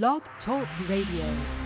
Blog Talk Radio.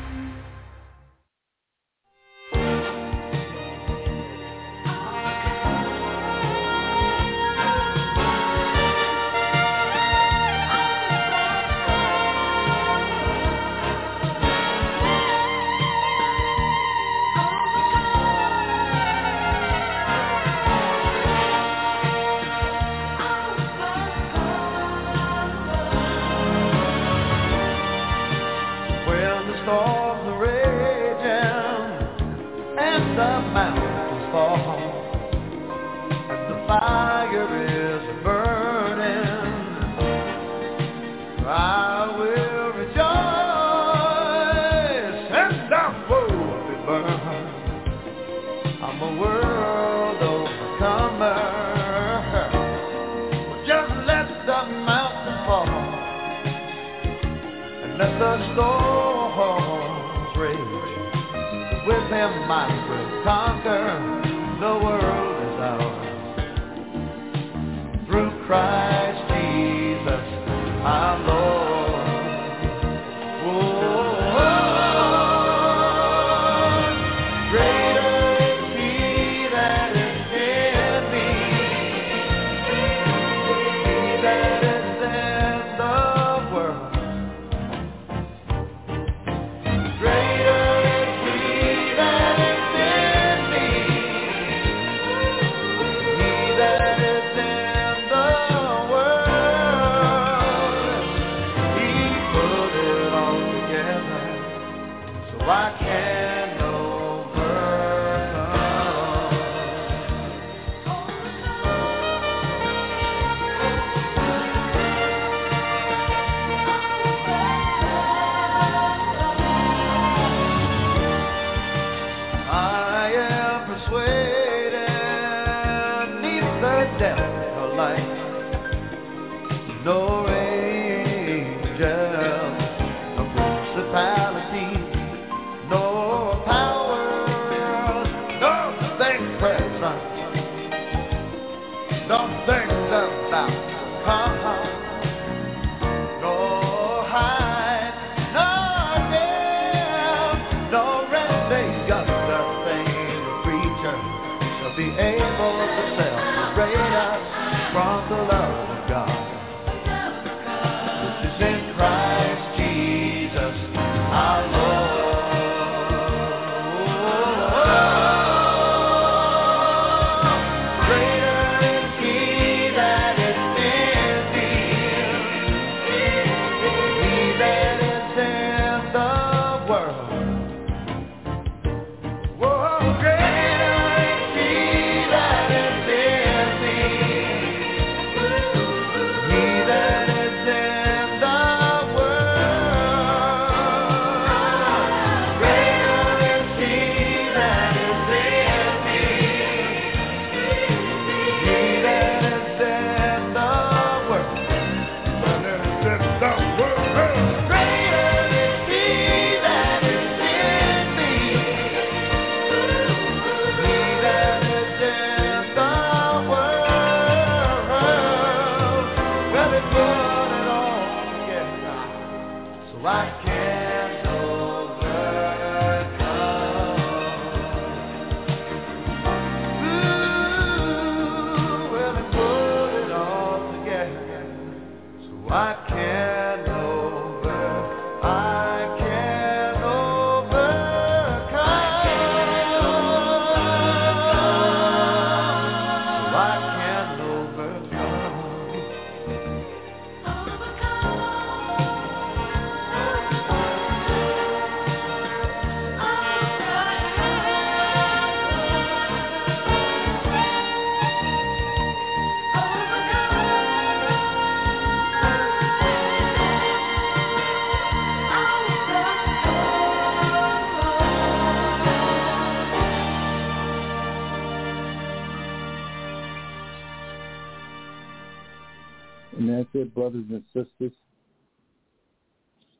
brothers and sisters.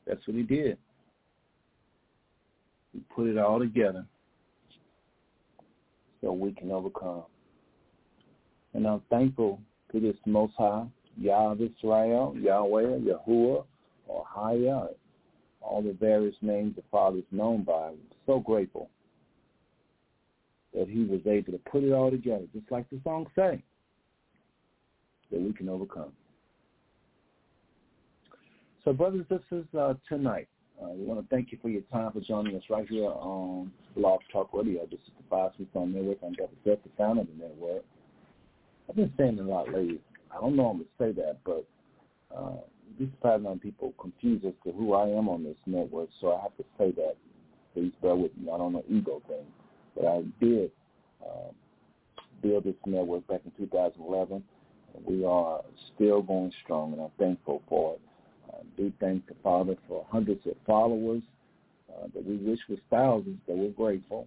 That's what he did. He put it all together so we can overcome. And I'm thankful to this Most High, Yah of Israel, Yahweh, Yahuwah, or Haya, all the various names the Father is known by. I'm so grateful that he was able to put it all together, just like the song say, that we can overcome. So, brothers and sisters, uh, tonight, uh, we want to thank you for your time for joining us right here on Blog Talk Radio. This is the Five Sweet Network. I'm Dr. Seth, the founder of the network. I've been saying a lot lately. I don't know I'm going to say that, but uh, this pattern on people confused as to who I am on this network, so I have to say that. Please bear with me. I don't know ego thing, but I did um, build this network back in 2011, and we are still going strong, and I'm thankful for it. I do thank the Father for hundreds of followers uh, that we wish was thousands that we're grateful,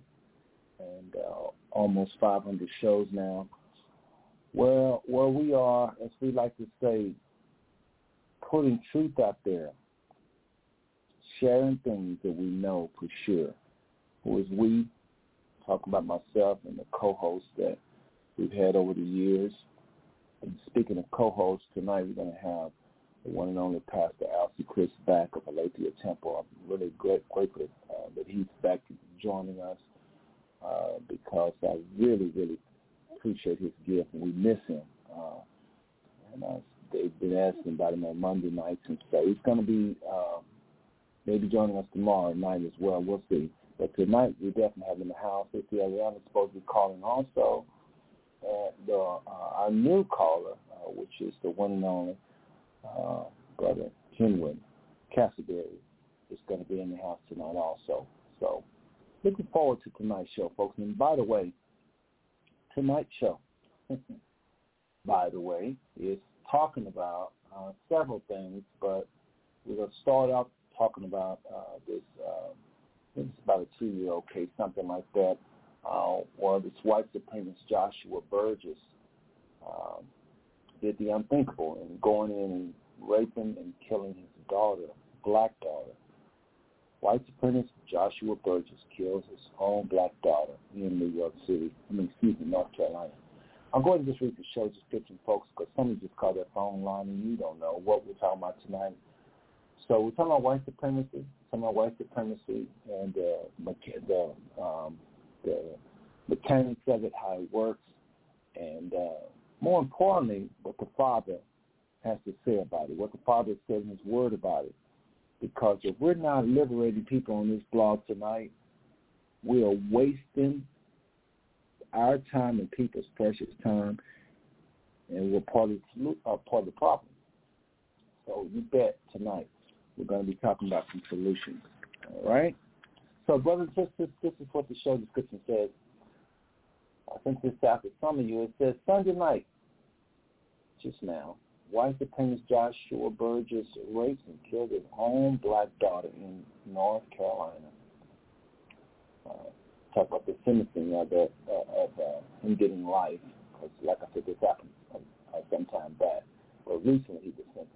and uh, almost 500 shows now. Well, where we are, as we like to say, putting truth out there, sharing things that we know for sure. Who is we? Talking about myself and the co-hosts that we've had over the years. And speaking of co-hosts, tonight we're going to have the one and only Pastor Alcee Chris back of Aletheia Temple. I'm really great, grateful uh, that he's back joining us uh, because I really, really appreciate his gift, and we miss him. Uh, and uh, they've been asking about him on Monday nights, and so he's going to be uh, maybe joining us tomorrow night as well. We'll see. But tonight we definitely have him in the house. If the other is supposed to be calling also. Uh, the uh, our new caller, uh, which is the one and only uh, brother Kenwin Castleberry, is going to be in the house tonight also. So looking forward to tonight's show, folks. And by the way, tonight's show, by the way, is talking about uh, several things, but we're going to start out talking about uh, this. Uh, I think it's about a two-year-old case, something like that, uh, where this white supremacist Joshua Burgess um, did the unthinkable and going in and raping and killing his daughter, black daughter. White supremacist Joshua Burgess kills his own black daughter in New York City. I mean, excuse me, North Carolina. I'm going to just read the show description, folks, because somebody just called their phone line and you don't know what we're talking about tonight. So we're talking about white supremacy, talking about white supremacy and uh, the um, the mechanics of it, how it works, and uh, more importantly, what the Father has to say about it, what the Father said in His Word about it. Because if we're not liberating people on this blog tonight, we are wasting our time and people's precious time, and we're part of, uh, part of the problem. So you bet tonight we're going to be talking about some solutions. All right? So, brothers and sisters, this is what the show description says. I think this to some of you. It says Sunday night, just now, white supremacist Joshua Burgess raped and killed his own black daughter in North Carolina. Uh, talk about the sentencing of, uh, of uh, him getting life, because like I said, this happened uh, some time back, but recently he was sentenced.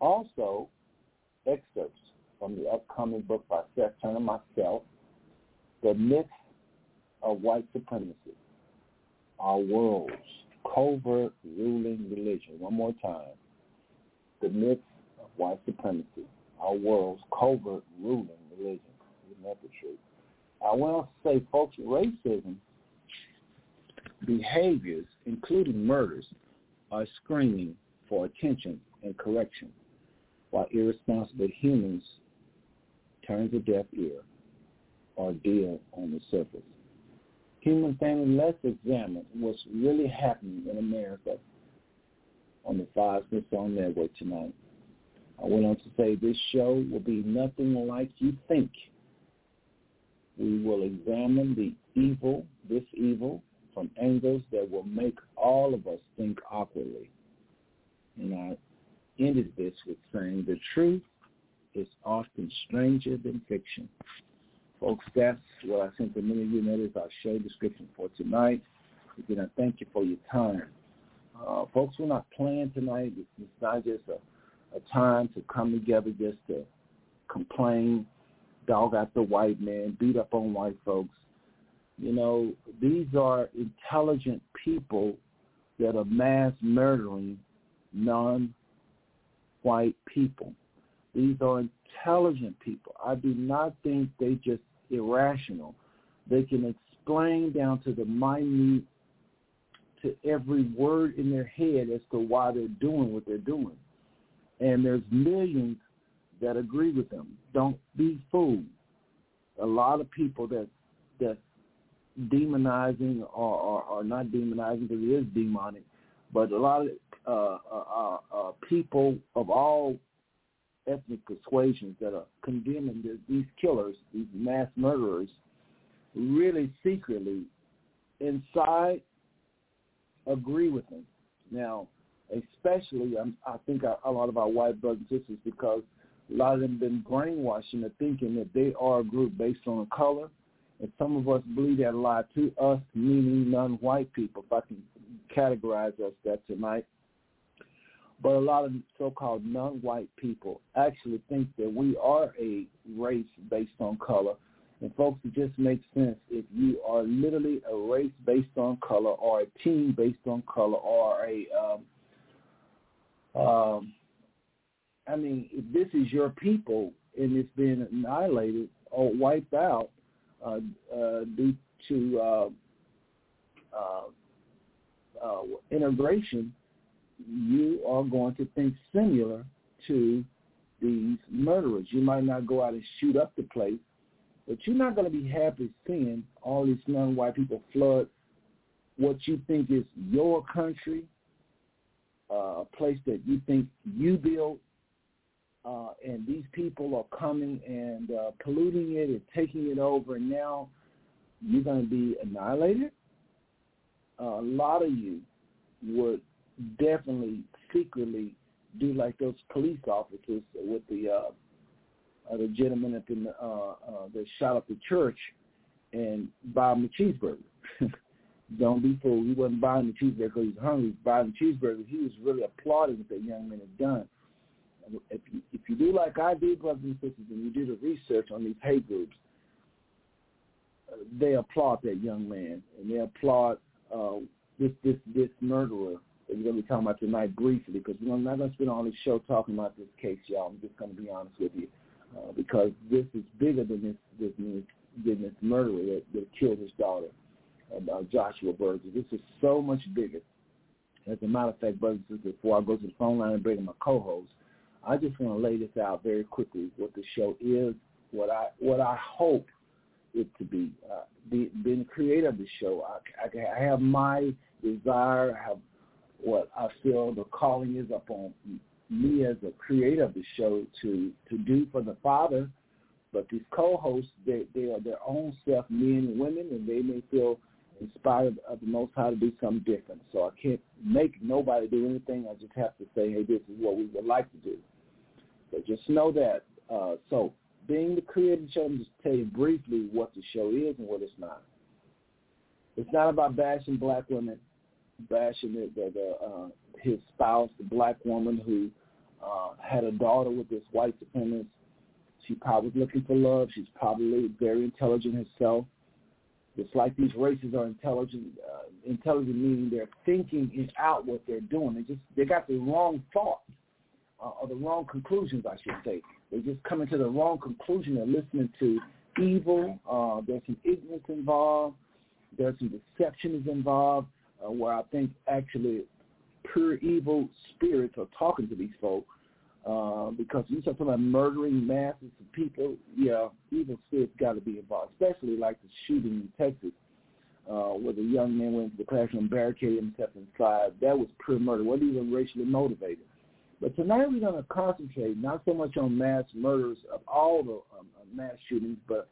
Also, excerpts from the upcoming book by Seth Turner, myself, The Myth of White Supremacy, Our World's Covert Ruling Religion. One more time. The Myth of White Supremacy, Our World's Covert Ruling Religion. Isn't that the truth? I want to say, folks, racism behaviors, including murders, are screaming for attention and correction, while irresponsible humans turn a deaf ear or deal on the surface. Human family, let's examine what's really happening in America on the Five Smooth Stones Network tonight. I went on to say this show will be nothing like you think we will examine the evil, this evil, from angles that will make all of us think awkwardly. And I ended this with saying the truth is often stranger than fiction. Folks, that's what I sent to many of you. That is our show description for tonight. Again, I thank you for your time. Uh, folks, we're not playing tonight. It's not just a, a time to come together just to complain dog out the white man, beat up on white folks. You know, these are intelligent people that are mass murdering non-white people. These are intelligent people. I do not think they just irrational. They can explain down to the minute, to every word in their head as to why they're doing what they're doing. And there's millions that agree with them. Don't be fooled. A lot of people that that demonizing or, or, or not demonizing because it is demonic, but a lot of uh, uh, uh, uh, people of all ethnic persuasions that are condemning the, these killers, these mass murderers, really secretly inside agree with them. Now, especially, um, I think a, lot of our white brothers and sisters, because a lot of them have been brainwashed into thinking that they are a group based on color, and some of us believe that lot to us, meaning non-white people, if I can categorize us that tonight. But a lot of so-called non-white people actually think that we are a race based on color. And folks, it just makes sense if you are literally a race based on color or a team based on color or a, um, um, I mean, if this is your people and it's been annihilated or wiped out uh, uh, due to uh, uh, uh, integration, you are going to think similar to these murderers. You might not go out and shoot up the place, but you're not going to be happy seeing all these non-white people flood what you think is your country, uh, a place that you think you built, uh, and these people are coming and uh, polluting it and taking it over, and now you're going to be annihilated. Uh, a lot of you would definitely secretly do like those police officers with the uh, uh, the gentleman at the uh, uh, that shot up the church and buy him a cheeseburger. Don't be fooled. He wasn't buying the cheeseburger because he was hungry. He was buying the cheeseburger. He was really applauding what that young man had done. If you, if you do like I do, brothers and sisters, and you do the research on these hate groups, uh, they applaud that young man and they applaud uh, this this this murderer we're going to be talking about tonight briefly because we're not going to spend all this show talking about this case, y'all. I'm just going to be honest with you uh, because this is bigger than this this than this murderer that, that killed his daughter, uh, Joshua Burgess. This is so much bigger. As a matter of fact, brothers and sisters, before I go to the phone line and bring in my co-host, I just want to lay this out very quickly. What the show is, what I what I hope it to be. Uh, be, being the creator of the show, I, I, I have my desire. I have what I feel the calling is upon me as a creator of the show to to do for the Father. But these co-hosts, they they are their own self, men and women, and they may feel inspired of the Most High to do something different. So I can't make nobody do anything. I just have to say, hey, this is what we would like to do. So just know that. Uh, so being the creator of the show, I'm just tell you briefly what the show is and what it's not. It's not about bashing black women bashing the, the, the uh, his spouse, the black woman who uh, had a daughter with this white supremacist. She probably looking for love. She's probably very intelligent herself. It's like these races are intelligent. Uh, intelligent meaning they're thinking it out what they're doing. They just they got the wrong thought uh, or the wrong conclusions, I should say. They're just coming to the wrong conclusion. They're listening to evil. Uh, there's some ignorance involved. There's some deception is involved uh, where I think actually pure evil spirits are talking to these folks. Uh, because you talking about murdering masses of people, yeah, evil spirits got to be involved, especially like the shooting in Texas, uh, where the young man went into the classroom barricaded himself inside. That was pure murder. wasn't even racially motivated. But tonight we're going to concentrate not so much on mass murders of all the um, mass shootings, but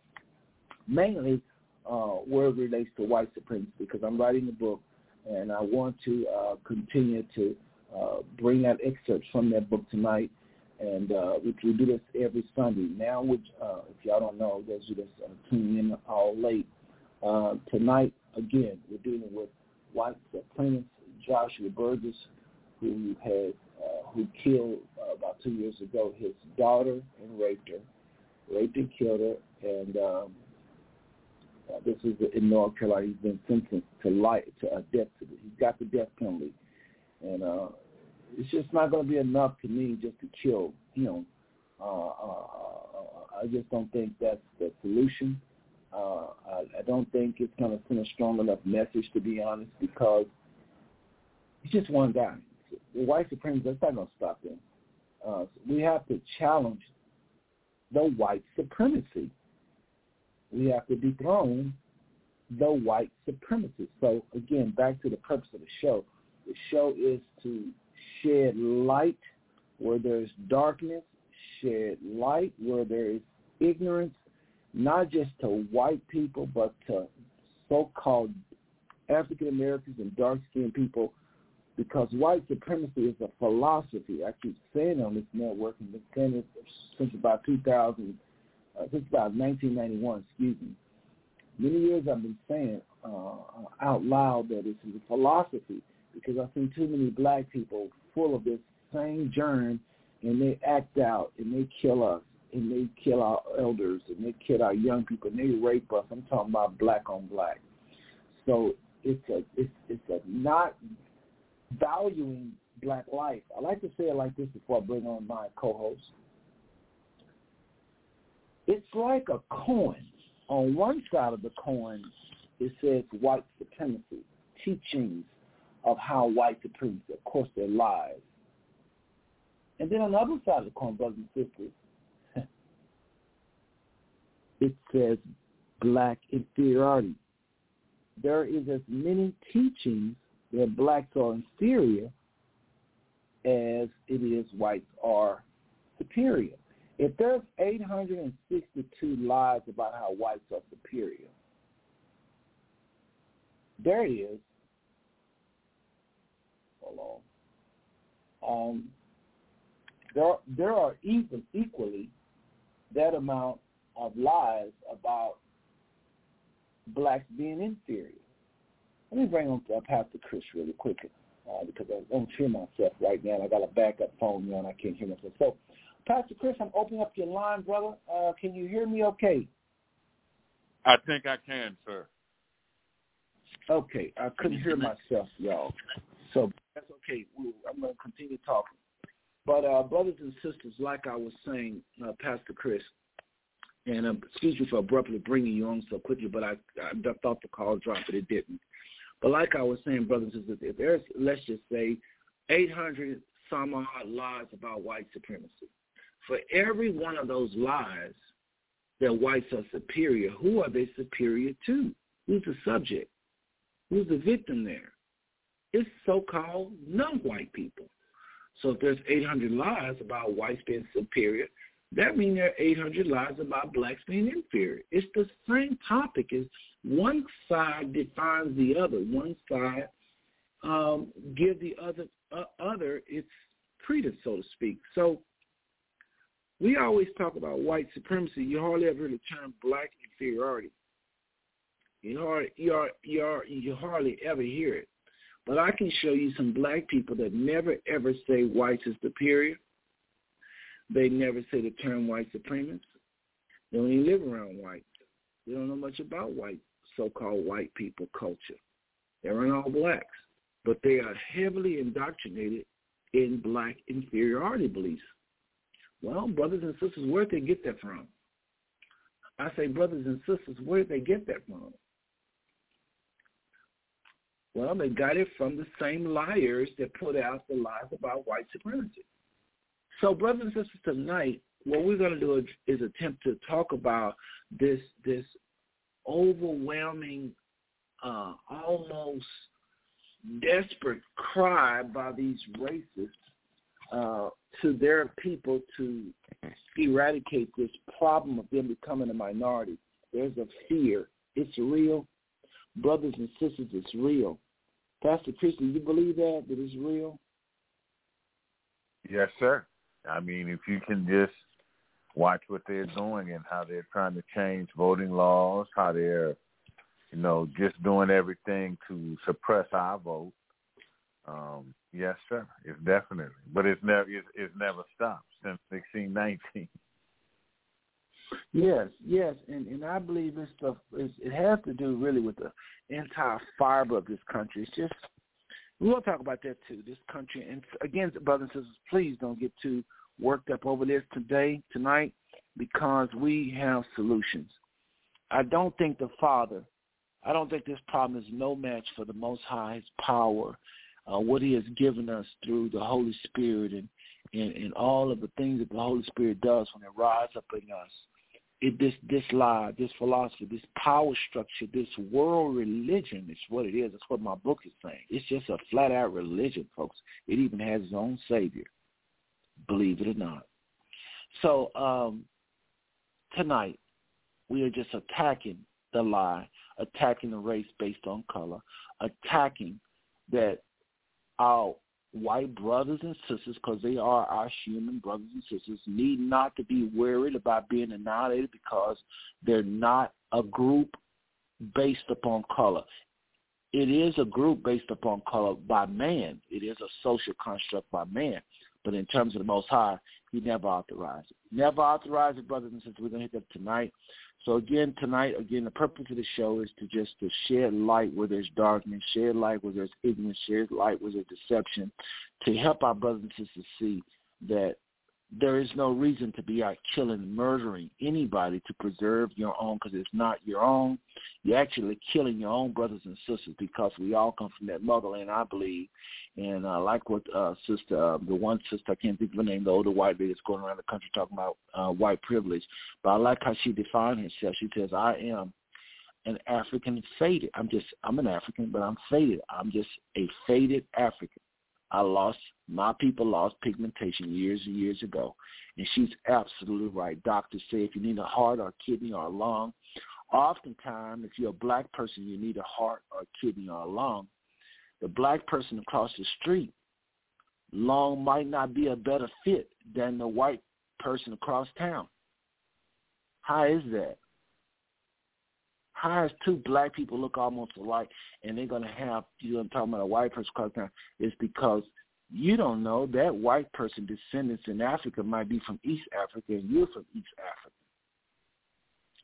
mainly uh, where it relates to white supremacy, because I'm writing a book and I want to uh, continue to uh, bring out excerpts from that book tonight. And uh, we, we do this every Sunday. Now, which, uh, if y'all don't know, those who just uh, tuning in all late, uh, tonight, again, we're dealing with white plaintiff Joshua Burgess, who has uh, who killed uh, about two years ago his daughter and raped her, raped and killed her, and um, uh, this is in North Carolina. He's been sentenced to life, to a death. He's got the death penalty, and uh, it's just not going to be enough to me just to kill him. Uh, uh, uh, I just don't think that's the solution. Uh, I, I don't think it's going to send a strong enough message, to be honest, because he's just one guy. The white supremacists, that's not going to stop them. Uh, so we have to challenge the white supremacy. We have to dethrone the white supremacists. So again, back to the purpose of the show. The show is to shed light where there's darkness, shed light where there is ignorance, not just to white people, but to so-called African Americans and dark-skinned people, because white supremacy is a philosophy. I keep saying on this network, and been saying it since about 2000, uh, since about 1991, excuse me. Many years I've been saying uh, out loud that this is a philosophy because I've seen too many black people full of this same germ, and they act out and they kill us and they kill our elders and they kill our young people and they rape us. I'm talking about black on black. So it's a it's it's a not valuing black life. I like to say it like this before I bring on my co-host. It's like a coin. On one side of the coin, it says white supremacy, teachings of how white supremacy, of course, their lies. And then on the other side of the coin, brothers and sisters, it says black inferiority. There is as many teachings that blacks are inferior as it is whites are superior. If there's 862 lies about how whites are superior, there is, hold on, um, there, there are even equally that amount of lies about blacks being inferior. Let me bring on uh, Pastor Chris really quickly uh, because I don't hear myself right now. I got a backup phone now and I can't hear myself. So, Pastor Chris, I'm opening up your line, brother. Uh, can you hear me okay? I think I can, sir. Okay, I couldn't hear myself, y'all. So that's okay. I'm going to continue talking. But uh, brothers and sisters, like I was saying, uh, Pastor Chris, and um, excuse me for abruptly bringing you on so quickly, but I, I thought the call dropped, but it didn't. But like I was saying, brothers and sisters, if there's, let's just say, 800 some odd lies about white supremacy, for every one of those lies that whites are superior, who are they superior to? Who's the subject? Who's the victim there? It's so-called non-white people. So if there's 800 lies about whites being superior, that means there are 800 lies about blacks being inferior. It's the same topic. Is one side defines the other. One side um, give the other uh, other its credence, so to speak. So we always talk about white supremacy. You hardly ever hear the term black inferiority. You hardly, you, you, you hardly ever hear it. But I can show you some black people that never ever say whites is superior they never say the term white supremacist. They don't even live around whites. They don't know much about white, so-called white people culture. They're in all blacks, but they are heavily indoctrinated in black inferiority beliefs. Well, brothers and sisters, where'd they get that from? I say, brothers and sisters, where'd they get that from? Well, they got it from the same liars that put out the lies about white supremacy. So, brothers and sisters, tonight, what we're going to do is, attempt to talk about this this overwhelming, uh, almost desperate cry by these racists uh, to their people to eradicate this problem of them becoming a minority. There's a fear. It's real. Brothers and sisters, it's real. Pastor Christian, you believe that, that it's real? Yes, sir. I mean, if you can just watch what they're doing and how they're trying to change voting laws, how they're, you know, just doing everything to suppress our vote. Um, yes, sir. It's definitely, but it's never it's, it's never stopped since 1619. Yes, yes, and and I believe this stuff is it has to do really with the entire fiber of this country. It's just we will talk about that too. This country, and again, brothers and sisters, please don't get too worked up over this today, tonight, because we have solutions. I don't think the Father, I don't think this problem is no match for the Most High's power, uh, what He has given us through the Holy Spirit and, and, and all of the things that the Holy Spirit does when it rises up in us it, this this lie, this philosophy, this power structure, this world religion is what it is. That's what my book is saying. It's just a flat out religion, folks. It even has its own savior, believe it or not. So um, tonight we are just attacking the lie, attacking the race based on color, attacking that our white brothers and sisters, because they are our human brothers and sisters, need not to be worried about being annihilated because they're not a group based upon color. It is a group based upon color by man. It is a social construct by man. But in terms of the Most High, he never authorized it. Never authorized it, brothers and sisters. We're going to hit that tonight. So again, tonight, again, the purpose of the show is to just to shed light where there's darkness, shed light where there's ignorance, shed light where there's deception, to help our brothers and sisters see that there is no reason to be out killing, murdering anybody to preserve your own because it's not your own. You're actually killing your own brothers and sisters because we all come from that motherland, I believe. And uh, like what uh, sister, uh, the one sister, I can't think of her name, the older white lady that's going around the country talking about uh, white privilege. But I like how she defined herself. She says, I am an African faded. I'm just, I'm an African, but I'm faded. I'm just a faded African. I lost my people lost pigmentation years and years ago, and she's absolutely right. Doctors say if you need a heart or a kidney or a lung, oftentimes if you're a black person, you need a heart or a kidney or a lung. The black person across the street, lung might not be a better fit than the white person across town. How is that? Is two black people look almost alike and they're going to have, you know, I'm talking about a white person across town, is because you don't know that white person descendants in Africa might be from East Africa and you're from East Africa.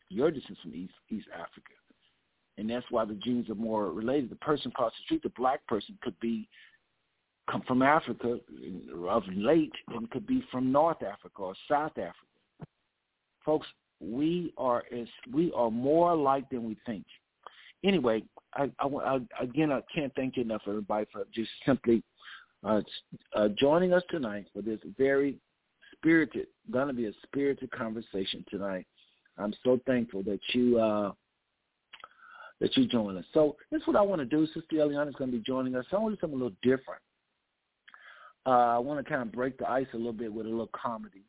Your descendants from East East Africa. And that's why the genes are more related. The person across the street, the black person could be come from Africa of late and could be from North Africa or South Africa. Folks, we are as we are more alike than we think. Anyway, I, I, I again I can't thank you enough everybody for just simply uh, uh, joining us tonight for this very spirited, going to be a spirited conversation tonight. I'm so thankful that you uh, that you join us. So this is what I want to do. Sister Eliana is going to be joining us. I want to do something a little different. Uh, I want to kind of break the ice a little bit with a little comedy,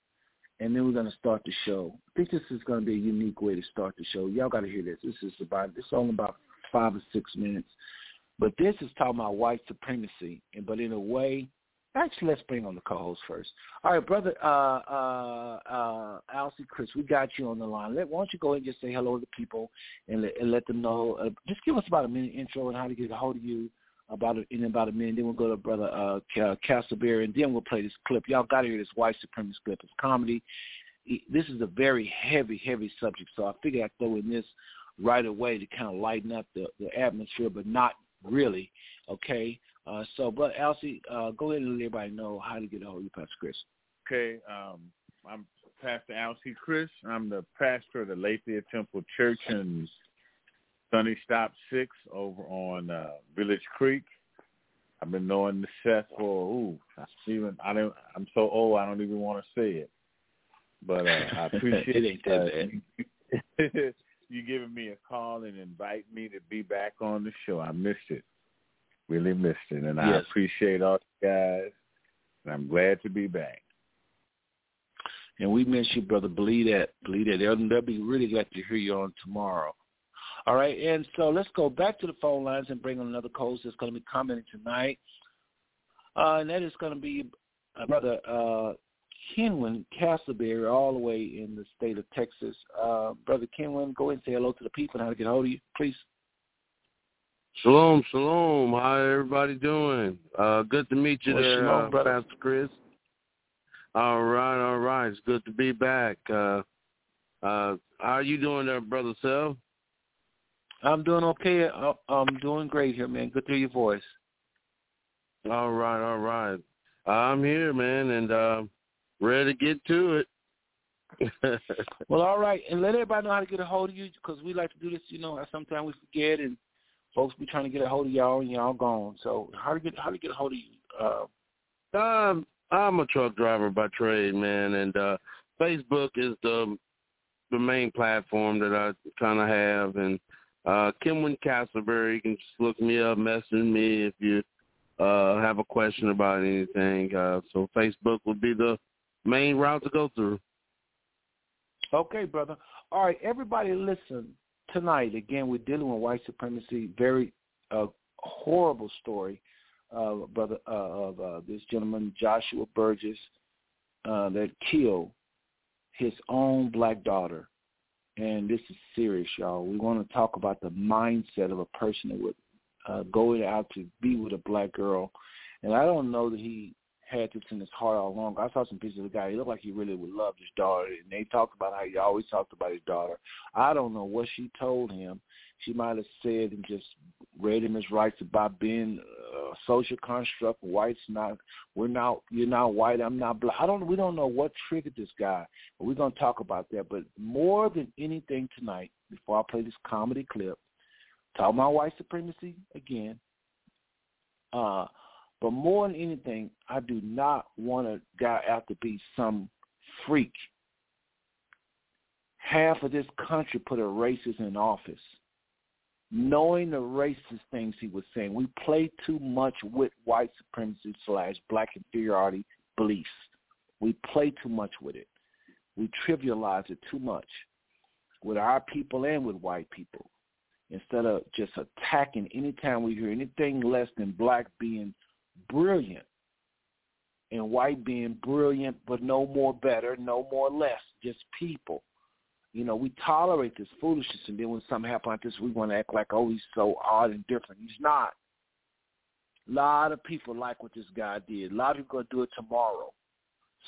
and then we're going to start the show. I think this is going to be a unique way to start the show. Y'all got to hear this. This is about is only about five or six minutes. But this is talking about white supremacy, and but in a way, actually, let's bring on the co-host first. All right, brother uh, uh, uh, Alcee Chris, we got you on the line. Let, why don't you go ahead and just say hello to the people and let, and let them know. Uh, just give us about a minute intro and how to get a hold of you about it in about a minute. Then we'll go to brother uh, Castleberry, and then we'll play this clip. Y'all got to hear this white supremacist clip. It's comedy. This is a very heavy, heavy subject, so I figured I'd throw in this right away to kind of lighten up the, the atmosphere, but not really. Okay. Uh, so, but Alcee, uh, go ahead and let everybody know how to get a hold of you, Pastor Chris. Okay. Um, I'm Pastor Alcee Chris. I'm the pastor of the Aletheia Temple Church in Sunny Stop Six over on uh, Village Creek. I've been knowing the Seth for ooh, even I don't. I'm so old I don't even want to say it. But uh, I appreciate it. Bad. you giving me a call and invite me to be back on the show. I missed it. Really missed it. And I appreciate all you guys. And I'm glad to be back. And we miss you, brother. Believe that. Believe that. They'll, they'll be really glad to hear you on tomorrow. All right. And so let's go back to the phone lines and bring on another host that's going to be commenting tonight. Uh, and that is going to be uh, Brother uh, Kenwin Castleberry, all the way in the state of Texas. Uh, Brother Kenwin, go ahead and say hello to the people and how to get hold of you, please. Shalom, shalom. How everybody doing? Uh, good to meet you well, there, shalom, uh, brother. Pastor Chris. All right, all right. It's good to be back. Uh, uh, how are you doing there, Brother Seth? I'm doing okay. I'm doing great here, man. Good to hear your voice. All right, all right. I'm here, man, and uh, ready to get to it. well, all right, and let everybody know how to get a hold of you because we like to do this. You know, sometimes we forget, and folks be trying to get a hold of y'all, and y'all gone. So how to get how to get a hold of you? Uh, um, I'm a truck driver by trade, man, and uh Facebook is the the main platform that I kind of have, and uh Kenwin Castleberry. You can just look me up, message me if you uh have a question about anything. Uh So Facebook would be the main route to go through. Okay, brother. All right, everybody, listen. Tonight, again, we're dealing with white supremacy. Very uh, horrible story, uh, brother, uh, of uh, this gentleman Joshua Burgess uh, that killed his own black daughter. And this is serious, y'all. We want to talk about the mindset of a person that would uh, go out to be with a black girl. And I don't know that he had this in his heart all along. I saw some pictures of the guy. He looked like he really would love his daughter. And they talked about how he always talked about his daughter. I don't know what she told him. She might have said and just read him his rights about being social construct. White's not. We're not. You're not white. I'm not black. I don't. We don't know what triggered this guy. But we're gonna talk about that. But more than anything tonight, before I play this comedy clip, talk about white supremacy again. Uh, but more than anything, I do not want a guy out to be some freak. Half of this country put a racist in office. Knowing the racist things he was saying, we play too much with white supremacy slash black inferiority beliefs. We play too much with it. We trivialize it too much with our people and with white people. Instead of just attacking anytime we hear anything less than black being brilliant and white being brilliant but no more better, no more less, just people. You know, we tolerate this foolishness and then when something happens like this we want to act like, oh, he's so odd and different. He's not. A lot of people like what this guy did. A lot of people going to do it tomorrow.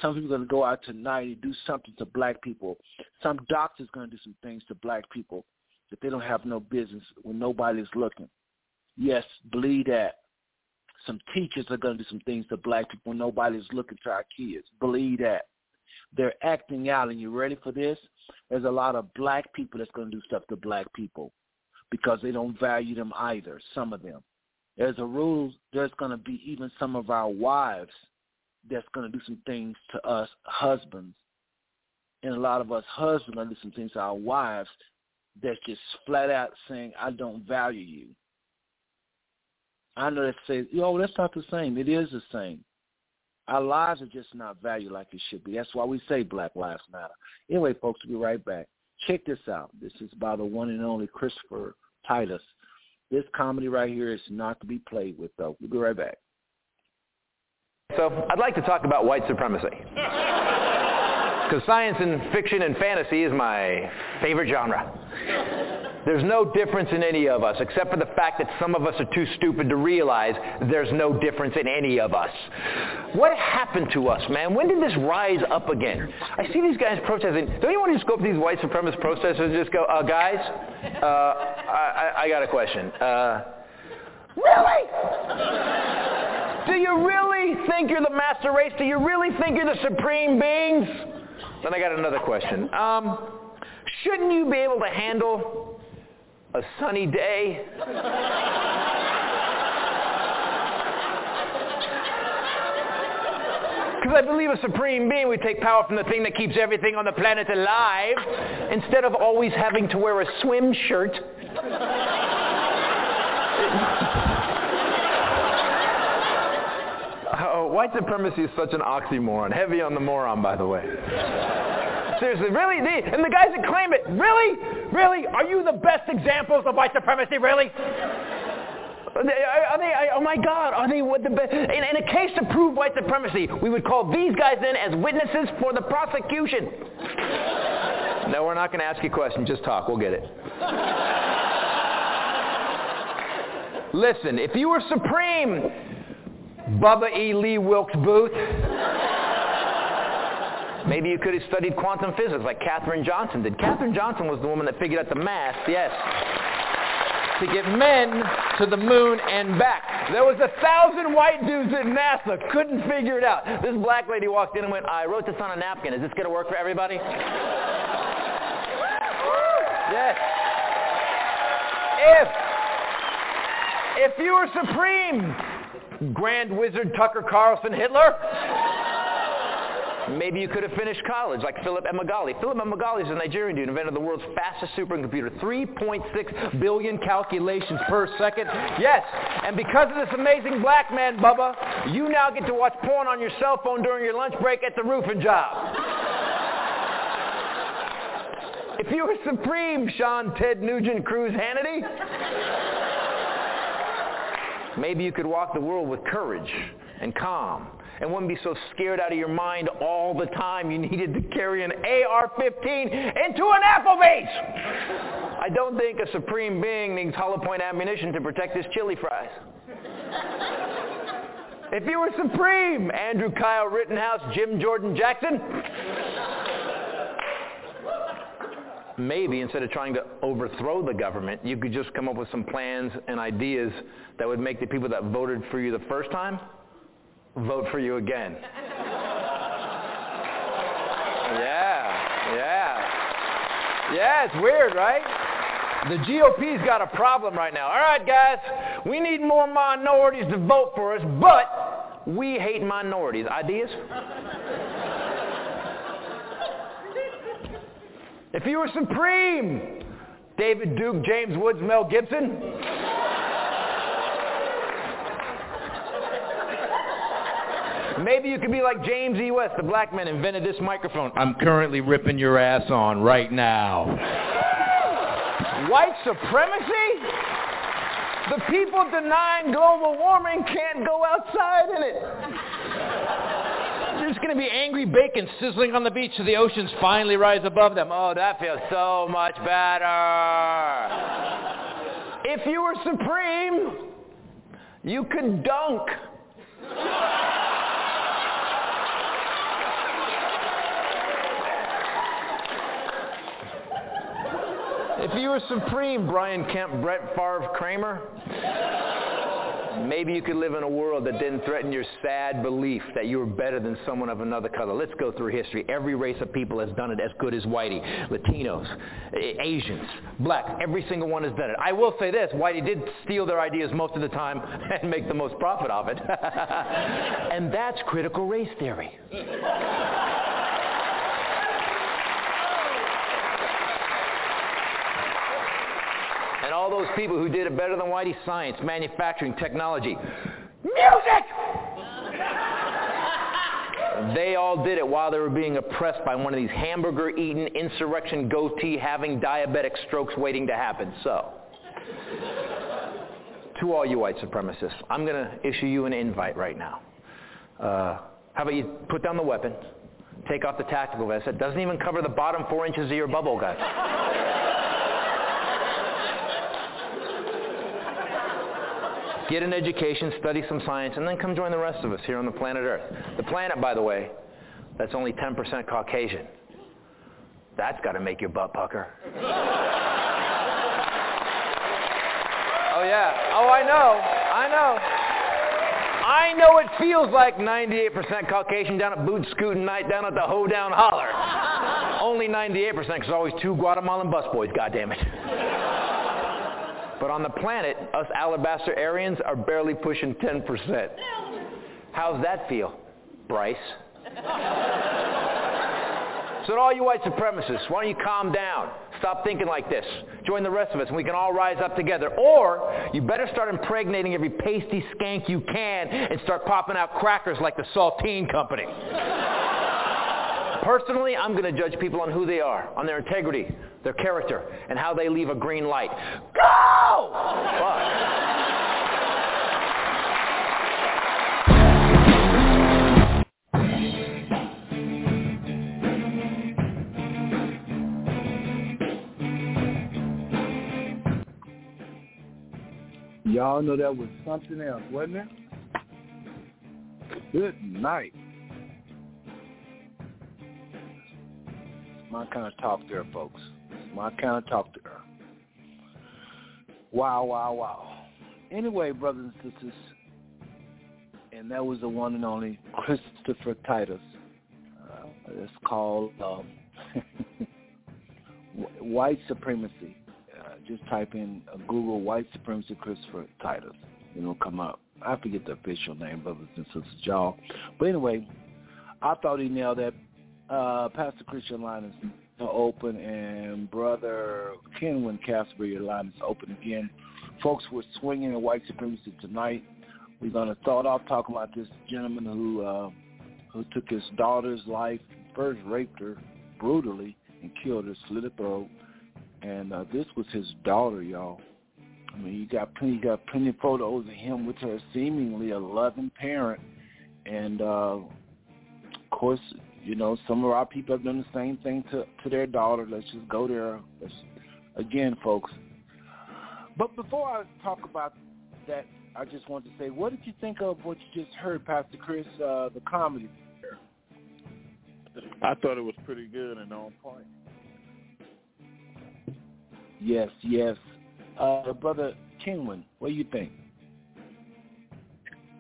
Some people going to go out tonight and do something to black people. Some doctors going to do some things to black people that they don't have no business when nobody's looking. Yes, believe that. Some teachers are going to do some things to black people when nobody's looking to our kids. Believe that. They're acting out, and you ready for this? There's a lot of black people that's going to do stuff to black people because they don't value them either, some of them. There's a rule, there's going to be even some of our wives that's going to do some things to us husbands. And a lot of us husbands going to do some things to our wives that's just flat out saying, I don't value you. I know that say, yo, that's not the same. It is the same. Our lives are just not valued like it should be. That's why we say Black Lives Matter. Anyway, folks, we'll be right back. Check this out. This is by the one and only Christopher Titus. This comedy right here is not to be played with, though. We'll be right back. So I'd like to talk about white supremacy. Because science and fiction and fantasy is my favorite genre. There's no difference in any of us, except for the fact that some of us are too stupid to realize there's no difference in any of us. What happened to us, man? When did this rise up again? I see these guys protesting. Don't you want to just go up to these white supremacist protesters and just go, uh, guys, uh, I, I, got a question. Uh, really? Do you really think you're the master race? Do you really think you're the supreme beings? Then I got another question. Um, shouldn't you be able to handle a sunny day. Because I believe a supreme being would take power from the thing that keeps everything on the planet alive instead of always having to wear a swim shirt. Oh, white supremacy is such an oxymoron. Heavy on the moron, by the way. Seriously, really? and the guys that claim it, really? Really? Are you the best examples of white supremacy, really? Are they, are they, oh my God, are they what the best? In, in a case to prove white supremacy, we would call these guys in as witnesses for the prosecution. no, we're not going to ask you questions. Just talk. We'll get it. Listen, if you were supreme, Bubba E. Lee Wilkes Booth, Maybe you could have studied quantum physics like Katherine Johnson did. Katherine Johnson was the woman that figured out the math, yes. to get men to the moon and back. There was a thousand white dudes at NASA, couldn't figure it out. This black lady walked in and went, I wrote this on a napkin. Is this going to work for everybody? yes. If, if you were supreme, Grand Wizard Tucker Carlson Hitler, Maybe you could have finished college like Philip Emeagwali. Philip Emeagwali is a Nigerian dude, invented the world's fastest supercomputer, 3.6 billion calculations per second. Yes, and because of this amazing black man, Bubba, you now get to watch porn on your cell phone during your lunch break at the roofing job. if you were supreme, Sean Ted Nugent Cruz Hannity, maybe you could walk the world with courage and calm and wouldn't be so scared out of your mind all the time you needed to carry an AR-15 into an Applebee's. I don't think a supreme being needs hollow point ammunition to protect his chili fries. if you were supreme, Andrew Kyle Rittenhouse, Jim Jordan Jackson, maybe instead of trying to overthrow the government, you could just come up with some plans and ideas that would make the people that voted for you the first time vote for you again. yeah, yeah. Yeah, it's weird, right? The GOP's got a problem right now. All right, guys, we need more minorities to vote for us, but we hate minorities. Ideas? If you were supreme, David Duke, James Woods, Mel Gibson, Maybe you could be like James E. West, the black man invented this microphone. I'm currently ripping your ass on right now. White supremacy? The people denying global warming can't go outside in it. There's going to be angry bacon sizzling on the beach so the oceans finally rise above them. Oh, that feels so much better. if you were supreme, you could dunk. If you were supreme, Brian Kemp, Brett Favre, Kramer, maybe you could live in a world that didn't threaten your sad belief that you were better than someone of another color. Let's go through history. Every race of people has done it as good as Whitey. Latinos, Asians, blacks, every single one has done it. I will say this, Whitey did steal their ideas most of the time and make the most profit off it. and that's critical race theory. All those people who did it better than Whitey, science, manufacturing, technology, music! they all did it while they were being oppressed by one of these hamburger-eating, insurrection goatee-having diabetic strokes waiting to happen. So, to all you white supremacists, I'm going to issue you an invite right now. Uh, how about you put down the weapon, take off the tactical vest. It doesn't even cover the bottom four inches of your bubble guts. Get an education, study some science, and then come join the rest of us here on the planet Earth. The planet, by the way, that's only 10% Caucasian. That's got to make your butt pucker. oh, yeah. Oh, I know. I know. I know it feels like 98% Caucasian down at boot scooting night down at the hoedown holler. Only 98% because always two Guatemalan busboys, goddammit. But on the planet, us alabaster Aryans are barely pushing 10%. How's that feel, Bryce? so to all you white supremacists, why don't you calm down? Stop thinking like this. Join the rest of us and we can all rise up together. Or you better start impregnating every pasty skank you can and start popping out crackers like the Saltine Company. Personally, I'm going to judge people on who they are, on their integrity, their character, and how they leave a green light. Go! Y'all know that was something else, wasn't it? Good night. My kind of talk there, folks my kind of talk to her. Wow, wow, wow. Anyway, brothers and sisters, and that was the one and only Christopher Titus. Uh, it's called um, White Supremacy. Uh, just type in uh, Google White Supremacy Christopher Titus. It'll come up. I forget the official name, brothers and sisters, y'all. But anyway, I thought he nailed that. Uh, Pastor Christian line is open, and Brother Kenwin Casper, your line is open again. Folks, we're swinging in white supremacy tonight. We're going to start off talking about this gentleman who uh, who took his daughter's life, first raped her brutally and killed her, slit her throat. And uh, this was his daughter, y'all. I mean, you got plenty, you got plenty of photos of him with her, seemingly a loving parent. And uh, of course, you know, some of our people have done the same thing to to their daughter. Let's just go there. Let's, again, folks. But before I talk about that, I just want to say, what did you think of what you just heard, Pastor Chris, uh, the comedy? I thought it was pretty good and on point. Yes, yes. Uh, Brother Kenwin, what do you think?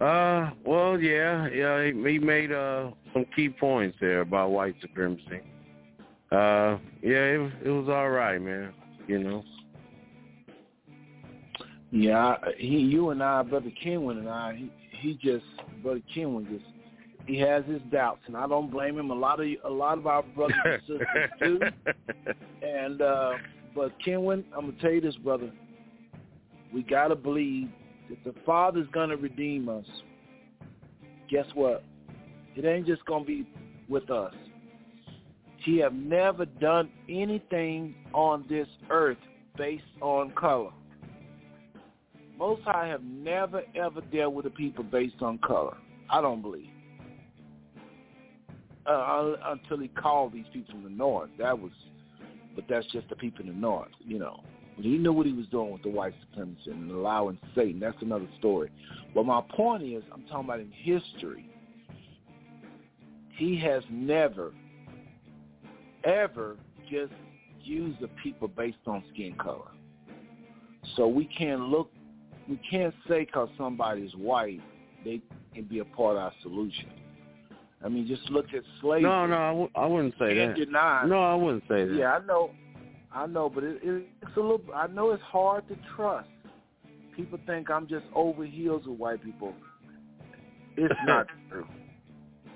Uh, well, yeah, yeah, he, he made uh some key points there about white supremacy. Uh, yeah, it was it was all right, man. You know. Yeah, he, you and I, brother Kenwin and I, he, he just, brother Kenwin just, he has his doubts, and I don't blame him. A lot of a lot of our brothers and sisters do. And uh, but Kenwin, I'm gonna tell you this, brother. We gotta believe that the Father's gonna redeem us. Guess what? It ain't just gonna be with us. He have never done anything on this earth based on color. Most High have never ever dealt with the people based on color. I don't believe. Uh, until he called these people from the north, that was, but that's just the people in the north, you know. He knew what he was doing with the white supremacy and allowing Satan. That's another story. But my point is, I'm talking about in history. He has never, ever just used the people based on skin color. So we can't look we can't say because somebody's white they can be a part of our solution. I mean, just look at slavery. No, no, I w- I wouldn't say Can't that. deny. No, I wouldn't say that. Yeah, I know, I know, but it, it, it's a little. I know it's hard to trust. People think I'm just over heels with white people. It's not true.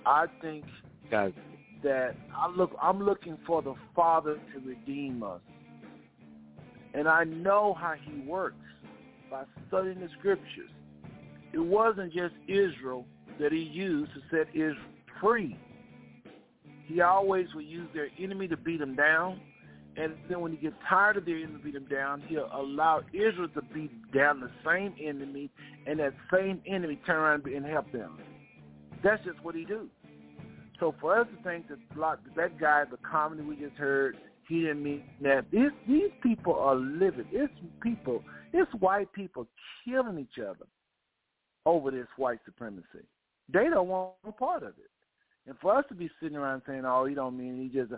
I think Guys, that I look. I'm looking for the Father to redeem us, and I know how He works by studying the Scriptures. It wasn't just Israel that He used to set Israel free. He always would use their enemy to beat them down, and then when he gets tired of their enemy to beat them down, he'll allow Israel to beat down the same enemy, and that same enemy turn around and help them. That's just what he do. So for us to think that that guy, the comedy we just heard, he didn't mean that. This, these people are living. It's people. It's white people killing each other over this white supremacy. They don't want a part of it. And for us to be sitting around saying, "Oh, he don't mean he just,"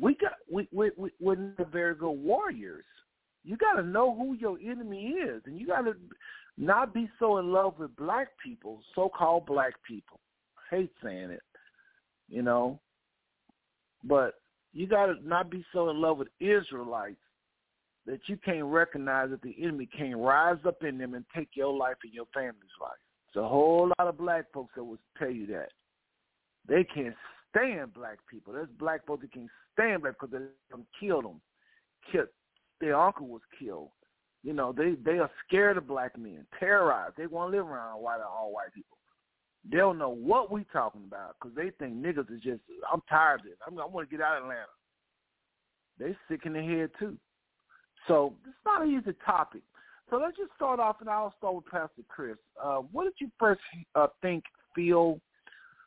we got we we, we we're not very good warriors. You got to know who your enemy is, and you got to not be so in love with black people, so-called black people. I hate saying it, you know, but you got to not be so in love with Israelites that you can't recognize that the enemy can't rise up in them and take your life and your family's life. There's a whole lot of black folks that will tell you that. They can't stand black people. There's black folks that can't stand black because they killed them. Killed. Their uncle was killed. You know, they they are scared of black men, terrorized. They want to live around white all white people. They don't know what we talking about because they think niggas is just. I'm tired of this. I'm, I want to get out of Atlanta. They sick in the head too. So it's not an easy topic. So let's just start off, and I'll start with Pastor Chris. Uh, what did you first uh, think, feel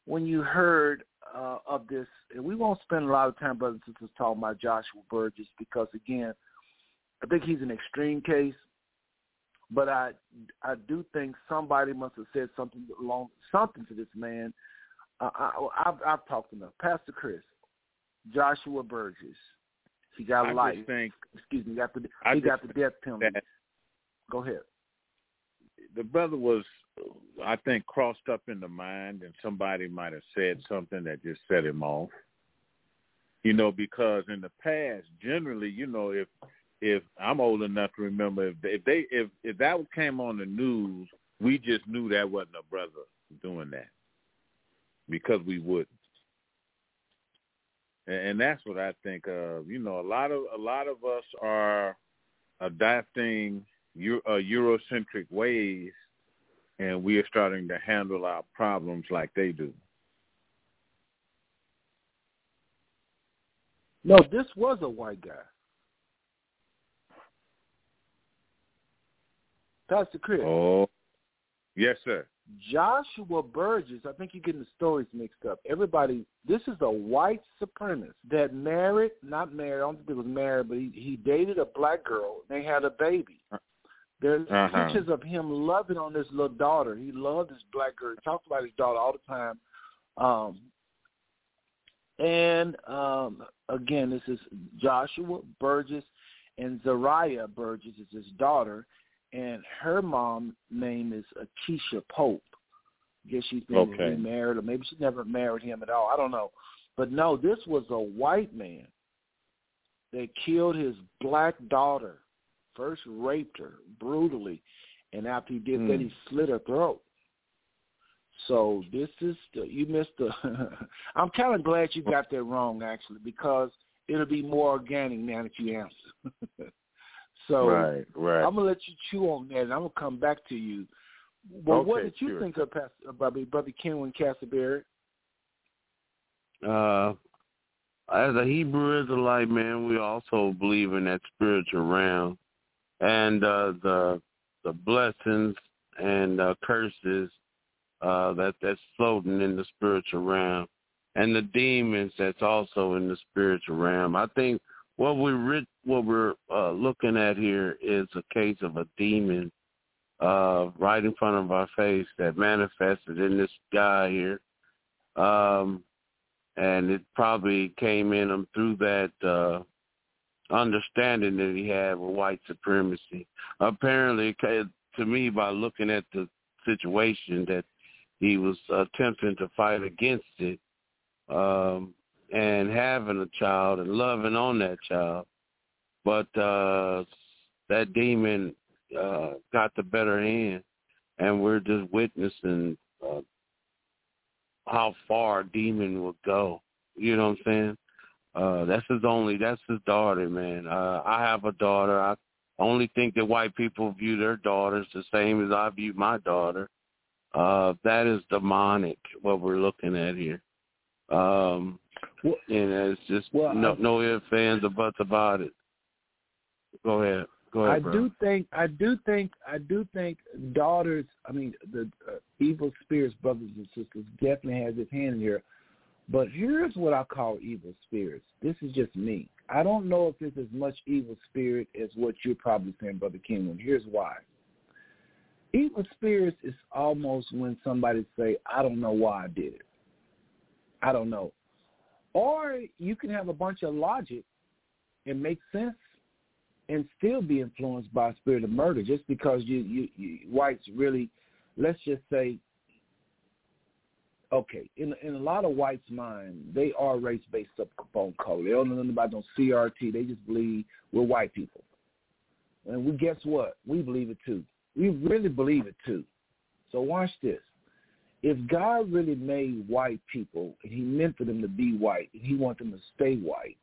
when you heard uh, of this? And we won't spend a lot of time, brothers and sisters, talking about Joshua Burgess because, again, I think he's an extreme case. But I, I do think somebody must have said something along something to this man. Uh, I, I've, I've talked him. Pastor Chris, Joshua Burgess. He got I life. think Excuse me. Got the I he got the death penalty. Go ahead. The brother was, I think, crossed up in the mind, and somebody might have said something that just set him off. You know, because in the past, generally, you know, if if I'm old enough to remember, if they, if they if if that came on the news, we just knew that wasn't a brother doing that because we wouldn't. And that's what I think of. You know, a lot of a lot of us are adapting Euro, uh, Eurocentric ways, and we are starting to handle our problems like they do. No, this was a white guy. Pastor Chris. Oh, yes, sir. Joshua Burgess, I think you're getting the stories mixed up. Everybody, this is a white supremacist that married, not married, I don't think he was married, but he, he dated a black girl. They had a baby. Uh, There's uh-huh. pictures of him loving on this little daughter. He loved this black girl. He talked about his daughter all the time. Um, and um, again, this is Joshua Burgess and Zariah Burgess is his daughter and her mom name is Akeisha Pope. I guess she's been okay. remarried, or maybe she never married him at all. I don't know. But no, this was a white man that killed his black daughter. First raped her brutally, and after he did mm. that, he slit her throat. So this is the, you missed the. I'm kind of glad you got that wrong actually, because it'll be more organic now that you answer. So right, right. I'm gonna let you chew on that, and I'm gonna come back to you. Well, okay, what did you sure. think of Pastor, uh, Brother, Kenwin Castleberry? Uh, as a Hebrew Israelite man, we also believe in that spiritual realm, and uh, the the blessings and uh, curses uh, that that's floating in the spiritual realm, and the demons that's also in the spiritual realm. I think what we what we're uh, looking at here is a case of a demon uh, right in front of our face that manifested in this guy here, um, and it probably came in him through that uh, understanding that he had with white supremacy. Apparently, to me, by looking at the situation that he was attempting to fight against it. Um, and having a child and loving on that child. But uh that demon uh got the better hand and we're just witnessing uh, how far a demon will go. You know what I'm saying? Uh that's his only that's his daughter, man. Uh I have a daughter. I only think that white people view their daughters the same as I view my daughter. Uh that is demonic what we're looking at here. Um well, and it's just well, no I, no ifs, ands, or buts about it. Go ahead. Go ahead. I bro. do think I do think I do think daughters. I mean, the uh, evil spirits, brothers and sisters, definitely has his hand in here. But here's what I call evil spirits. This is just me. I don't know if it's as much evil spirit as what you're probably saying, Brother King. here's why. Evil spirits is almost when somebody say, "I don't know why I did it." I don't know. Or you can have a bunch of logic and make sense and still be influenced by spirit of murder just because you, you, you whites really, let's just say, okay, in in a lot of whites' mind, they are race based upon color. They don't know nothing about no CRT. They just believe we're white people. And we guess what? We believe it too. We really believe it too. So watch this if God really made white people and he meant for them to be white and he wants them to stay white,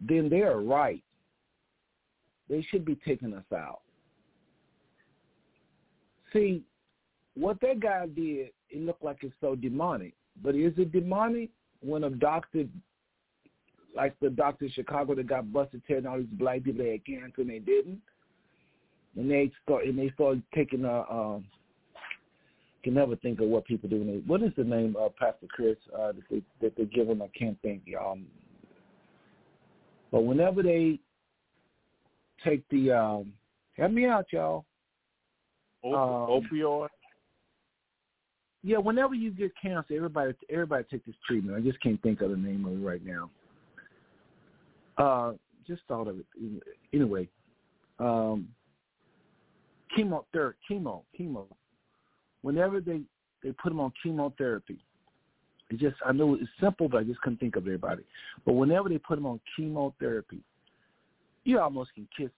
then they are right. They should be taking us out. See, what that guy did, it looked like it's so demonic. But is it demonic when a doctor, like the doctor in Chicago that got busted telling all these black people they had cancer and they didn't? And they start and they started taking a um, can never think of what people do. What is the name of Pastor Chris uh, that they that they give him? I can't think, y'all. But whenever they take the um, help me out, y'all. Op- um, opioid. Yeah, whenever you get cancer, everybody everybody take this treatment. I just can't think of the name of it right now. Uh, just thought of it anyway. Um, chemotherapy, chemo, chemo. Whenever they they put them on chemotherapy, it just I know it's simple, but I just couldn't think of everybody. But whenever they put them on chemotherapy, you almost can kiss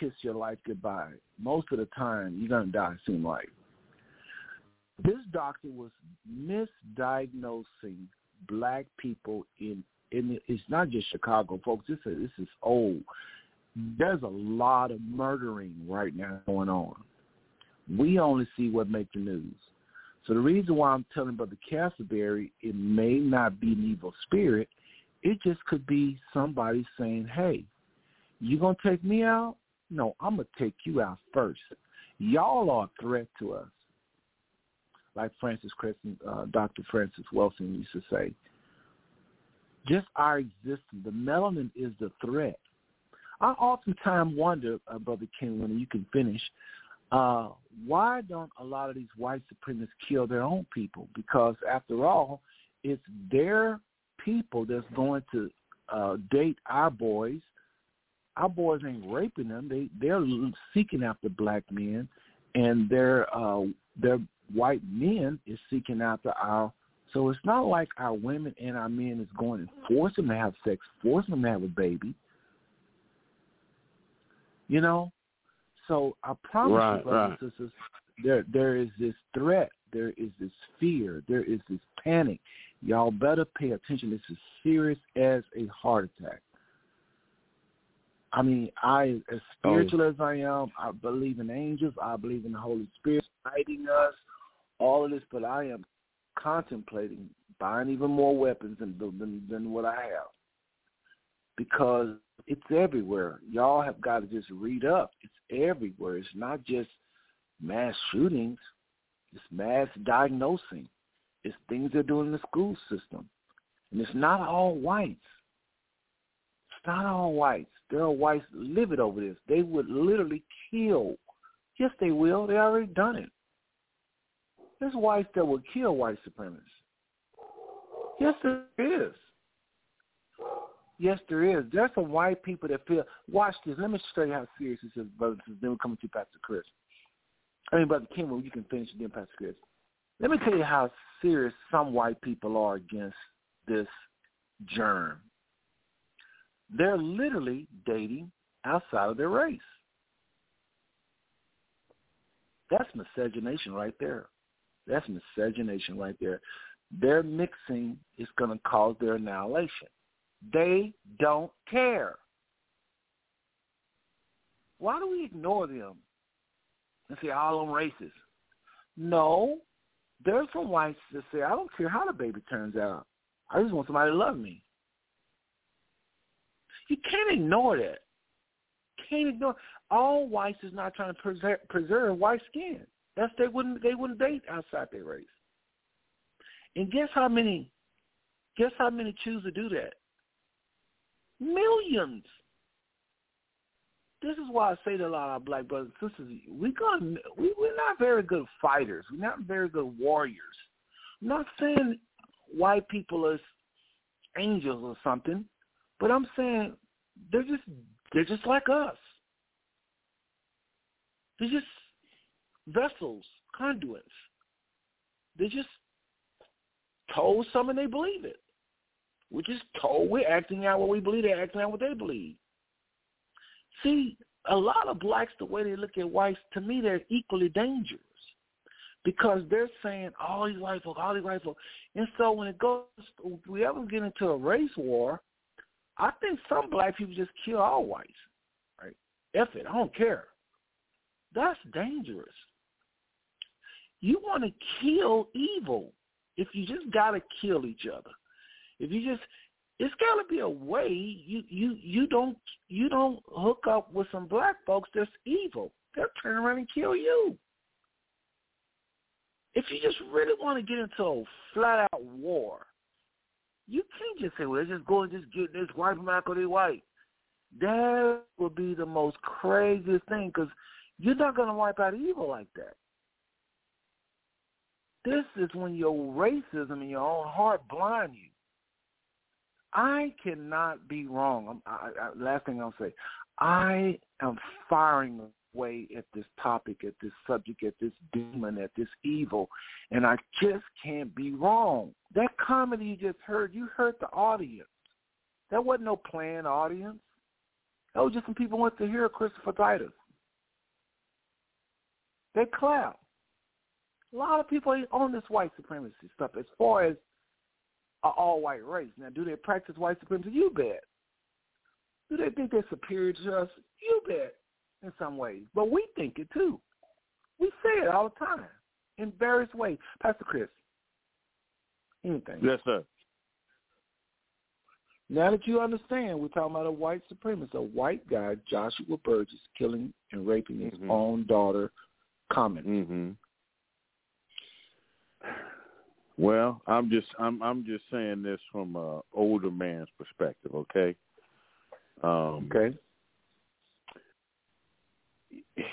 kiss your life goodbye. Most of the time, you're gonna die soon. Like this doctor was misdiagnosing black people in in it's not just Chicago, folks. This is this is old. There's a lot of murdering right now going on. We only see what makes the news. So the reason why I'm telling Brother Castleberry it may not be an evil spirit, it just could be somebody saying, Hey, you gonna take me out? No, I'm gonna take you out first. Y'all are a threat to us. Like Francis Crescent, uh, Dr. Frances Welsing used to say, just our existence. The melanin is the threat. I oftentimes wonder, uh, Brother King, when you can finish, uh, why don't a lot of these white supremacists kill their own people? Because after all, it's their people that's going to uh, date our boys. Our boys ain't raping them. They they're seeking after black men, and their uh, their white men is seeking after our so it's not like our women and our men is going and forcing them to have sex, forcing them to have a baby. You know? So I promise right, you, brothers right. and sisters, there there is this threat, there is this fear, there is this panic. Y'all better pay attention. This is serious as a heart attack. I mean, I as oh. spiritual as I am, I believe in angels, I believe in the Holy Spirit guiding us, all of this, but I am contemplating buying even more weapons than than, than what I have because it's everywhere. Y'all have got to just read up. It's everywhere. It's not just mass shootings. It's mass diagnosing. It's things they're doing in the school system. And it's not all whites. Not all whites. There are whites livid over this. They would literally kill. Yes, they will. They already done it. There's whites that will kill white supremacists. Yes, there is. Yes, there is. There's some white people that feel. Watch this. Let me show you how serious this is, brothers. Then we're coming to Pastor Chris. I mean, Brother Kim, you can finish, then Pastor Chris. Let me tell you how serious some white people are against this germ. They're literally dating outside of their race. That's miscegenation right there. That's miscegenation right there. Their mixing is going to cause their annihilation. They don't care. Why do we ignore them and say all them racist? No, there's some whites that say I don't care how the baby turns out. I just want somebody to love me. You can't ignore that. Can't ignore. All whites is not trying to preserve, preserve white skin. That's they wouldn't they wouldn't date outside their race. And guess how many guess how many choose to do that? Millions. This is why I say to a lot of our black brothers and sisters, we gonna we, we're not very good fighters. We're not very good warriors. I'm not saying white people are angels or something, but I'm saying they're just they're just like us. They're just vessels, conduits. They just told something they believe it. We're just told we're acting out what we believe, they're acting out what they believe. See, a lot of blacks, the way they look at whites, to me, they're equally dangerous because they're saying all these white folk, all these white folk. And so when it goes, we ever get into a race war, I think some black people just kill all whites. Right? F it, I don't care. That's dangerous. You want to kill evil if you just got to kill each other. If you just it's got to be a way you you you don't you don't hook up with some black folks that's evil. They'll turn around and kill you. If you just really want to get into a flat out war, you can't just say, "Well, let's just go and just get this white from white." That would be the most craziest thing because you're not going to wipe out evil like that. This is when your racism in your own heart blind you. I cannot be wrong. I, I, last thing I'll say, I am firing way at this topic, at this subject, at this demon, at this evil, and I just can't be wrong. That comedy you just heard, you heard the audience. That wasn't no planned audience. That was just some people went to hear Christopher Titus. They clapped. A lot of people ain't on this white supremacy stuff as far as an all-white race. Now, do they practice white supremacy? You bet. Do they think they're superior to us? You bet, in some ways. But we think it too. We say it all the time in various ways. Pastor Chris, anything? Yes, sir. Now that you understand, we're talking about a white supremacist, a white guy, Joshua Burgess, killing and raping his Mhm. own daughter, Common. hmm Well, I'm just I'm I'm just saying this from a older man's perspective, okay? Um, Okay.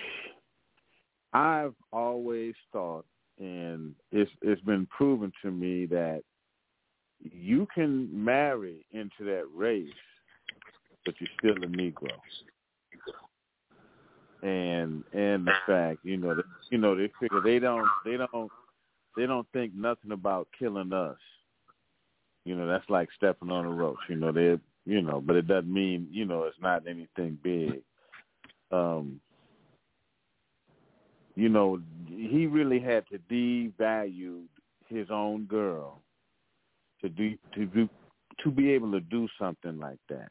I've always thought, and it's it's been proven to me that you can marry into that race, but you're still a Negro. And and the fact, you know, that, you know, they figure they don't they don't they don't think nothing about killing us. You know, that's like stepping on a roach. You know, they you know, but it doesn't mean you know it's not anything big. Um, you know, he really had to devalue his own girl to do to do to be able to do something like that.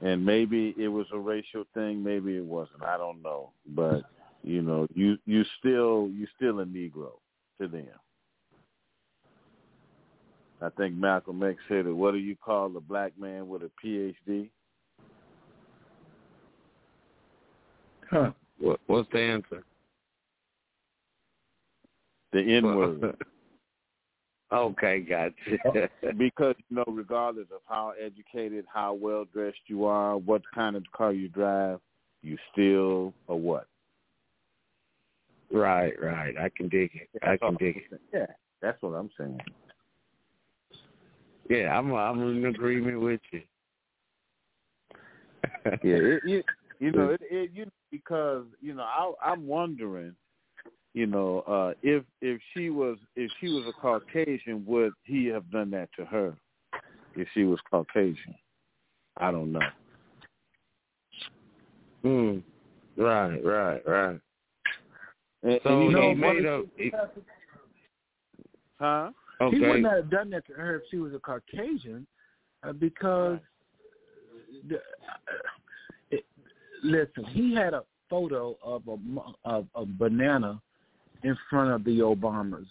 And maybe it was a racial thing, maybe it wasn't. I don't know, but you know, you you still you still a Negro to them. I think Malcolm X said it. What do you call a black man with a PhD? Huh. What, what's the answer? The N word. okay, gotcha. Oh. because you know, regardless of how educated, how well dressed you are, what kind of car you drive, you still a what? right, right. I can dig it. I can dig it. Yeah, that's what I'm saying. Yeah, I'm I'm in agreement with you. yeah, it, it, you know, it, it you because you know, I, I'm wondering, you know, uh, if if she was if she was a Caucasian, would he have done that to her? If she was Caucasian, I don't know. Hmm. Right, right, right. And, So and you he made a he- huh? He would not have done that to her if she was a Caucasian, uh, because the, uh, it, listen, he had a photo of a of a banana in front of the Obamas.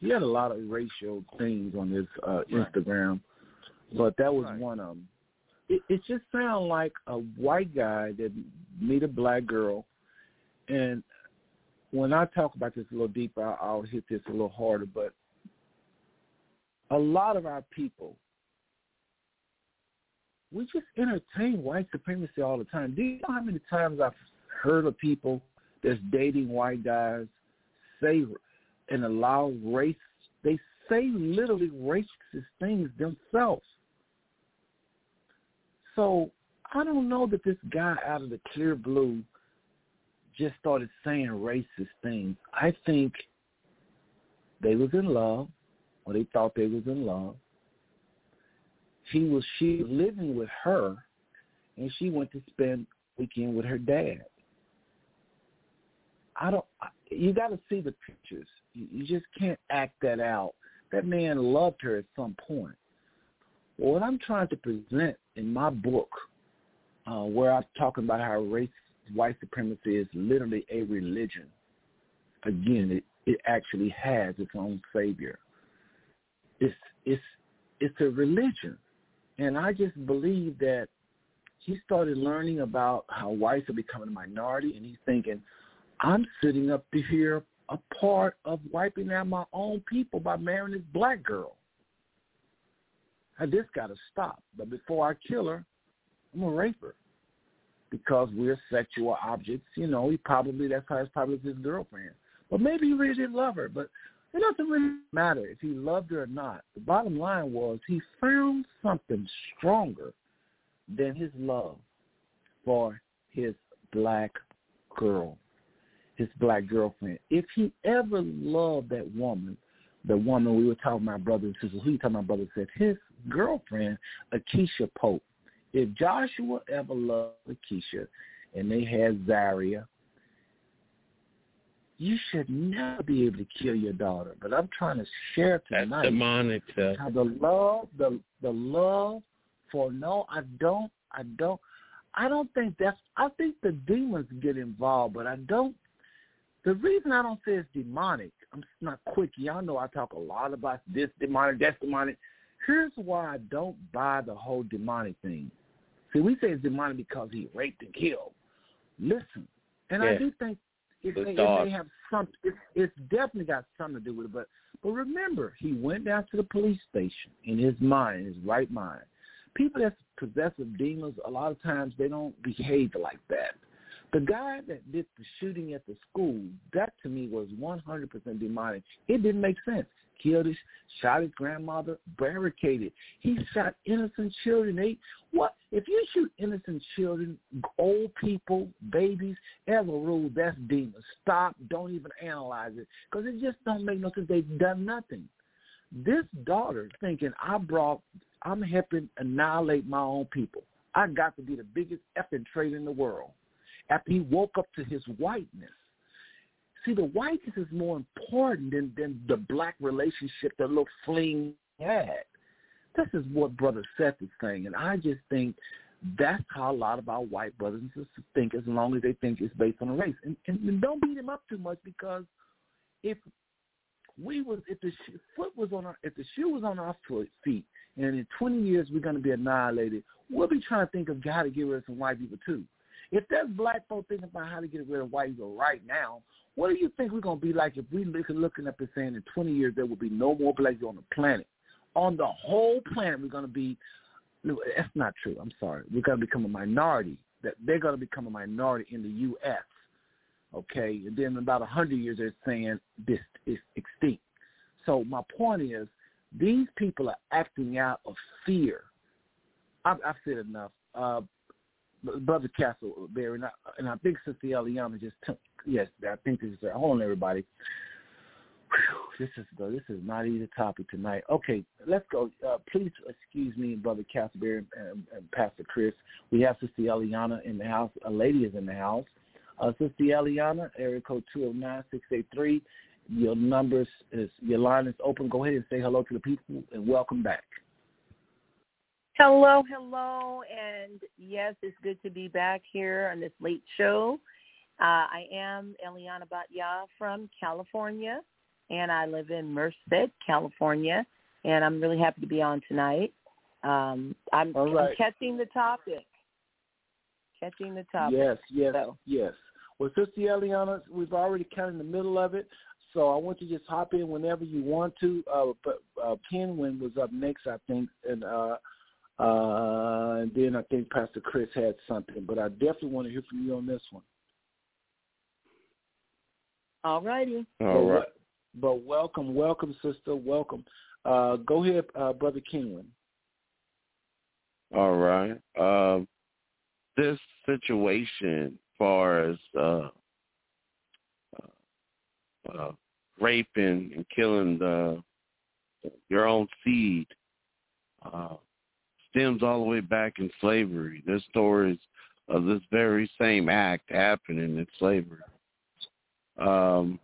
He had a lot of racial things on his uh, Instagram, but that was Right. one of them. It, it just sounds like a white guy that meet a black girl, and when I talk about this a little deeper, I'll hit this a little harder, but a lot of our people, we just entertain white supremacy all the time. Do you know how many times I've heard of people that's dating white guys say and allow race, they say literally racist things themselves. So I don't know that this guy out of the clear blue just started saying racist things. I think they was in love or they thought they was in love. He was she was living with her, and she went to spend weekend with her dad. I don't. You got to see the pictures. You, you just can't act that out. That man loved her at some point. What I'm trying to present in my book, uh, where I'm talking about how race, white supremacy is literally a religion. Again, it, it actually has its own savior it's it's it's a religion and i just believe that he started learning about how whites are becoming a minority and he's thinking i'm sitting up to here a part of wiping out my own people by marrying this black girl. I this got to stop. But before i kill her i'm rape her because we're sexual objects you know he probably that's how it's probably his girlfriend. But maybe he really didn't love her but it doesn't really matter if he loved her or not. The bottom line was he found something stronger than his love. for his black girl, his black girlfriend. If he ever loved that woman, the woman we were talking about, brother and sister, who you talking about, brother said, his girlfriend, Akeisha Pope. If Joshua ever loved Akeisha and they had Zaria, you should never be able to kill your daughter. But I'm trying to share tonight. That's demonic. How the love, the the love for no, I don't, I don't, I don't think that's. I think the demons get involved, but I don't. The reason I don't say it's demonic, I'm not quick. Y'all know I talk a lot about this demonic, that's demonic. Here's why I don't buy the whole demonic thing. See, we say it's demonic because he raped and killed. Listen, and Yeah. I do think it, The may, it thought. may have some. It, it's definitely got something to do with it. But but remember, he went down to the police station in his mind, in his right mind. People that's possessed of demons, a lot of times they don't behave like that. The guy that did the shooting at the school, that to me was 100% demonic. It didn't make sense. Killed his, shot his grandmother, barricaded. He shot innocent children. They what? If you shoot innocent children, old people, babies, as a rule, that's demons. Stop. Don't even analyze it because it just don't make no sense. They've done nothing. This daughter thinking I brought, I'm helping annihilate my own people. I got to be the biggest effing traitor in the world. After he woke up to his whiteness. See, the whiteness is more important than, than the black relationship that little fling had. This is what Brother Seth is saying, and I just think that's how a lot of our white brothers and sisters think, as long as they think it's based on a race. And, and, and don't beat him up too much because if we was if the sh- foot was on our if the shoe was on our foot feet, and in 20 years we're going to be annihilated, we'll be trying to think of how to get rid of some white people too. If there's black folk thinking about how to get rid of white people right now, what do you think we're going to be like if we look looking up and saying in 20 years there will be no more blacks on the planet? On the whole planet, we're going to be. No, that's not true. I'm sorry. We're going to become a minority. That they're going to become a minority in the U.S. Okay, and then in about a hundred years, they're saying this is extinct. So my point is, these people are acting out of fear. I've, I've said enough. Uh, Brother Castleberry, and I, and I think Sister Eliana just took, yes, I think this is, hold on everybody. This is this is not easy topic tonight. Okay, let's go. Uh, please excuse me, Brother Castleberry and, and Pastor Chris. We have Sister Eliana in the house. A lady is in the house. Uh, Sister Eliana, area code 209-683. Your numbers is, your line is open. Go ahead and say hello to the people and welcome back. Hello, hello, and yes, it's good to be back here on this late show. Uh, I am Eliana Batya from California, and I live in Merced, California, and I'm really happy to be on tonight. Um, I'm, All I'm catching the topic. Catching the topic. Yes, yes, So. yes. Well, Sister Eliana, we've already kind of in the middle of it, so I want you to just hop in whenever you want to. Uh, but uh, Kenwin was up next, I think, and uh, uh, and then I think Pastor Chris had something. But I definitely want to hear from you on this one. All righty. All right. but. But welcome, welcome, sister, welcome. Uh, go ahead, uh, Brother Kenwin. All right. Um, this situation, far as uh, uh, uh, raping and killing the your own seed, uh, stems all the way back in slavery. There's stories of this very same act happening in slavery. Um,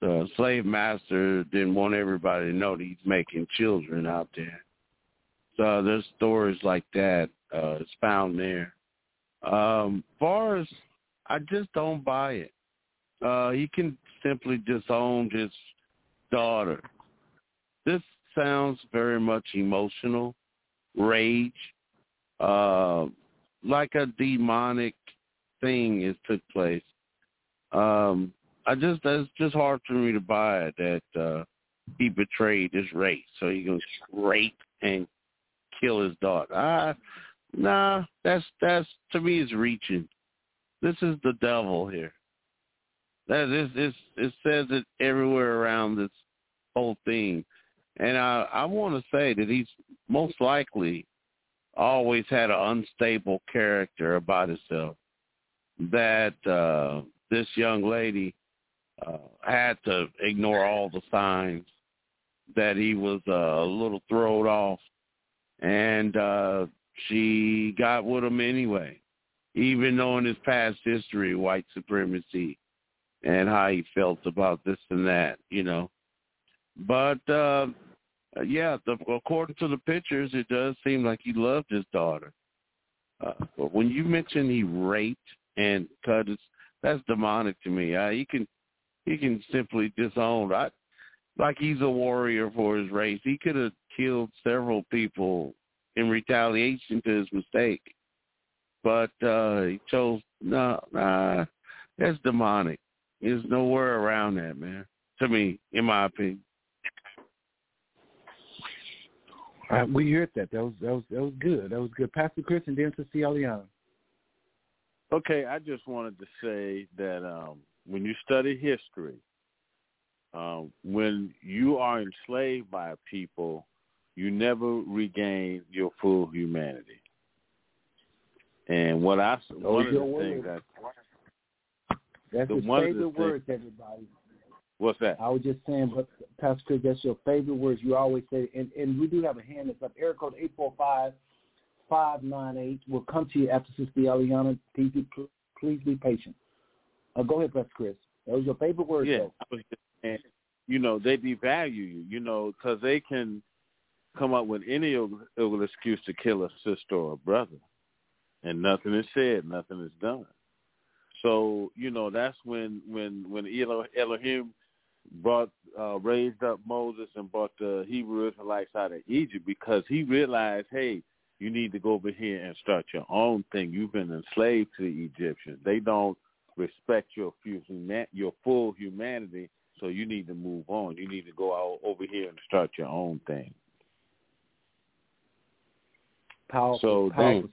the slave master didn't want everybody to know that he's making children out there. So there's stories like that. Uh, it's found there. Um, far as I just don't buy it. Uh, he can simply disown his daughter. This sounds very much emotional, rage, uh, like a demonic thing has took place. Um, I just it's just hard for me to buy that uh, he betrayed his race, so he gonna rape and kill his daughter. Ah, nah, that's that's to me is reaching. This is the devil here. That is is it says it everywhere around this whole thing, and I I want to say that he's most likely always had an unstable character about himself. That uh, this young lady uh, had to ignore all the signs that he was uh, a little thrown off, and uh, she got with him anyway, even knowing his past history, white supremacy, and how he felt about this and that, you know. But uh, yeah, the, according to the pictures, it does seem like he loved his daughter. Uh, but when you mention he raped and cut his, that's demonic to me. Uh, he can he can simply disown. I, like he's a warrior for his race. He could have killed several people in retaliation to his mistake, but uh he chose no, nah. That's demonic. There's nowhere around that, man. To me, in my opinion. Uh, we heard that. That was that was that was good. That was good. Pastor Chris and then Sister Eliana. Okay, I just wanted to say that um, when you study history, um, when you are enslaved by a people, you never regain your full humanity. And what I oh, one of the things that that's the, his favorite words, everybody. What's that? I was just saying, but Pastor Chris, that's your favorite words. You always say, and, and we do have a hand that's up. Air code eight four five five nine eight. We'll come to you after Sister Eliana. Please be, please be patient. Uh, go ahead, Pastor Chris. That was your favorite word. Yeah, though. I was just saying, you know, they devalue you. You know, because they can come up with any little excuse to kill a sister or a brother, and nothing is said, nothing is done. So you know that's when when when Elohim brought uh, raised up Moses and brought the Hebrew Israelites out of Egypt because he realized, hey, you need to go over here and start your own thing. You've been enslaved to the Egyptians. They don't respect your your full humanity, so you need to move on. You need to go out over here and start your own thing. Powerful. So powerful.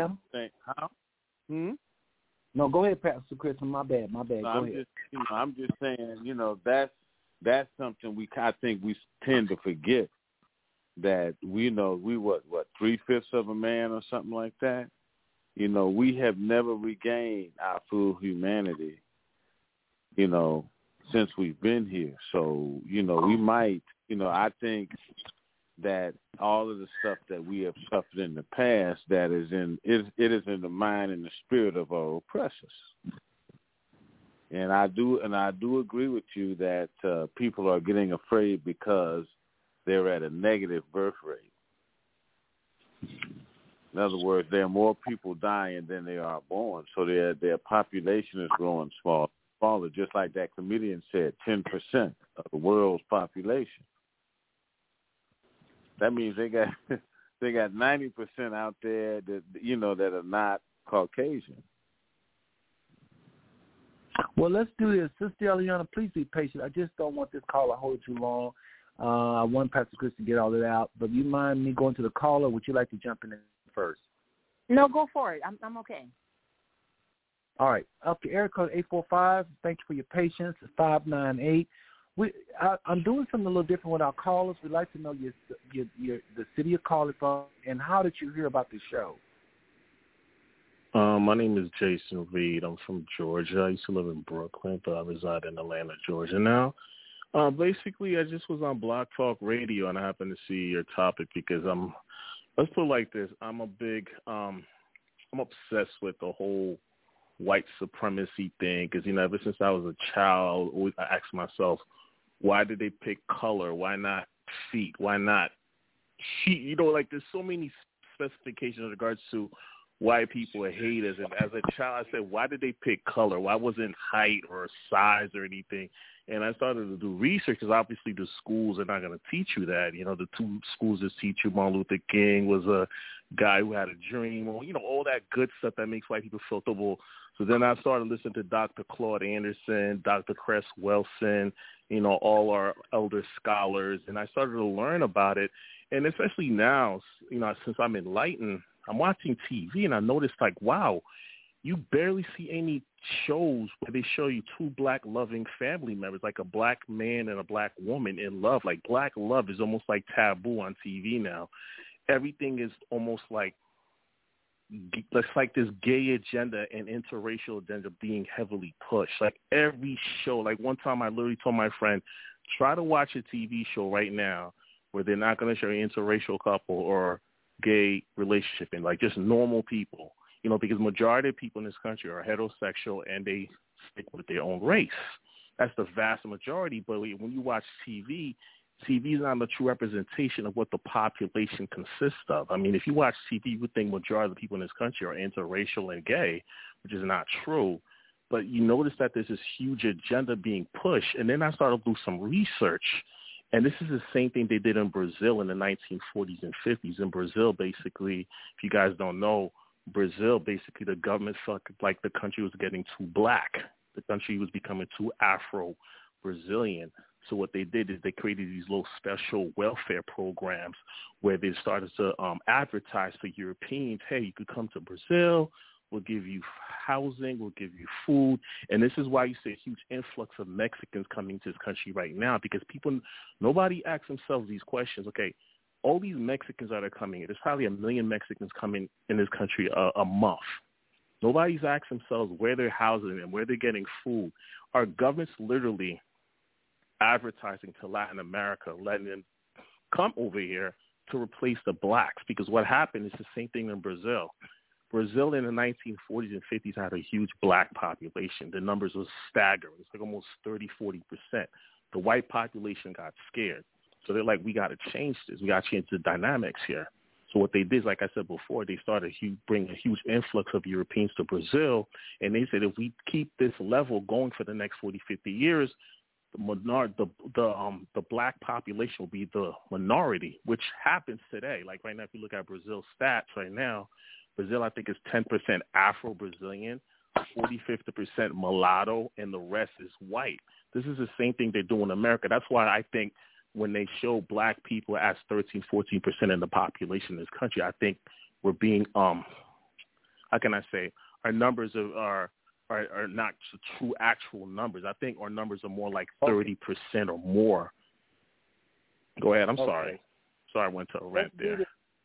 I'm saying, how? Hmm? No, go ahead, Pastor Chris. My bad. My bad. No, go I'm ahead. just, you know, I'm just saying, you know, that's that's something we I think we tend to forget that we know we what what three fifths of a man or something like that. You know, we have never regained our full humanity. You know, since we've been here. So you know, we might. You know, I think that all of the stuff that we have suffered in the past that is in it, it is in the mind and the spirit of our oppressors. And I do and I do agree with you that uh, people are getting afraid because they're at a negative birth rate. In other words, there are more people dying than there are born, so their their population is growing small, smaller. Just like that comedian said, ten percent of the world's population that means they got they got ninety percent out there that you know that are not Caucasian. Well, let's do this, Sister Eliana. Please be patient. I just don't want this call to hold too long. Uh, I want Pastor Chris to get all of that out. But you mind me going to the caller? Would you like to jump in first? No, go for it. I'm I'm okay. All right. Up to air code eight four five. Thank you for your patience. Five nine eight we I, I'm doing something a little different with our callers. We'd like to know your your, your the city you're calling from and how did you hear about the show? Um, my name is Jason Reed. I'm from Georgia. I used to live in Brooklyn, but I reside in Atlanta, Georgia now. Uh, basically, I just was on Blog Talk Radio, and I happened to see your topic because I'm. Let's put it like this: I'm a big, um, I'm obsessed with the whole white supremacy thing because you know ever since I was a child, always I asked myself, why did they pick color? Why not feet? Why not sheet? You know, like there's so many specifications in regards to why people hate us. And as a child, I said, why did they pick color? Why wasn't height or size or anything? And I started to do research because obviously the schools are not going to teach you that. You know, the two schools that teach you Martin Luther King was a guy who had a dream, or you know, all that good stuff that makes white people feel comfortable. So then I started listening to Dr. Claude Anderson, Dr. Cress Welsing, you know, all our elder scholars, and I started to learn about it. And especially now, you know, since I'm enlightened, I'm watching TV and I noticed like, wow, you barely see any shows where they show you two black loving family members, like a black man and a black woman in love. Like black love is almost like taboo on TV now. Everything is almost like it's like this gay agenda and interracial agenda being heavily pushed. Like every show, like one time I literally told my friend, try to watch a TV show right now where they're not going to show an interracial couple or gay relationship and like just normal people. You know, because majority of people in this country are heterosexual and they stick with their own race. That's the vast majority. But when you watch TV, TV is not a true representation of what the population consists of. I mean, if you watch TV, you would think majority of the people in this country are interracial and gay, which is not true. But you notice that there's this huge agenda being pushed. And then I started to do some research. And this is the same thing they did in Brazil in the 1940s and 50s. In Brazil, basically, if you guys don't know, Brazil, basically the government felt like the country was getting too black. The country was becoming too Afro-Brazilian. So what they did is they created these little special welfare programs where they started to um, advertise for Europeans, hey, you could come to Brazil. We'll give you housing. We'll give you food. And this is why you see a huge influx of Mexicans coming to this country right now because people, nobody asks themselves these questions. Okay, all these Mexicans that are coming, there's probably a million Mexicans coming in this country a, a month. Nobody's asking themselves where they're housing and where they're getting food. Our government's literally advertising to Latin America, letting them come over here to replace the blacks. Because what happened is the same thing in Brazil. Brazil in the 1940s and 50s had a huge black population. The numbers were staggering. It's like almost 30, 40 percent. The white population got scared. So they're like, we got to change this. We got to change the dynamics here. So what they did, like I said before, they started huge, bring a huge influx of Europeans to Brazil, and they said if we keep this level going for the next 40, 50 years, the minor, the the um the black population will be the minority, which happens today. Like right now, if you look at Brazil stats right now, Brazil I think is 10% Afro-Brazilian, 40, 50% mulatto, and the rest is white. This is the same thing they do in America. That's why I think when they show black people as 13, 14 percent in the population in this country, I think we're being um, how can I say our numbers are are are, are not true actual numbers. I think our numbers are more like thirty percent or more. Go ahead. I'm okay. sorry. Sorry, I went to a rant there.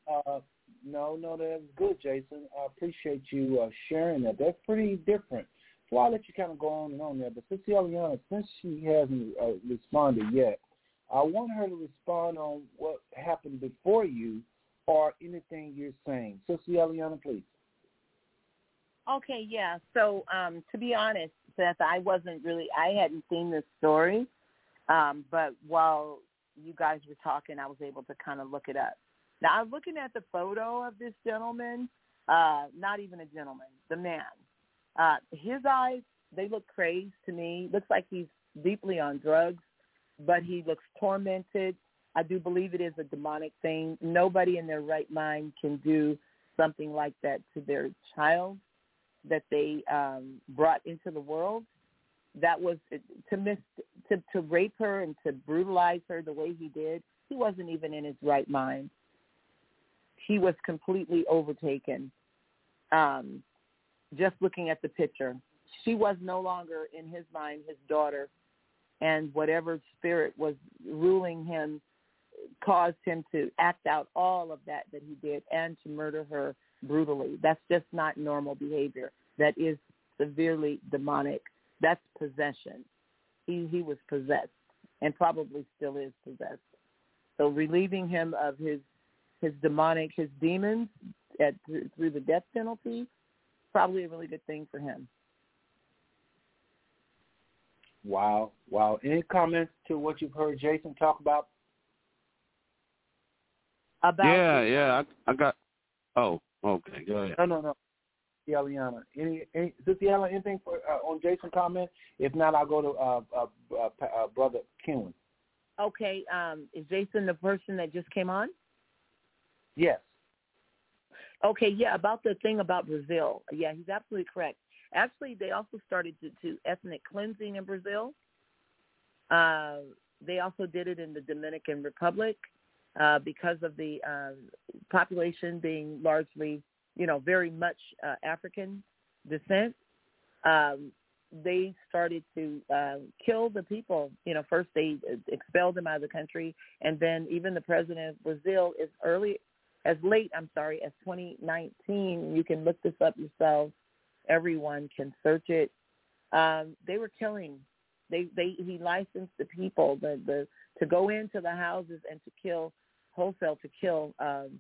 Uh, no, no, that's good, Jason. I appreciate you uh, sharing that. That's pretty different. So I'll let you kind of go on and on there. But since Eliana, since she hasn't uh, responded yet, I want her to respond on what happened before you or anything you're saying. Sister Eliana, please. Okay, yeah. So um, to be honest, Seth, I wasn't really, I hadn't seen this story, um, but while you guys were talking, I was able to kind of look it up. Now, I'm looking at the photo of this gentleman, uh, not even a gentleman, the man. Uh, his eyes, they look crazed to me. Looks like he's deeply on drugs but he looks tormented. I do believe it is a demonic thing. Nobody in their right mind can do something like that to their child that they um, brought into the world. That was to miss to to rape her and to brutalize her the way he did. He wasn't even in his right mind. He was completely overtaken. Um, just looking at the picture, she was no longer in his mind his daughter and whatever spirit was ruling him caused him to act out all of that that he did and to murder her brutally. That's just not normal behavior. That is severely demonic. That's possession. He he was possessed and probably still is possessed. So relieving him of his his demonic his demons at through the death penalty probably a really good thing for him. Wow, wow. Any comments to what you've heard Jason talk about? About yeah, yeah. I, I got. Oh, okay. Go ahead. No, no, no. Eliana, any, any Sister Eliana, anything for uh, on Jason's comment? If not, I'll go to uh, uh, uh, uh, Brother Kenwin. Okay, um, is Jason the person that just came on? Yes. Okay, yeah, about the thing about Brazil. Yeah, he's absolutely correct. Actually, they also started to, to ethnic cleansing in Brazil. Uh, they also did it in the Dominican Republic uh, because of the uh, population being largely, you know, very much uh, African descent. Um, they started to uh, kill the people. You know, first they expelled them out of the country, and then even the president of Brazil is early as late, I'm sorry, as 2019. You can look this up yourself. Everyone can search it. Um, they were killing. They they he licensed the people the the to go into the houses and to kill wholesale to kill um,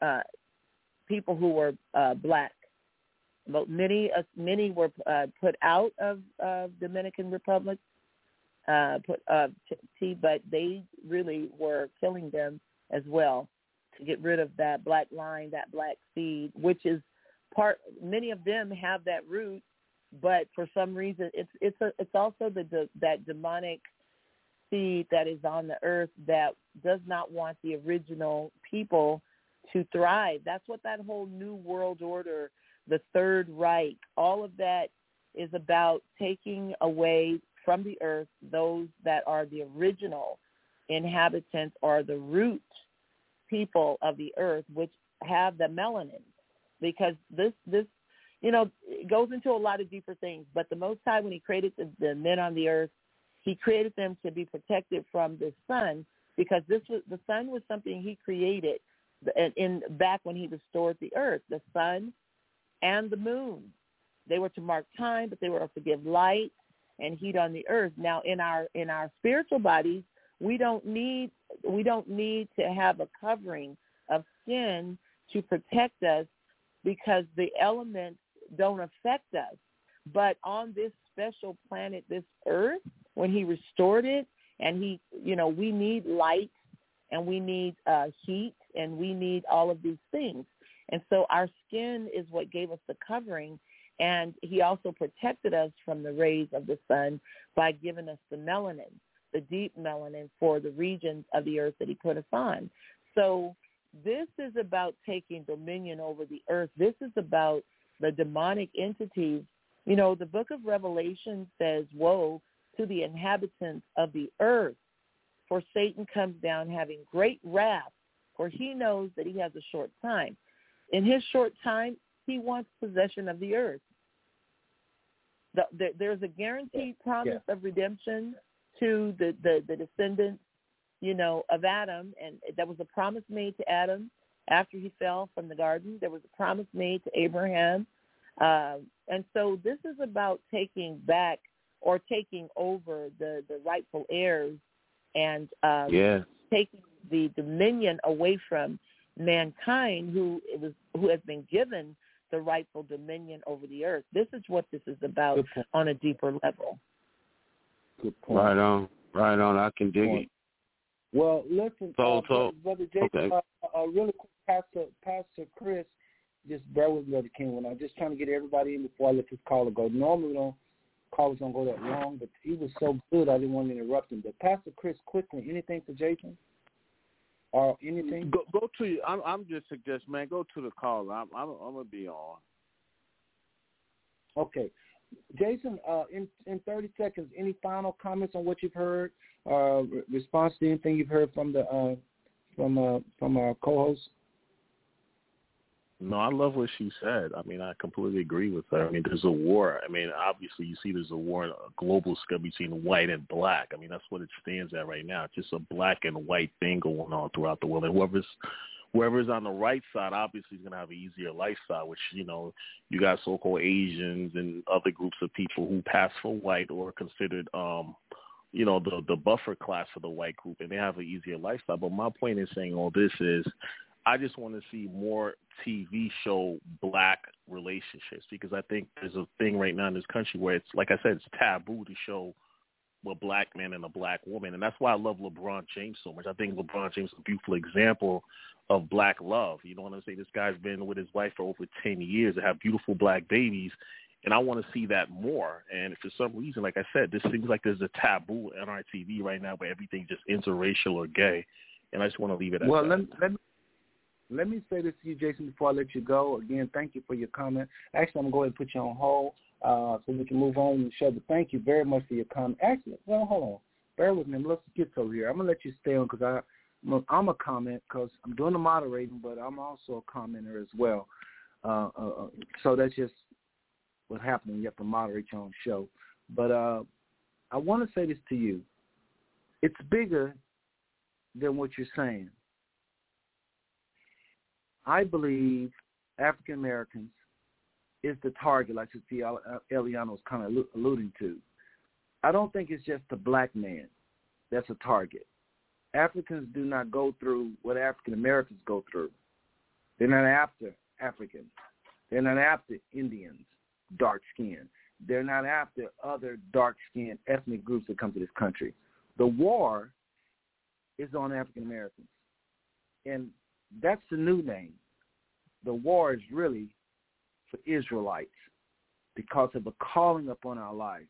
uh, people who were uh, black. But many uh, many were uh, put out of uh, Dominican Republic, uh, put uh, t- but they really were killing them as well get rid of that black line, that black seed, which is part. Many of them have that root, but for some reason, it's it's a, it's also the, the that demonic seed that is on the earth that does not want the original people to thrive. That's what that whole new world order, the Third Reich, all of that is about taking away from the earth those that are the original inhabitants or the root people of the earth, which have the melanin. Because this, this, you know, it goes into a lot of deeper things. But the Most High, when He created the, the men on the earth, He created them to be protected from the sun, because this was the sun was something He created in, in back when He restored the earth, the sun and the moon. They were to mark time, but they were to give light and heat on the earth. Now, in our in our spiritual bodies, we don't need we don't need to have a covering of skin to protect us because the elements don't affect us. But on this special planet, this earth, when he restored it and he, you know, we need light and we need uh, heat and we need all of these things. And so our skin is what gave us the covering. And he also protected us from the rays of the sun by giving us the melanin the deep melanin for the regions of the earth that he put us on. So this is about taking dominion over the earth. This is about the demonic entities. You know, the book of Revelation says, woe to the inhabitants of the earth, for Satan comes down having great wrath, for he knows that he has a short time. In his short time, he wants possession of the earth. The, the, there's a guaranteed promise yeah. of redemption to the, the, the descendants, you know, of Adam. And that was a promise made to Adam after he fell from the garden. There was a promise made to Abraham. Uh, and so this is about taking back or taking over the, the rightful heirs and um, yeah. taking the dominion away from mankind who was who has been given the rightful dominion over the earth. This is what this is about on a deeper level. Good point. Right on. Right on. I can dig point. it. Well, listen, so, uh, so, Brother Jason, okay. uh, uh, really quick, Pastor, Pastor Chris, just bear with me, Brother King. When I'm just trying to get everybody in before I let this caller go. Normally, we don't callers don't go that long, but he was so good, I didn't want to interrupt him. But Pastor Chris, quickly, anything for Jason? Or anything? Go, go to you. I'm, I'm just suggesting, man. Go to the caller. I'm, I'm, I'm gonna be on. Okay. Jason, uh, in in 30 seconds, any final comments on what you've heard? Uh, response to anything you've heard from the uh, from uh, from our co-host? No, I love what she said. I mean, I completely agree with her. I mean, there's a war. I mean, obviously, you see there's a war, a global scale between white and black. I mean, that's what it stands at right now. It's just a black and white thing going on throughout the world. And whoever's whoever's on the right side obviously is going to have an easier lifestyle, which, you know, you got so-called Asians and other groups of people who pass for white or considered, um, you know, the, the buffer class of the white group, and they have an easier lifestyle. But my point in saying all this is I just want to see more TV show black relationships because I think there's a thing right now in this country where it's, like I said, it's taboo to show – a black man and a black woman. And that's why I love LeBron James so much. I think LeBron James is a beautiful example of black love. You know what I'm saying? This guy's been with his wife for over 10 years and have beautiful black babies. And I want to see that more. And for some reason, like I said, this seems like there's a taboo on our TV right now where everything's just interracial or gay. And I just want to leave it at well, that. Well, let, let, let me say this to you, Jason, before I let you go. Again, thank you for your comment. Actually, I'm going to go ahead and put you on hold uh, so we can move on the show. But thank you very much for your comment. Actually, well, hold on. Bear with me. Let's get over here. I'm going to let you stay on because I, I'm a comment because I'm doing the moderating, but I'm also a commenter as well. Uh, uh, uh, so that's just what happens when you have to moderate your own show. But uh, I want to say this to you. It's bigger than what you're saying. I believe African Americans is the target, like Sister Eliana was kind of alluding to. I don't think it's just the black man that's a target. Africans do not go through what African Americans go through. They're not after Africans. They're not after Indians, dark skin. They're not after other dark skinned ethnic groups that come to this country. The war is on African Americans. And that's the new name. The war is really for Israelites because of the calling upon our lives.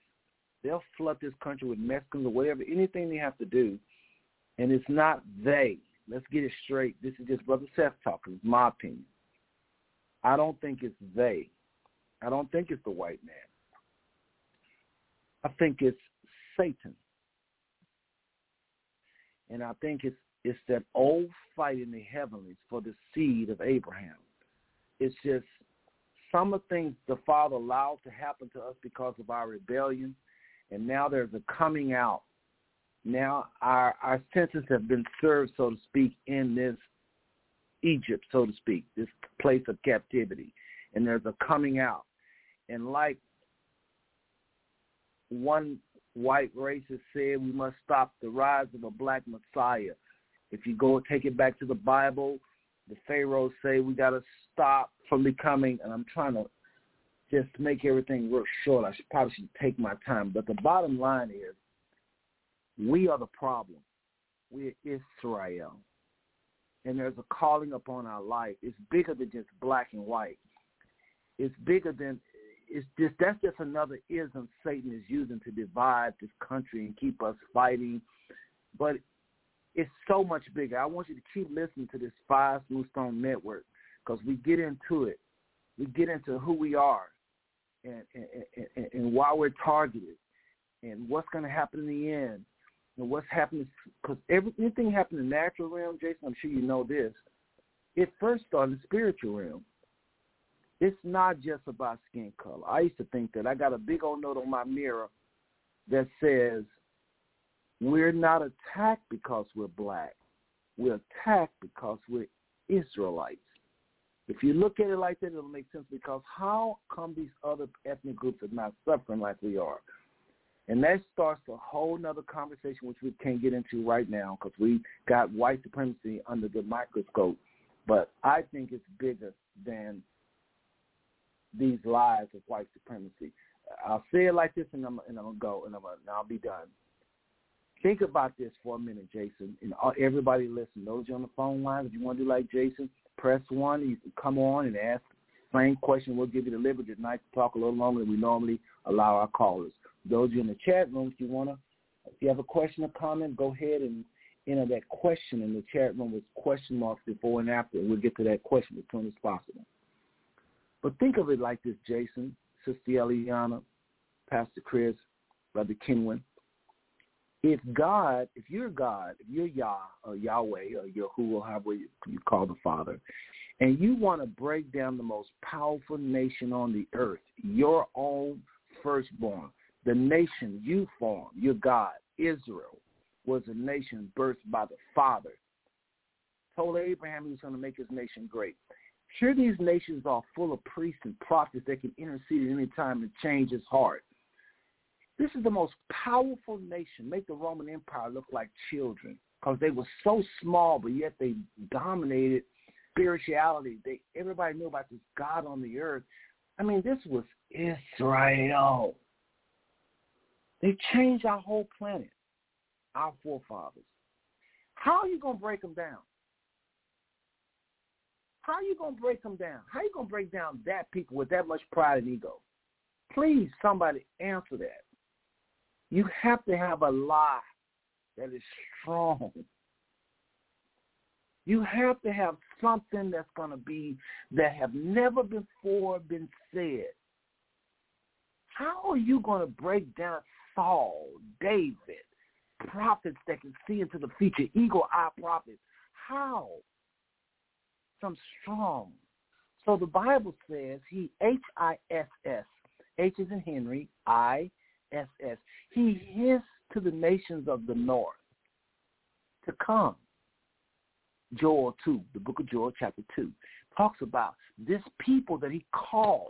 They'll flood this country with Mexicans or whatever, anything they have to do. And it's not they. Let's get it straight. This is just Brother Seth talking. It's my opinion. I don't think it's they. I don't think it's the white man. I think it's Satan. And I think it's it's that old fight in the heavenlies for the seed of Abraham. It's just some of the things the Father allowed to happen to us because of our rebellion, and now there's a coming out. Now our our senses have been served, so to speak, in this Egypt, so to speak, this place of captivity, and there's a coming out. And like one white racist said, we must stop the rise of a black Messiah. If you go take it back to the Bible, the Pharaohs say we got to stop from becoming, and I'm trying to just make everything real short. I should probably should take my time. But the bottom line is we are the problem. We're Israel. And there's a calling upon our life. It's bigger than just black and white. It's bigger than it's just that's just another ism Satan is using to divide this country and keep us fighting. But it's so much bigger. I want you to keep listening to this Five Smooth Stone Network because we get into it. We get into who we are and, and, and, and why we're targeted and what's going to happen in the end and what's happening. Because everything happened in the natural realm, Jason, I'm sure you know this. It first started in the spiritual realm. It's not just about skin color. I used to think that I got a big old note on my mirror that says we're not attacked because we're black. We're attacked because we're Israelites. If you look at it like that, it'll make sense because how come these other ethnic groups are not suffering like we are? And that starts a whole nother conversation, which we can't get into right now because we got white supremacy under the microscope. But I think it's bigger than these lies of white supremacy. I'll say it like this, and I'm and I'm gonna go, and I'm gonna, I'll be done. Think about this for a minute, Jason, and everybody listen. Those on the phone line, if you want to do like Jason, press one. You can come on and ask the same question. We'll give you the liberty tonight to talk a little longer than we normally allow our callers. Those in the chat room, if you wanna, if you have a question or comment, go ahead and enter that question in the chat room with question marks before and after, we'll get to that question as soon as possible. But think of it like this, Jason, Sister Eliana, Pastor Chris, Brother Kenwin. If God, if you're God, if you're Yah or Yahweh or Yahuwah, however you call the Father, and you want to break down the most powerful nation on the earth, your own firstborn, the nation you formed, your God, Israel, was a nation birthed by the Father. Told Abraham he was going to make his nation great. Sure, these nations are full of priests and prophets that can intercede at any time and change his heart. This is the most powerful nation. Make the Roman Empire look like children because they were so small, but yet they dominated spirituality. They everybody knew about this God on the earth. I mean, this was Israel. They changed our whole planet, our forefathers. How are you going to break them down? How are you going to break them down? How are you going to break down that people with that much pride and ego? Please, somebody answer that. You have to have a lie that is strong. You have to have something that's going to be that have never before been said. How are you going to break down Saul, David, prophets that can see into the future, eagle eye prophets? How? some strong. So the Bible says he H-I-S-S. H is in Henry, I-S-S. He hissed to the nations of the north to come. Joel 2, the book of Joel chapter 2. talks about this people that he called.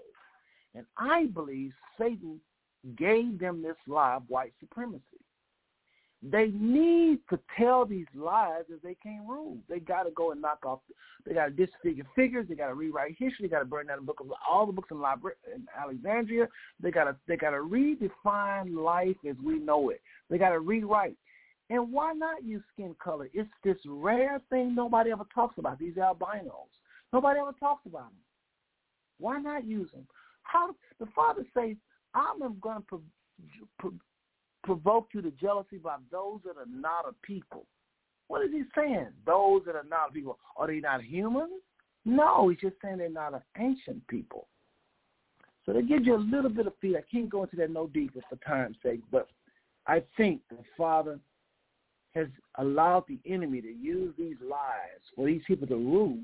And I believe Satan gave them this lie of white supremacy. They need to tell these lies as they can't rule. They got to go and knock off. They got to disfigure figures. They got to rewrite history. They got to burn down the book of all the books in, in Alexandria. They got to they got to redefine life as we know it. They got to rewrite. And why not use skin color? It's this rare thing nobody ever talks about. These albinos. Nobody ever talks about them. Why not use them? How the Father says, "I'm going to pro- pro- provoke you to jealousy by those that are not a people." What is he saying? Those that are not a people are they not human? No, he's just saying they're not an ancient people. So that gives you a little bit of feel. I can't go into that no deeper for time's sake, but I think the Father has allowed the enemy to use these lies for these people to rule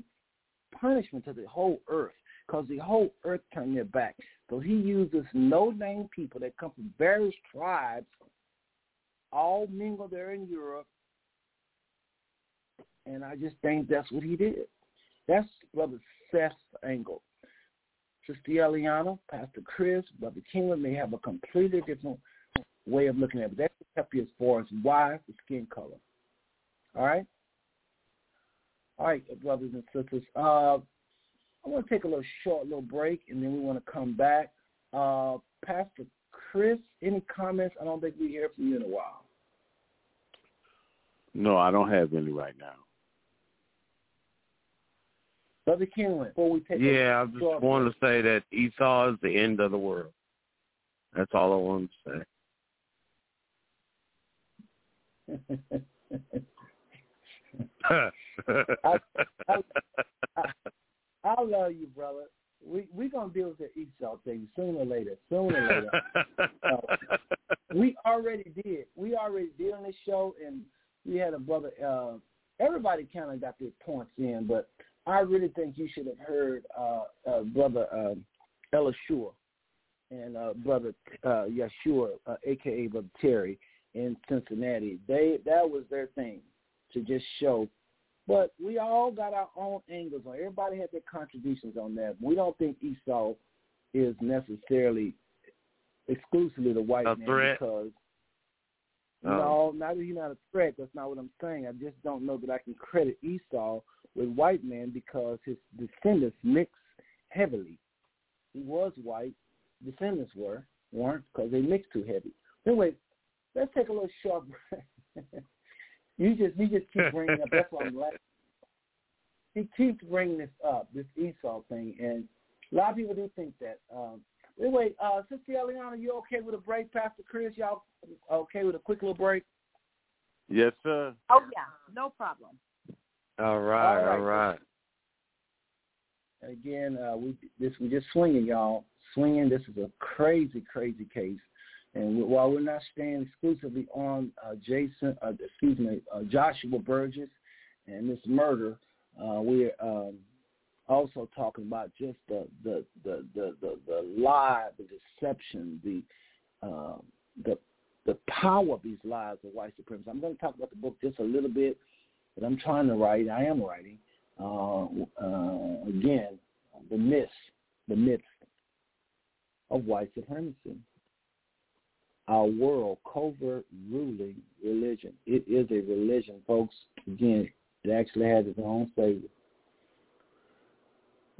punishment to the whole earth because the whole earth turned their back. So he uses no-name people that come from various tribes, all mingled there in Europe, and I just think that's what he did. That's Brother Seth's angle. Sister Eliana, Pastor Chris, Brother Kenwin may have a completely different way of looking at it. That will help you as far as why the skin color. All right? All right, brothers and sisters. Uh, I want to take a little short little break, and then we want to come back. Uh, Pastor Chris, any comments? I don't think we hear from you in a while. No, I don't have any right now. Brother Kenwin, before we take yeah, I just want to say that Esau is the end of the world. That's all I want to say. I, I, I, I love you, brother. We we gonna deal with the Esau thing sooner or later. Sooner or later. uh, we already did. We already did on this show, and we had a brother. Uh, everybody kind of got their points in, but I really think you should have heard uh, uh, brother uh, Elishua and uh, brother uh, Yeshua, uh, aka brother Terry in Cincinnati. They that was their thing to just show. But we all got our own angles on. Everybody had their contributions on that. We don't think Esau is necessarily exclusively the white a man threat. because Oh. no, not that he's not a threat. That's not what I'm saying. I just don't know that I can credit Esau with white man because his descendants mix heavily. He was white. Descendants were weren't because they mixed too heavy. Anyway, let's take a little short break. You just you just keep bringing up. That's why I'm laughing. He keeps bringing this up, this Esau thing, and a lot of people do think that. Um, anyway, uh, Sister Eliana, you okay with a break? Pastor Chris, y'all okay with a quick little break? Yes, sir. Oh yeah, no problem. All right, All right. all right. Again, uh, we this we just swinging, y'all. Swinging. This is a crazy, crazy case. And while we're not staying exclusively on uh, Jason, uh, excuse me, uh, Joshua Burgess and this murder, uh, we're um, also talking about just the the the the the, the lie, the deception, the um, the the power of these lies of white supremacy. I'm going to talk about the book just a little bit, but I'm trying to write. I am writing uh, uh, again the myths, the myths of white supremacy our world, covert ruling religion. It is a religion, folks. Again, it actually has its own savior.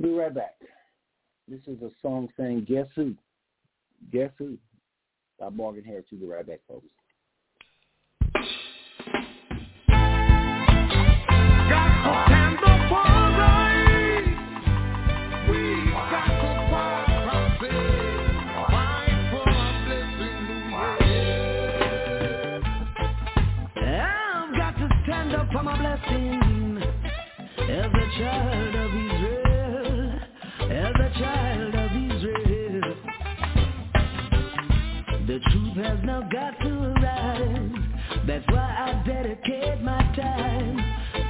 Be right back. This is a song saying, Guess Who? Guess Who? By Morgan Heritage. We'll be right back, folks. Child of Israel, as a child of Israel. The truth has now got to arise. That's why I dedicate my time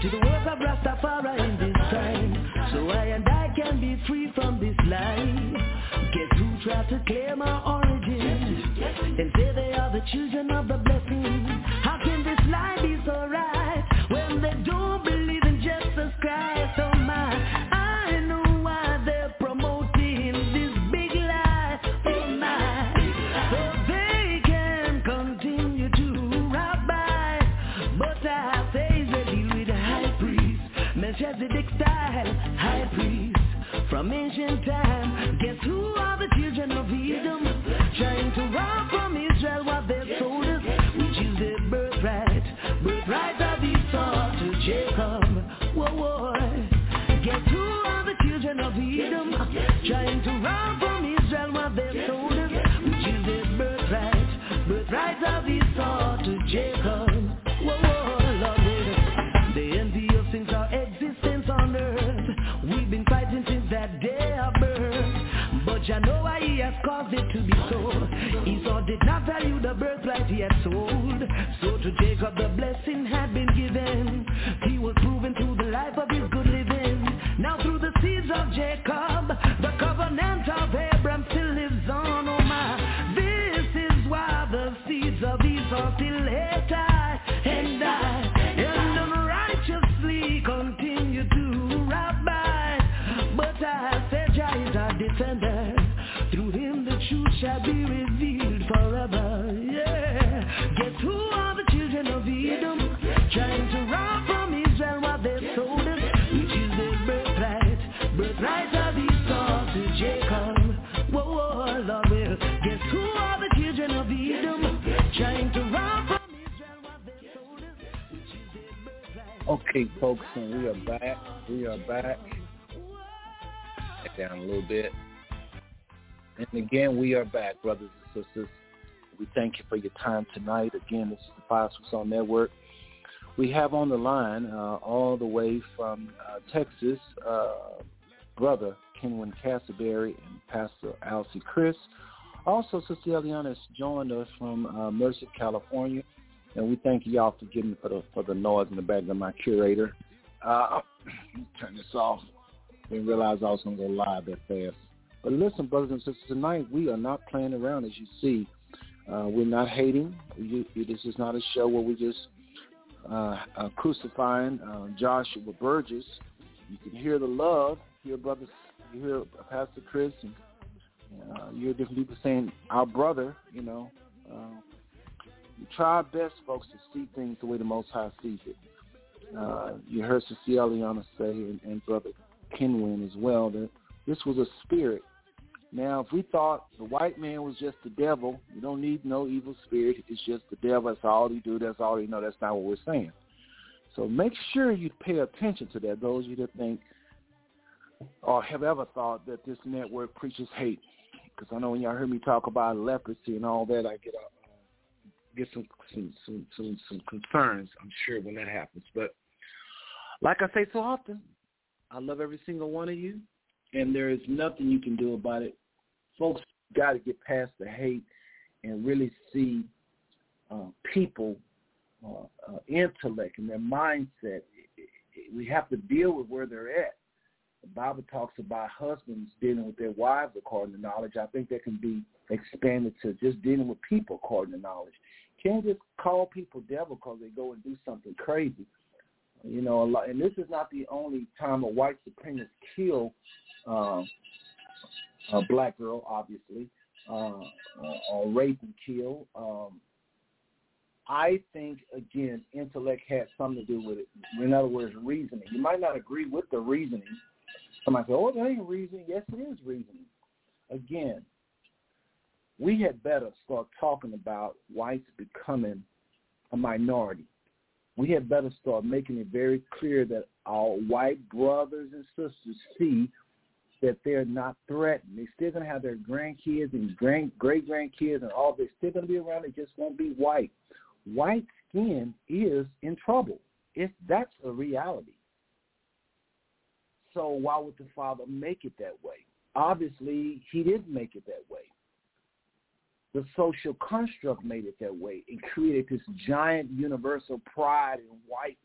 to the work of Rastafari in this time. So I and I can be free from this lie. Guess who tried to claim our origin and say they are the children of the blessing? You know why he has caused it to be so. Esau did not value the birthright he had sold. So to Jacob the blessing had been given. Folks, we are back. We are back. Back down a little bit. And again, we are back, brothers and sisters. We thank you for your time tonight. Again, this is the Five Soul Network. We have on the line, uh, all the way from uh, Texas, uh, brother Kenwin Castleberry and Pastor Alcy Chris. Also, Sister Eliana has joined us from uh, Merced, California. And we thank y'all for getting for the for the noise in the background. My curator. Uh, turn this off. Didn't realize I was to go live that fast. But listen, brothers and sisters, tonight we are not playing around, as you see. Uh, we're not hating. This is not a show where we just uh, uh, crucifying uh, Joshua Burgess. You can hear the love. Hear brothers. You hear Pastor Chris and uh, you hear different people saying our brother. You know, try our best, folks, to see things the way the Most High sees it. Uh, you heard Sister Eliana say, and, and Brother Kenwin as well, that this was a spirit. Now, if we thought the white man was just the devil, you don't need no evil spirit. It's just the devil. That's all he do. That's all he know. That's not what we're saying. So make sure you pay attention to that. Those of you that think or have ever thought that this network preaches hate, because I know when y'all hear me talk about leprosy and all that, I get a, get some some, some some some concerns. I'm sure when that happens, but like I say so often, I love every single one of you, and there is nothing you can do about it. Folks got to get past the hate and really see uh, people uh, uh, intellect and their mindset. We have to deal with where they're at. The Bible talks about husbands dealing with their wives according to knowledge. I think that can be expanded to just dealing with people according to knowledge. Can't just call people devil because they go and do something crazy. You know, a lot, and this is not the only time a white supremacist kill uh, a black girl, obviously, uh, or rape and kill. Um, I think again, intellect has something to do with it. In other words, reasoning. You might not agree with the reasoning. Somebody say, "Oh, that ain't reasoning." Yes, it is reasoning. Again, we had better start talking about whites becoming a minority. We had better start making it very clear that our white brothers and sisters see that they're not threatened. They're still going to have their grandkids and grand, great grandkids and all. They're still going to be around. They just won't be white. White skin is in trouble. If that's a reality. So why would the Father make it that way? Obviously, He didn't make it that way. The social construct made it that way and created this giant universal pride in whiteness.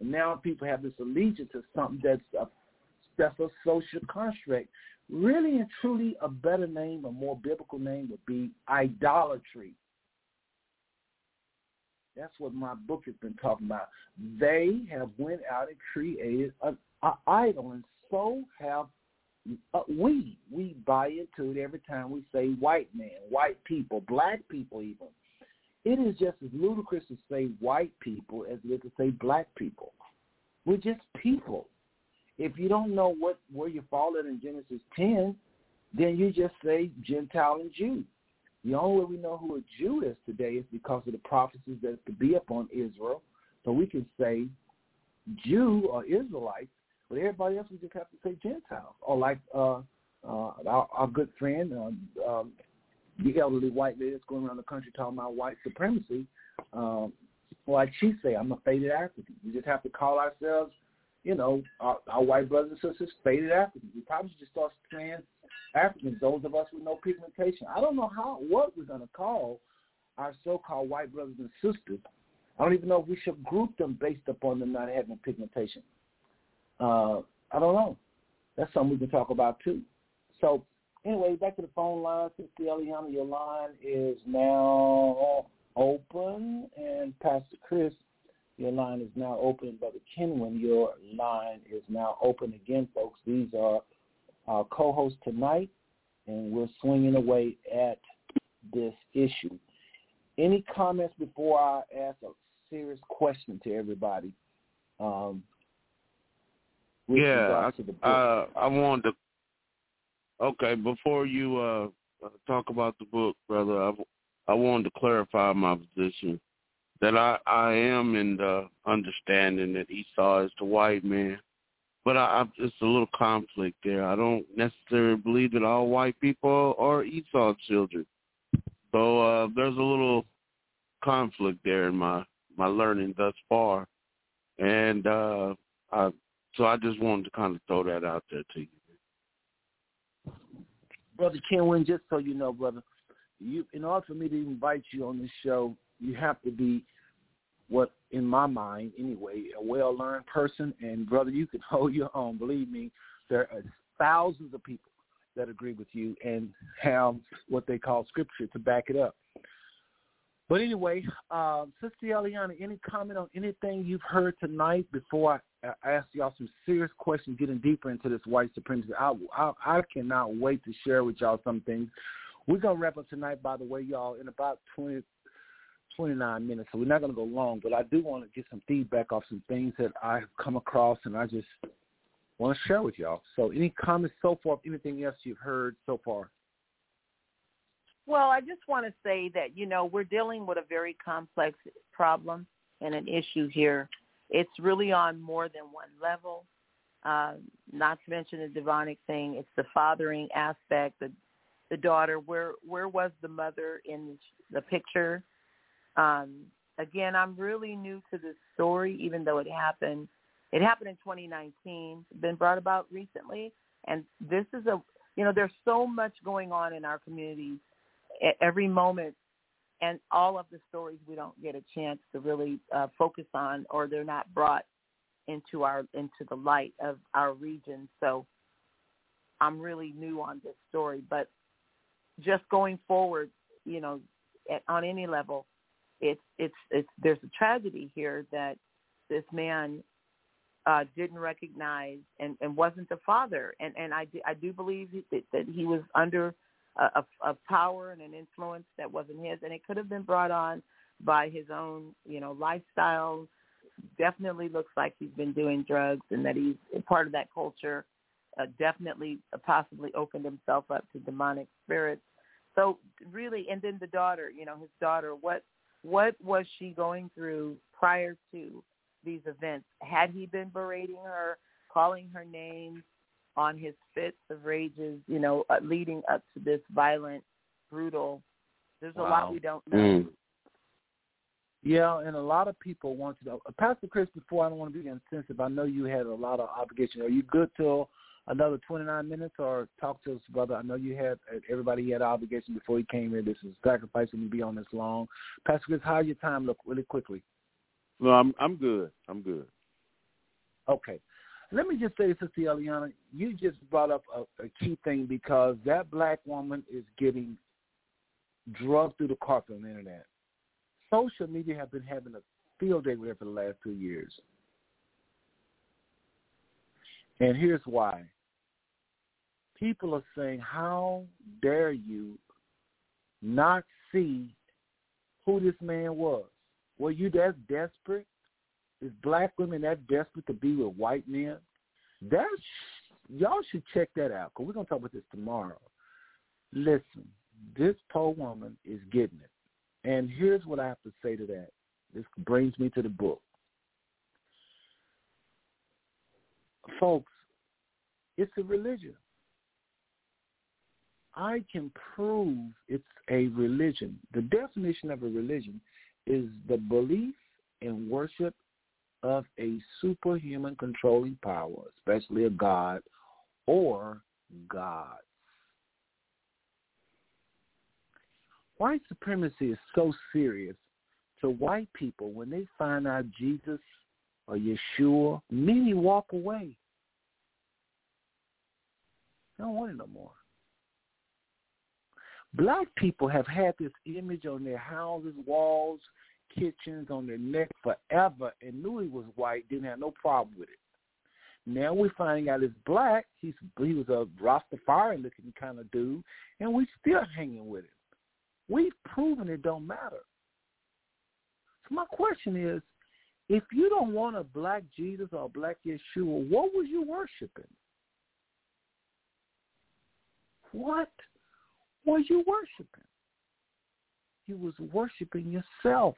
And now people have this allegiance to something that's a that's a social construct. Really and truly, a better name, a more biblical name would be idolatry. That's what my book has been talking about. They have went out and created an idol, and so have uh, we. We buy into it every time we say white man, white people, black people even. It is just as ludicrous to say white people as it is to say black people. We're just people if you don't know what where you fall at in Genesis 10, then you just say Gentile and Jew. The only way we know who a Jew is today is because of the prophecies that could be upon Israel. So we can say Jew or Israelites, but everybody else we just have to say Gentiles. Or like uh, uh, our, our good friend, uh, um, the elderly white lady that's going around the country talking about white supremacy. Um, like she say, I'm a faded African. We just have to call ourselves, you know, our, our white brothers and sisters, faded Africans. We probably should just start saying Africans, those of us with no pigmentation. I don't know how what we're to call our so-called white brothers and sisters. I don't even know if we should group them based upon them not having pigmentation. Uh, I don't know. That's something we can talk about too. So anyway, back to the phone line. Sister Eliana, your line is now open, and Pastor Chris, your line is now open. Brother Kenwin, your line is now open again, folks. These are our co-hosts tonight, and we're swinging away at this issue. Any comments before I ask a serious question to everybody? Um, yeah, I, uh, I wanted to Okay, before you uh, talk about the book, brother, I, I wanted to clarify my position that I, I am in the understanding that Esau is the white man, but I, I, it's a little conflict there. I don't necessarily believe that all white people are Esau children. So uh, there's a little conflict there in my my learning thus far, and uh, I, so I just wanted to kind of throw that out there to you. Brother Kenwin, just so you know, brother, you in order for me to invite you on this show, you have to be what in my mind anyway, a well learned person and brother, you can hold your own. Believe me, there are thousands of people that agree with you and have what they call scripture to back it up. But anyway, um, Sister Eliana, any comment on anything you've heard tonight before I, ask y'all some serious questions, getting deeper into this white supremacy? I, I, I cannot wait to share with y'all some things. We're going to wrap up tonight, by the way, y'all, in about 20, 29 minutes, so we're not going to go long, but I do want to get some feedback off some things that I've come across, and I just want to share with y'all. So any comments so far, anything else you've heard so far? Well, I just want to say that, you know, we're dealing with a very complex problem and an issue here. It's really on more than one level, uh, not to mention the demonic thing. It's the fathering aspect, the, the daughter. Where, where was the mother in the picture? Um, again, I'm really new to this story, even though it happened. It happened in 2019, been brought about recently. And this is a, you know, there's so much going on in our communities every moment and all of the stories we don't get a chance to really uh, focus on or they're not brought into our into the light of our region. So i'm really new on this story but just going forward you know at, on any level it's it's it's there's a tragedy here that this man uh didn't recognize and and wasn't the father. And and i do, i do believe that, that he was under a, a power and an influence that wasn't his, and it could have been brought on by his own, you know, lifestyle. Definitely looks like he's been doing drugs, and that he's part of that culture. Uh, definitely, uh, possibly opened himself up to demonic spirits. So really, and then the daughter, you know, his daughter. What what was she going through prior to these events? Had he been berating her, calling her names, on his fits of rages, you know, uh, leading up to this violent, brutal. There's wow. a lot we don't know. Mm. Yeah, and a lot of people want to know. Uh, Pastor Chris, before I don't want to be insensitive, I know you had a lot of obligation. Are you good till another 29 minutes or talk to us, brother? I know you had, uh, everybody had obligation before he came here. This is sacrificing to be on this long. Pastor Chris, how your time look really quickly? No, I'm I'm good. I'm good. Okay. Let me just say, Sister Eliana, you just brought up a, a key thing because that black woman is getting drugged through the carpet on the internet. Social media have been having a field day with her for the last two years. And here's why. People are saying, how dare you not see who this man was? Were you that desperate? Is black women that desperate to be with white men? That's y'all should check that out because we're gonna talk about this tomorrow. Listen, this poor woman is getting it. And here's what I have to say to that. This brings me to the book. Folks, it's a religion. I can prove it's a religion. The definition of a religion is the belief and worship of a superhuman controlling power, especially a god or gods. White supremacy is so serious to white people when they find out Jesus or Yeshua, many walk away. They don't want it no more. Black people have had this image on their houses, walls, kitchens, on their neck forever and knew he was white, didn't have no problem with it. Now we're finding out he's black. He's he was a Rastafari looking kind of dude, and we still hanging with him. We've proven it don't matter. So my question is, if you don't want a black Jesus or a black Yeshua, what was you worshiping? What was you worshiping? You was worshiping yourself.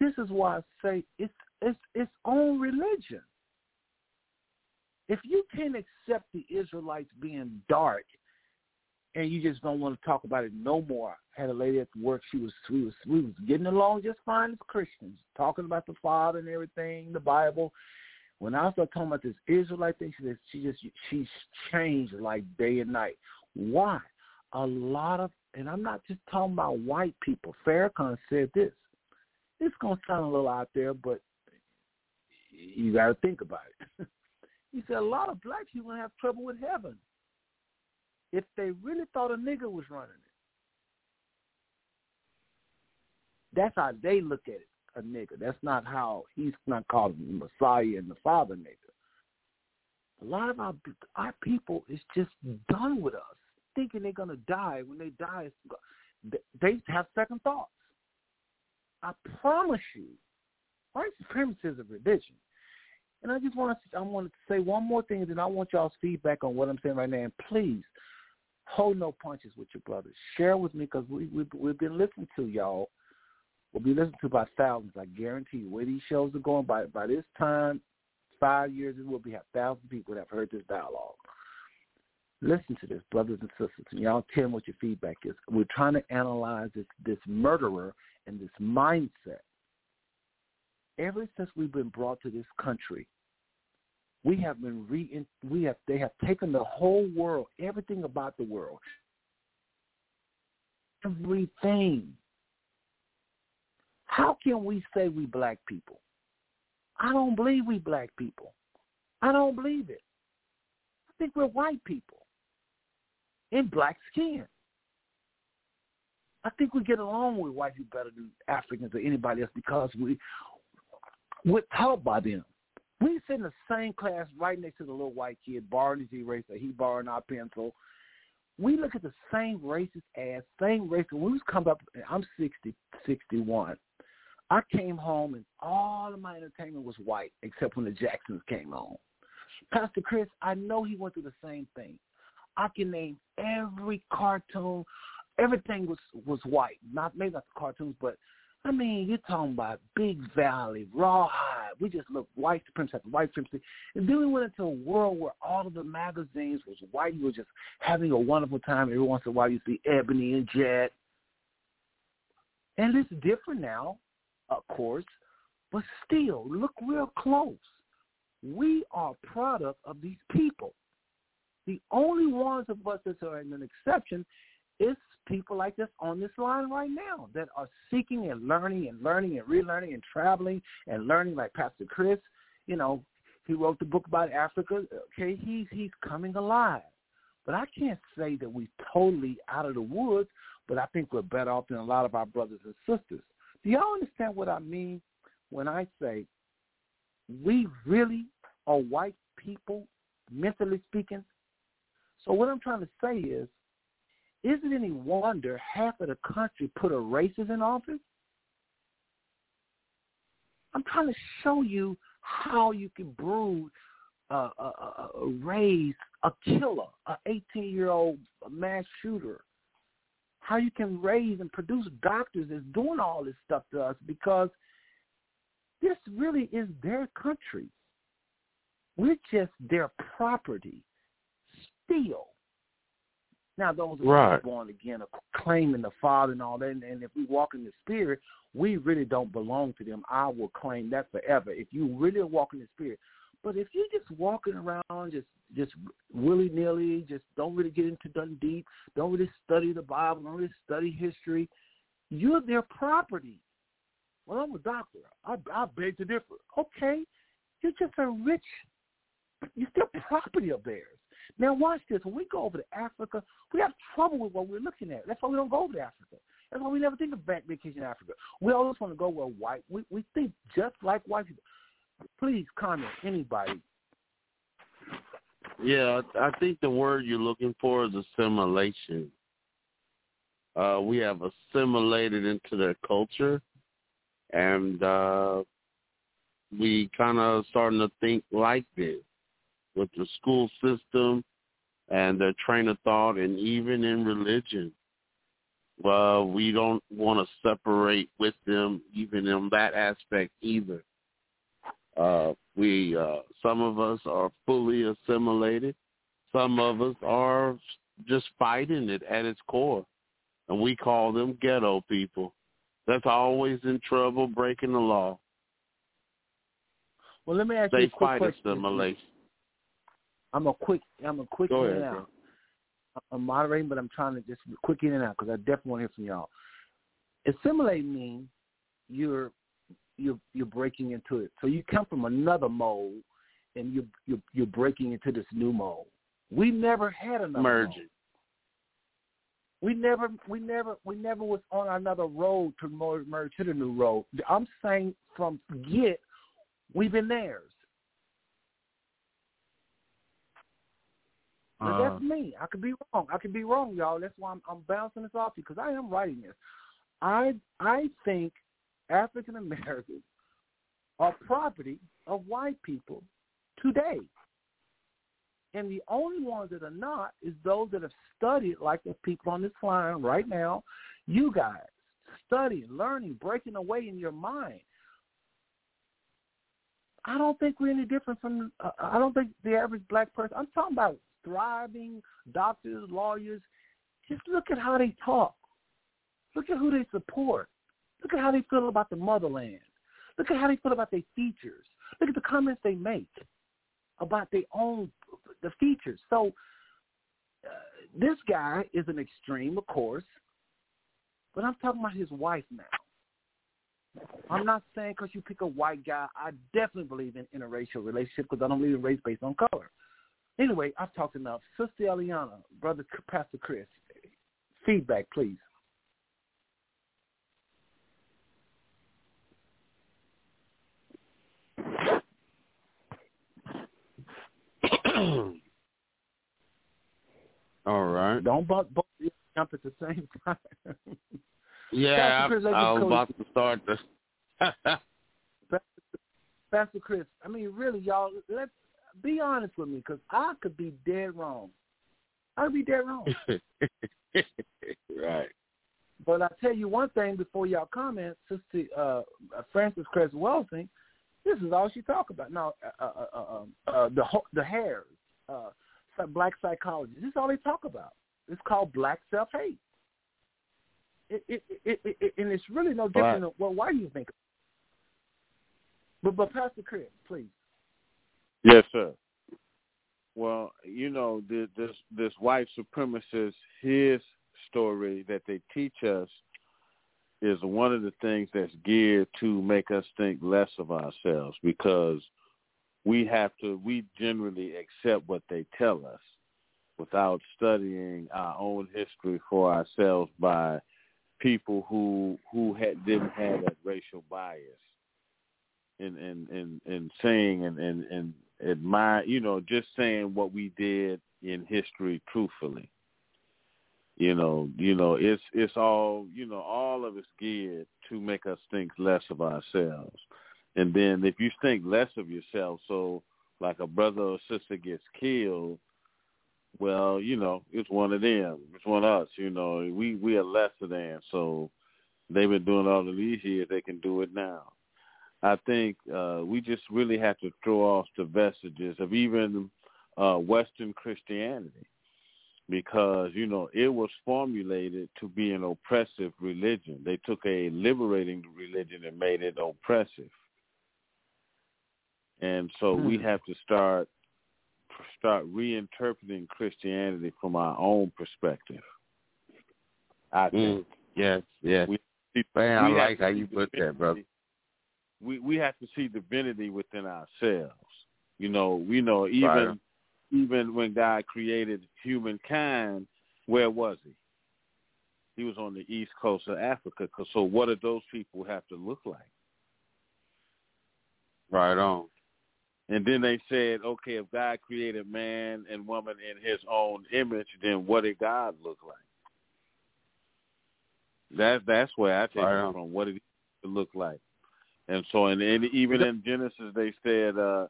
This is why I say it's it's its own religion. If you can't accept the Israelites being dark and you just don't want to talk about it no more. I had a lady at work, she was we was we was getting along just fine as Christians, talking about the Father and everything, the Bible. When I started talking about this Israelite thing, she said she just she's changed like day and night. Why? A lot of and I'm not just talking about white people. Farrakhan said this. It's gonna sound a little out there, but you got to think about it. he said a lot of black people gonna have trouble with heaven if they really thought a nigger was running it. That's how they look at it, a nigger. That's not how he's not calling the Messiah and the Father nigger. A lot of our our people is just done with us, thinking they're gonna die. When they die, they have second thoughts. I promise you, white supremacy is a religion. And I just want to I want to say one more thing, and I want y'all's feedback on what I'm saying right now. And please, hold no punches with your brothers. Share with me because we, we we've been listening to y'all. We'll be listening to by thousands. I guarantee you. Where these shows are going by by this time, five years, it will be have thousands of people that have heard this dialogue. Listen to this, brothers and sisters, and y'all tell me what your feedback is. We're trying to analyze this this murderer and this mindset. Ever since we've been brought to this country, we have been re we have they have taken the whole world, everything about the world, everything. How can we say we black people? I don't believe we black people. I don't believe it. I think we're white people in black skin. I think we get along with white people better than Africans or anybody else because we we're taught by them. We sit in the same class right next to the little white kid borrowing his eraser, he borrowing our pencil. We look at the same racist ass, same race. When we was coming up, I'm 60, 61. I came home and all of my entertainment was white except when the Jacksons came on. Pastor Chris, I know he went through the same thing. I can name every cartoon. Everything was was white. Not maybe not the cartoons, but I mean, you're talking about Big Valley, Rawhide. We just look white supremacy after white supremacy. And then we went into a world where all of the magazines was white. You were just having a wonderful time. Every once in a while you see Ebony and Jet. And it's different now, of course, but still, look real close. We are product of these people. The only ones of us that are an exception is people like this on this line right now that are seeking and learning and learning and relearning and traveling and learning like Pastor Chris. You know, he wrote the book about Africa. Okay, he's he's coming alive. But I can't say that we're totally out of the woods, but I think we're better off than a lot of our brothers and sisters. Do y'all understand what I mean when I say we really are white people, mentally speaking? So what I'm trying to say is is it any wonder half of the country put a racist in office? I'm trying to show you how you can brood, uh, uh, uh, raise a killer, an 18-year-old mass shooter, how you can raise and produce doctors is doing all this stuff to us because this really is their country. We're just their property still. Now, those who Right. are born again are claiming the Father and all that, and, and if we walk in the Spirit, we really don't belong to them. I will claim that forever. If you really walk in the Spirit, but if you're just walking around, just just willy nilly, just don't really get into done deep, don't really study the Bible, don't really study history, you're their property. Well, I'm a doctor. I, I beg to differ. Okay, you're just a rich, you're still property of theirs. Now watch this. When we go over to Africa, we have trouble with what we're looking at. That's why we don't go over to Africa. That's why we never think of back vacation in Africa. We always want to go where white. We we think just like white people. Please comment, anybody. Yeah, I I think the word you're looking for is assimilation. Uh, we have assimilated into their culture, and uh, we kind of starting to think like this with the school system and their train of thought, and even in religion. Well, we don't want to separate with them, even in that aspect either. Uh, we uh, some of us are fully assimilated. Some of us are just fighting it at its core, and we call them ghetto people. That's always in trouble, breaking the law. Well, let me ask you They a quick question. They fight assimilation. I'm a quick. I'm a quick Go in ahead, and bro. out. I'm moderating, but I'm trying to just quick in and out because I definitely want to hear from y'all. Assimilate means you're you're you're breaking into it. So you come from another mold, and you you're, you're breaking into this new mold. We never had another mold. We never, we never, we never was on another road to merge to the new road. I'm saying from get, we've been theirs. Uh, that's me. I could be wrong. I could be wrong, y'all. That's why I'm, I'm bouncing this off you because I am writing this. I I think African Americans are property of white people today. And the only ones that are not is those that have studied, like the people on this line right now, you guys, studying, learning, breaking away in your mind. I don't think we're any different from, uh, I don't think the average black person, I'm talking about thriving doctors, lawyers. Just look at how they talk. Look at who they support. Look at how they feel about the motherland. Look at how they feel about their features. Look at the comments they make about their own the features. So uh, this guy is an extreme, of course, but I'm talking about his wife now. I'm not saying because you pick a white guy. I definitely believe in interracial relationship because I don't believe in race based on color. Anyway, I've talked enough. Sister Eliana, Brother Pastor Chris, feedback, please. All right. Don't bump, bump jump at the same time. Yeah, Chris, I, I was about to start the. Pastor Chris, I mean, really, y'all, let's be honest with me because I could be dead wrong. I could be dead wrong. right. But I tell you one thing before y'all comment, Sister uh, Frances Cress Welsing, this is all she talk about. Now, uh, uh, uh, um, uh, the the hairs, uh, black psychology. This is all they talk about. It's called black self hate. It, it, it, it, it, and it's really no different. Than, well, why do you think? But but Pastor Chris, please. Yes, sir. Well, you know, the, this this white supremacist, his story that they teach us is one of the things that's geared to make us think less of ourselves because we have to we generally accept what they tell us without studying our own history for ourselves by people who who had didn't have that racial bias in and and and saying and and and admire you know just saying what we did in history truthfully you know you know it's it's all you know all of it's geared to make us think less of ourselves and then if you think less of yourself so like a brother or sister gets killed well, you know, it's one of them. It's one of us. You know, we we are lesser than. So they've been doing all of these years. They can do it now. I think uh, we just really have to throw off the vestiges of even uh, Western Christianity because you know it was formulated to be an oppressive religion. They took a liberating religion and made it oppressive, and so mm. we hmm. have to start start reinterpreting Christianity from our own perspective. I think. Mm. Yes, yes. We, Man, we I like how you put that, brother. We we have to see divinity within ourselves. You know, we know even right even when God created humankind, where was he? He was on the east coast of Africa. So what do those people have to look like? Right on. And then they said, okay, if God created man and woman in his own image, then what did God look like? That that's where I take right it from. What did he look like? And so, and, and even in Genesis, they said, uh,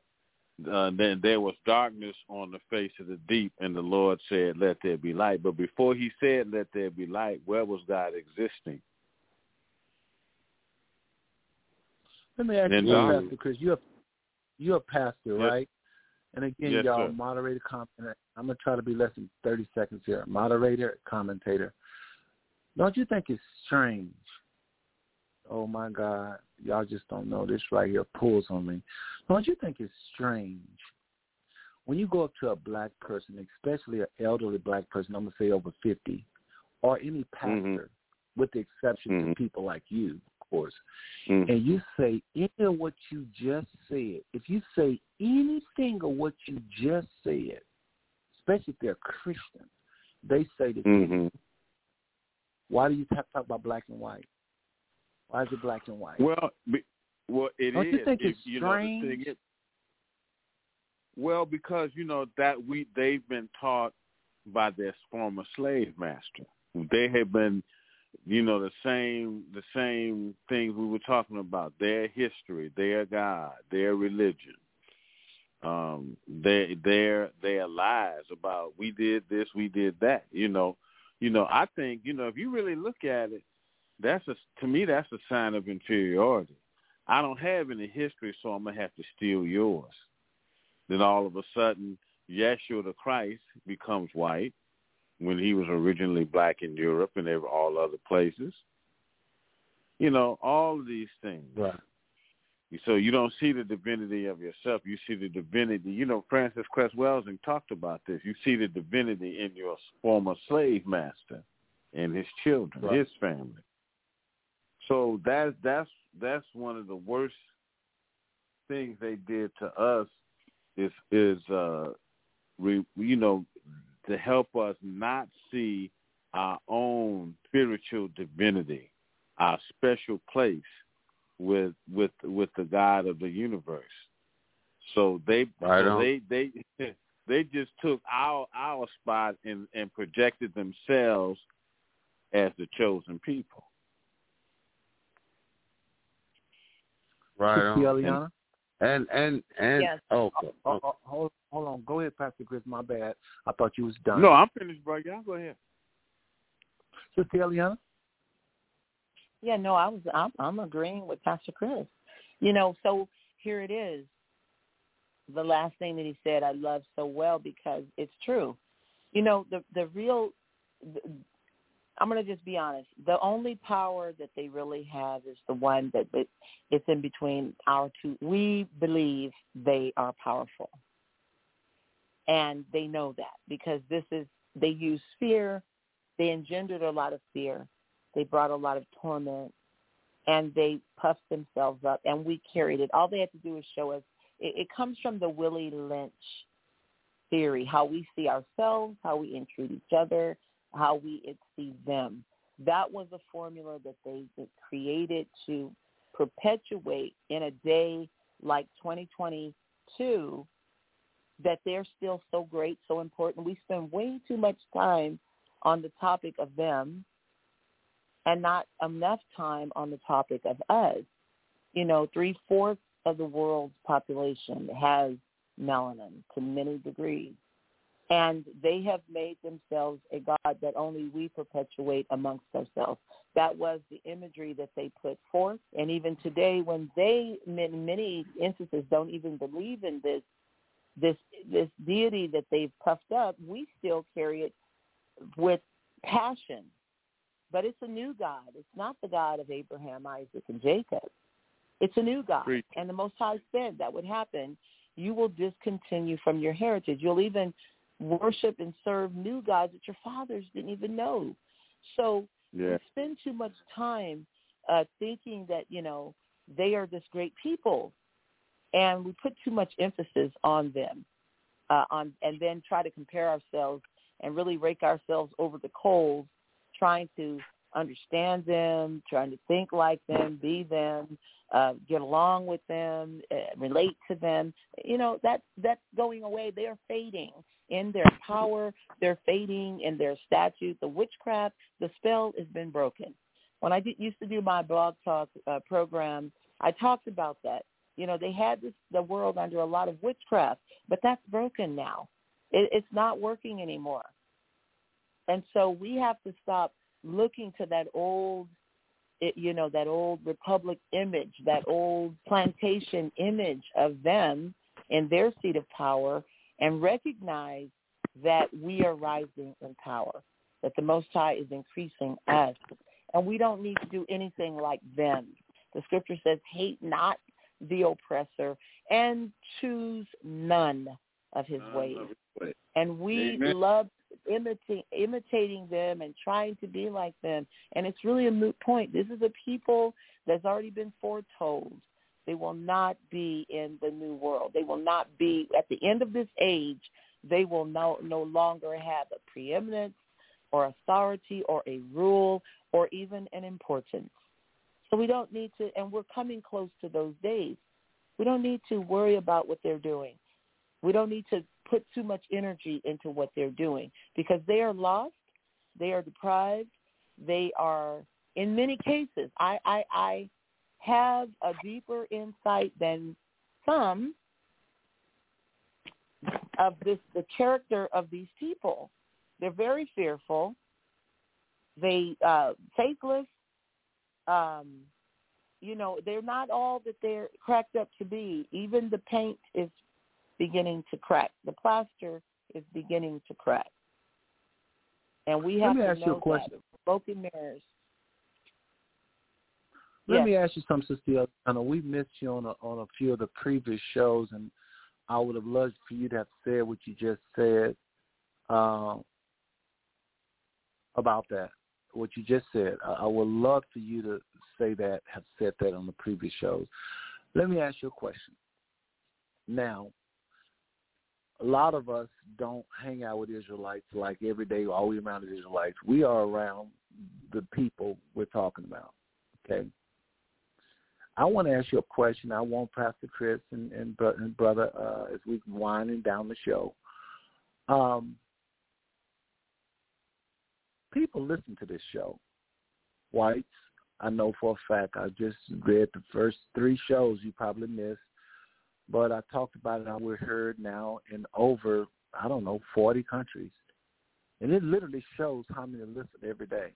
uh, then there was darkness on the face of the deep, and the Lord said, "Let there be light." But before He said, "Let there be light," where was God existing? Let me ask and you, dark. Pastor Chris. You're you're a pastor, yes. right? And again, yes, y'all, sir. moderator, comment. I'm gonna try to be less than 30 seconds here. Moderator, commentator. Don't you think it's strange? Oh my God, y'all just don't know this right here pulls on me. Don't you think it's strange when you go up to a black person, especially an elderly black person, I'm gonna say over fifty, or any pastor, mm-hmm. with the exception mm-hmm. of people like you, of course, mm-hmm. and you say any of what you just said, if you say anything of what you just said, especially if they're Christian, they say to mm-hmm. you, why do you have to talk about black and white? Why is it black and white? Well, well, it Don't is. you think if, it's you strange? Know, the thing is, well, because you know that we they've been taught by their former slave master. They have been, you know, the same the same things we were talking about. Their history, their God, their religion, um, their their their lies about we did this, we did that. You know, you know. I think you know if you really look at it, that's a to me that's a sign of inferiority. I don't have any history, so I'm gonna have to steal yours. Then all of a sudden, Yeshua the Christ becomes white when he was originally black in Europe and there all other places. You know, all of these things. Right. So you don't see the divinity of yourself. You see the divinity. You know, Frances Cress Welsing talked about this. You see the divinity in your former slave master and his children, right. his family. So that's that's that's one of the worst things they did to us is is uh re, you know to help us not see our own spiritual divinity, our special place with with with the God of the universe. So they so they they they just took our our spot and and projected themselves as the chosen people. Right on. Eliana? And and and yes. Oh oh, oh, oh, oh, hold hold on. Go ahead, Pastor Chris. My bad. I thought you was done. No, I'm finished, bro. Y'all go ahead. Sister Eliana? Yeah, no, I was I'm, I'm agreeing with Pastor Chris. You know, so here it is. The last thing that he said I love so well because it's true. You know, the the real I'm going to just be honest. The only power that they really have is the one that, it's in between our two. We believe they are powerful, and they know that because this is they use fear. They engendered a lot of fear. They brought a lot of torment, and they puffed themselves up, and we carried it. All they had to do is show us. It, it comes from the Willie Lynch theory: how we see ourselves, how we entreat each other how we exceed them. That was a formula that they created to perpetuate in a day like 2022 that they're still so great, so important. We spend way too much time on the topic of them and not enough time on the topic of us. You know, three-fourths of the world's population has melanin to many degrees. And they have made themselves a God that only we perpetuate amongst ourselves. That was the imagery that they put forth. And even today, when they, in many instances, don't even believe in this, this, this deity that they've puffed up, we still carry it with passion. But it's a new God. It's not the God of Abraham, Isaac, and Jacob. It's a new God. Preach. And the Most High said that would happen. You will discontinue from your heritage. You'll even worship and serve new gods that your fathers didn't even know. So Yeah. we spend too much time uh, thinking that, you know, they are this great people. And we put too much emphasis on them. Uh, on and then try to compare ourselves and really rake ourselves over the coals trying to understand them, trying to think like them, be them, uh, get along with them, uh, relate to them. You know, that that's going away. They are fading in their power. They're fading in their statute. The witchcraft, the spell has been broken. When I did, used to do my blog talk uh, program, I talked about that. You know, they had this the world under a lot of witchcraft, but that's broken now. It, it's not working anymore. And so we have to stop looking to that old, you know, that old republic image, that old plantation image of them in their seat of power, and recognize that we are rising in power, that the Most High is increasing us, and we don't need to do anything like them. The scripture says, hate not the oppressor and choose none of his ways. And we Amen. love imitating imitating them and trying to be like them. And it's really a moot point. This is a people that's already been foretold. They will not be in the new world. They will not be at the end of this age. They will no no longer have a preeminence or authority or a rule or even an importance. So we don't need to, and we're coming close to those days. We don't need to worry about what they're doing. We don't need to put too much energy into what they're doing because they are lost, they are deprived, they are in many cases. I I, I have a deeper insight than some of this the character of these people. They're very fearful. They uh faithless. Um you know, they're not all that they're cracked up to be. Even the paint is beginning to crack. The plaster is beginning to crack. And we Let have me to ask you know a question. that. Broken mirrors. Let Yes. me ask you something, Sister. I know we missed you on a, on a few of the previous shows, and I would have loved for you to have said what you just said uh, about that. What you just said, I, I would love for you to say that, have said that on the previous shows. Let me ask you a question. Now, a lot of us don't hang out with Israelites like every day, always around the Israelites. We are around the people we're talking about. Okay. I want to ask you a question. I want Pastor Chris and, and, and brother uh, as we're winding down the show. Um, people listen to this show. Whites, I know for a fact. I just read the first three shows you probably missed, but I talked about it. and We're heard now in over I don't know forty countries, and it literally shows how many listen every day.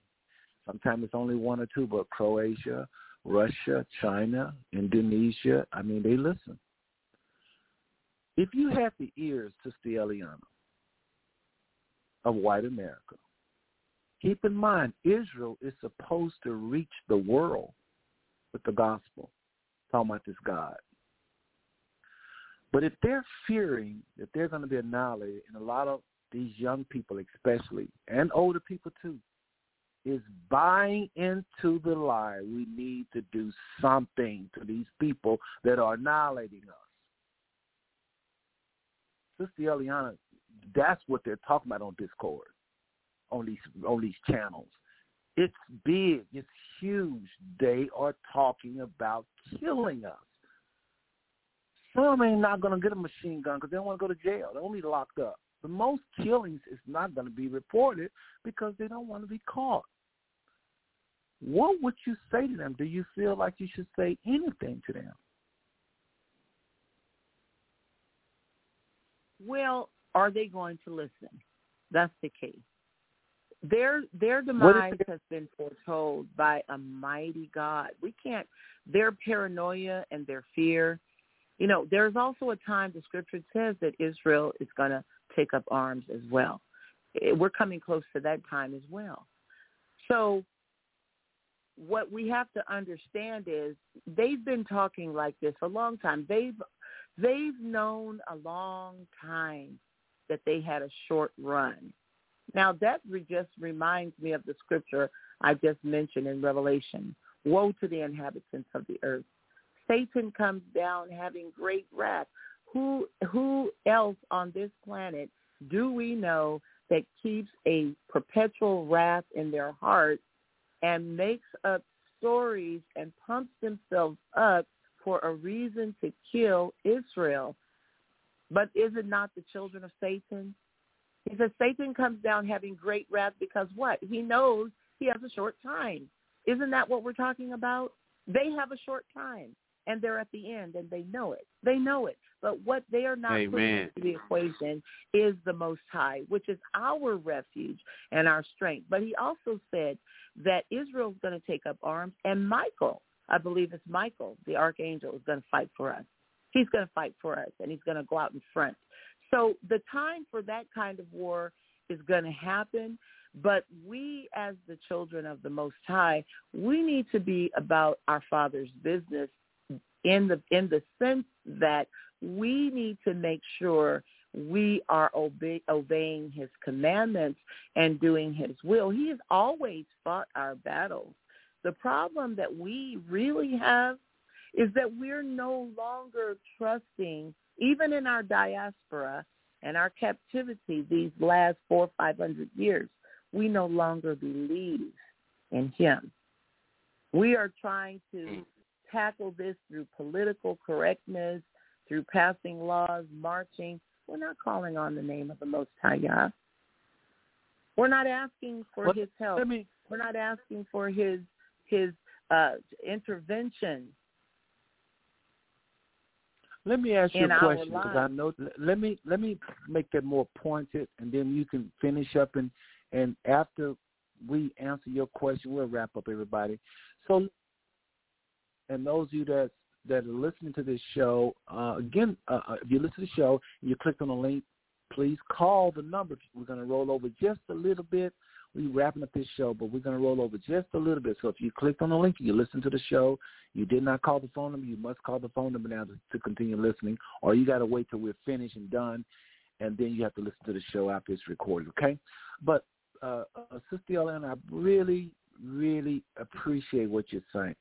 Sometimes it's only one or two, but Croatia, Russia, China, Indonesia, I mean, they listen. If you had the ears to Sister Eliana of white America, keep in mind Israel is supposed to reach the world with the gospel, talking about this God. But if they're fearing that they're going to be annihilated, and a lot of these young people especially, and older people too, is buying into the lie we need to do something to these people that are annihilating us. Sister Eliana, that's what they're talking about on Discord, on these on these channels. It's big, it's huge. They are talking about killing us. Some ain't not going to get a machine gun because they don't want to go to jail. They're only locked up. The most killings is not going to be reported because they don't want to be caught. What would you say to them? Do you feel like you should say anything to them? Well, are they going to listen? That's the key. Their their demise has been foretold by a mighty God. We can't their paranoia and their fear. You know, there's also a time the scripture says that Israel is going to take up arms as well. We're coming close to that time as well. So what we have to understand is they've been talking like this for a long time. They've they've known a long time that they had a short run. Now that just reminds me of the scripture I just mentioned in Revelation. Woe to the inhabitants of the earth. Satan comes down having great wrath. Who who else on this planet do we know that keeps a perpetual wrath in their heart and makes up stories and pumps themselves up for a reason to kill Israel. But is it not the children of Satan? He says Satan comes down having great wrath because what? He knows he has a short time. Isn't that what we're talking about? They have a short time and they're at the end and they know it. They know it. But what they are not Amen. putting into the equation is the Most High, which is our refuge and our strength. But he also said that Israel's going to take up arms, and Michael, I believe it's Michael, the archangel, is going to fight for us. He's going to fight for us, and he's going to go out in front. So the time for that kind of war is going to happen. But we, as the children of the Most High, we need to be about our Father's business in the in the sense that we need to make sure we are obey, obeying his commandments and doing his will. He has always fought our battles. The problem that we really have is that we're no longer trusting, even in our diaspora and our captivity these last four, or five hundred years, we no longer believe in him. We are trying to mm. Tackle this through political correctness, through passing laws, marching. We're not calling on the name of the Most High Yah. We're not asking for his help. me- We're not asking for his his uh, intervention. Let me ask you a question because I know. Let me let me make that more pointed, and then you can finish up and and after we answer your question, we'll wrap up everybody. So, and those of you that that are listening to this show, uh, again, uh, uh, if you listen to the show and you click on the link, please call the number. We're going to roll over just a little bit. We're wrapping up this show, but we're going to roll over just a little bit. So if you clicked on the link, and you listened to the show, you did not call the phone number, you must call the phone number now to, to continue listening, or you got to wait till we're finished and done, and then you have to listen to the show after it's recorded, okay? But uh, uh, Sister Ellen, I really, really appreciate what you're saying.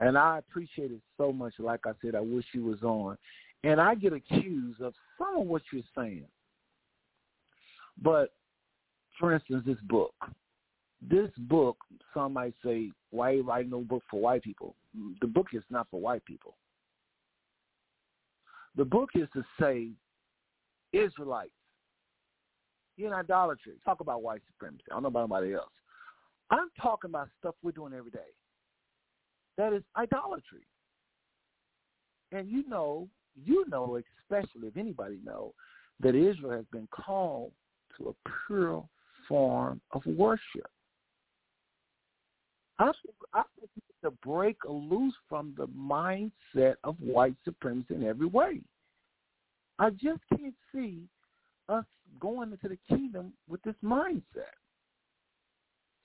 And I appreciate it so much. Like I said, I wish you was on. And I get accused of some of what you're saying. But for instance, this book. This book, some might say, why are you writing no book for white people? The book is not for white people. The book is to say, Israelites, you're in idolatry. Talk about white supremacy. I don't know about anybody else. I'm talking about stuff we're doing every day. That is idolatry. And you know, you know, especially if anybody know, that Israel has been called to a pure form of worship. I think, I think we need to break loose from the mindset of white supremacy in every way. I just can't see us going into the kingdom with this mindset.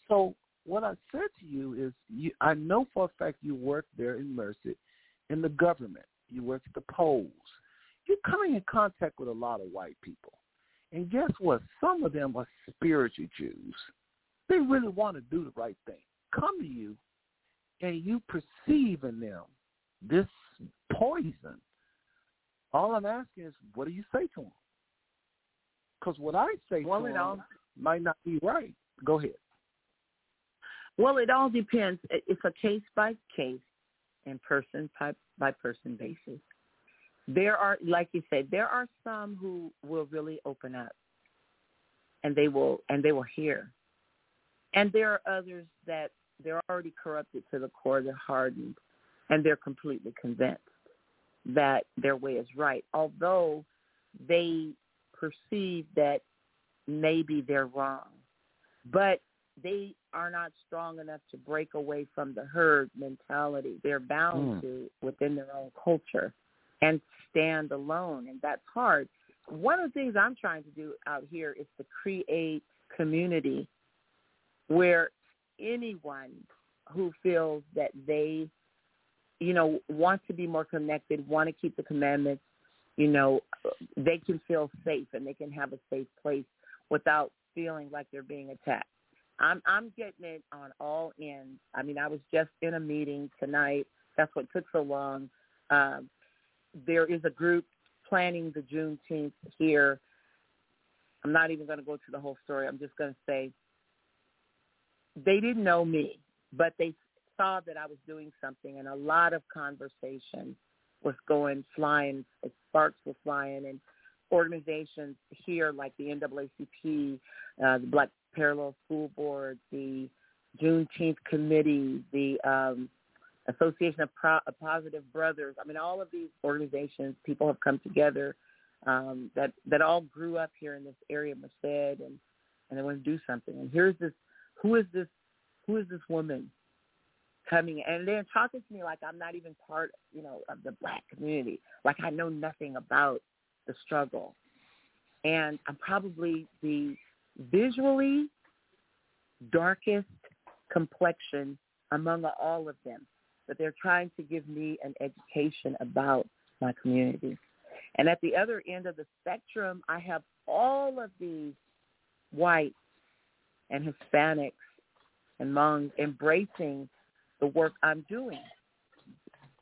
So what I said to you is, you, I know for a fact you work there in Merced in the government. You work at the polls. You're coming in contact with a lot of white people. And guess what? Some of them are spiritual Jews. They really want to do the right thing. Come to you, and you perceive in them this poison. All I'm asking is, what do you say to them? Because what I say Well, to them might not be right. Go ahead. Well, it all depends. It's a case by case and person by, by person basis. There are, like you said, there are some who will really open up, and they will and they will hear, and there are others that they're already corrupted to the core. They're hardened, and they're completely convinced that their way is right, although they perceive that maybe they're wrong, but they are not strong enough to break away from the herd mentality. They're bound Mm. to within their own culture and stand alone, and that's hard. One of the things I'm trying to do out here is to create community where anyone who feels that they, you know, want to be more connected, want to keep the commandments, you know, they can feel safe and they can have a safe place without feeling like they're being attacked. I'm I'm getting it on all ends. I mean, I was just in a meeting tonight. That's what took so long. Um, there is a group planning the Juneteenth here. I'm not even going to go through the whole story. I'm just going to say they didn't know me, but they saw that I was doing something, and a lot of conversation was going flying. Sparks were flying, and organizations here like the NAACP, uh, the Black Parallel School Board, the Juneteenth Committee, the um, Association of, Pro- Positive Brothers. I mean, all of these organizations, people have come together um, that that all grew up here in this area, of Merced, and and they want to do something. And here's this: who is this? Who is this woman coming? And they're talking to me like I'm not even part, you know, of the black community. Like I know nothing about the struggle, and I'm probably the visually darkest complexion among all of them. But they're trying to give me an education about my community. And at the other end of the spectrum, I have all of these whites and Hispanics and Hmong embracing the work I'm doing.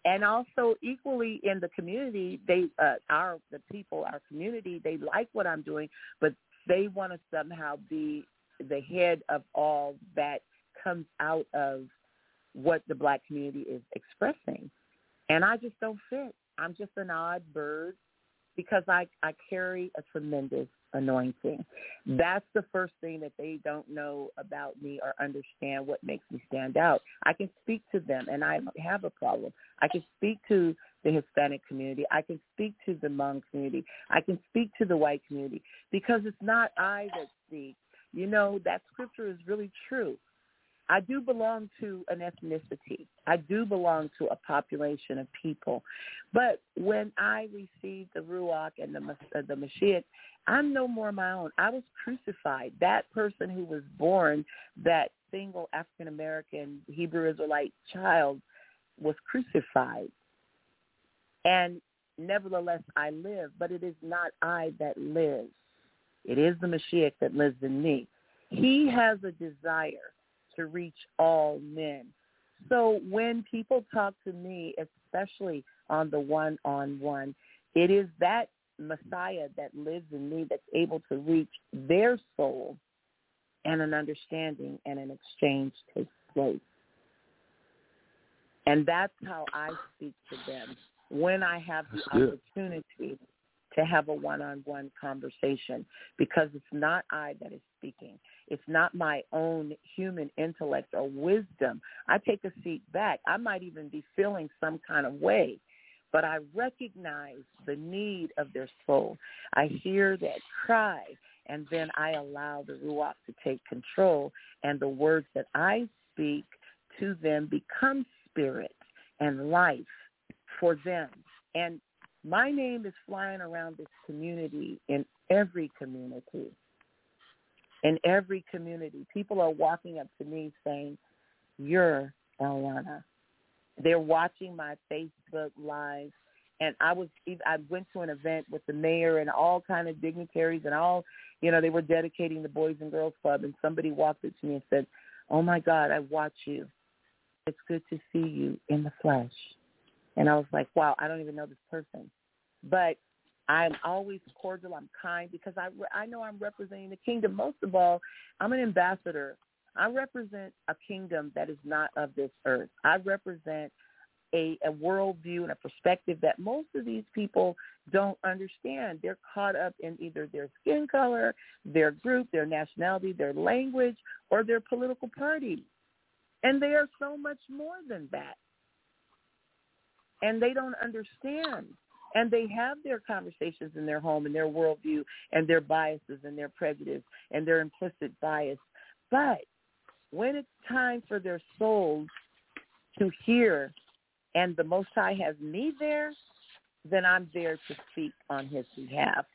And also equally in the community, they uh, our the people, our community, they like what I'm doing, but they want to somehow be the head of all that comes out of what the black community is expressing. And I just don't fit. I'm just an odd bird because I, I carry a tremendous anointing. That's the first thing that they don't know about me or understand what makes me stand out. I can speak to them and I don't have a problem. I can speak to the Hispanic community. I can speak to the Hmong community. I can speak to the white community because it's not I that speak. You know, that scripture is really true. I do belong to an ethnicity. I do belong to a population of people. But when I received the Ruach and the, uh, the Mashiach, I'm no more my own. I was crucified. That person who was born, that single African American Hebrew Israelite child, was crucified. And nevertheless, I live, but it is not I that lives. It is the Mashiach that lives in me. He has a desire to reach all men. So when people talk to me, especially on the one-on-one, it is that Messiah that lives in me that's able to reach their soul and an understanding and an exchange takes place. And that's how I speak to them when I have the opportunity to have a one-on-one conversation because it's not I that is speaking. It's not my own human intellect or wisdom. I take a seat back. I might even be feeling some kind of way, but I recognize the need of their soul. I hear that cry, and then I allow the Ruach to take control, and the words that I speak to them become spirit and life for them. And my name is flying around this community in every community. In every community, people are walking up to me saying, "You're Eliana." They're watching my Facebook live, and I was I went to an event with the mayor and all kind of dignitaries and all, you know, they were dedicating the Boys and Girls Club, and somebody walked up to me and said, "Oh my God, I watch you. It's good to see you in the flesh." And I was like, "Wow, I don't even know this person." but I'm always cordial. I'm kind because I I know I'm representing the kingdom. Most of all, I'm an ambassador. I represent a kingdom that is not of this earth. I represent a, a worldview and a perspective that most of these people don't understand. They're caught up in either their skin color, their group, their nationality, their language, or their political party. And they are so much more than that. And they don't understand and they have their conversations in their home and their worldview and their biases and their prejudice and their implicit bias. But when it's time for their souls to hear and the Most High has me there, then I'm there to speak on his behalf,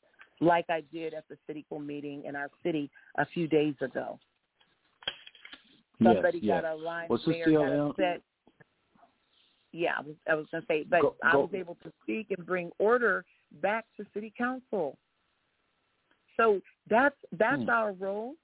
like I did at the city meeting in our city a few days ago. Somebody yes, got a line well, there, got upset. Yeah, I was, I was going to say, but go, go. I was able to speak and bring order back to city council. So that's that's hmm. our role.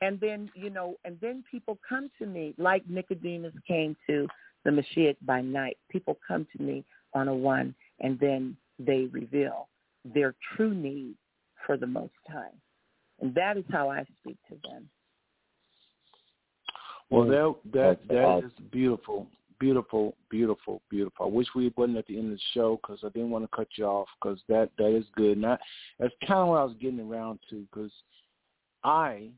And then, you know, and then people come to me like Nicodemus came to the Mashiach by night. People come to me on a one and then they reveal their true need for the Most High. And that is how I speak to them. Well, that that That's that awesome. is beautiful, beautiful, beautiful, beautiful. I wish we wasn't at the end of the show because I didn't want to cut you off because that that is good. And I, that's kind of what I was getting around to because I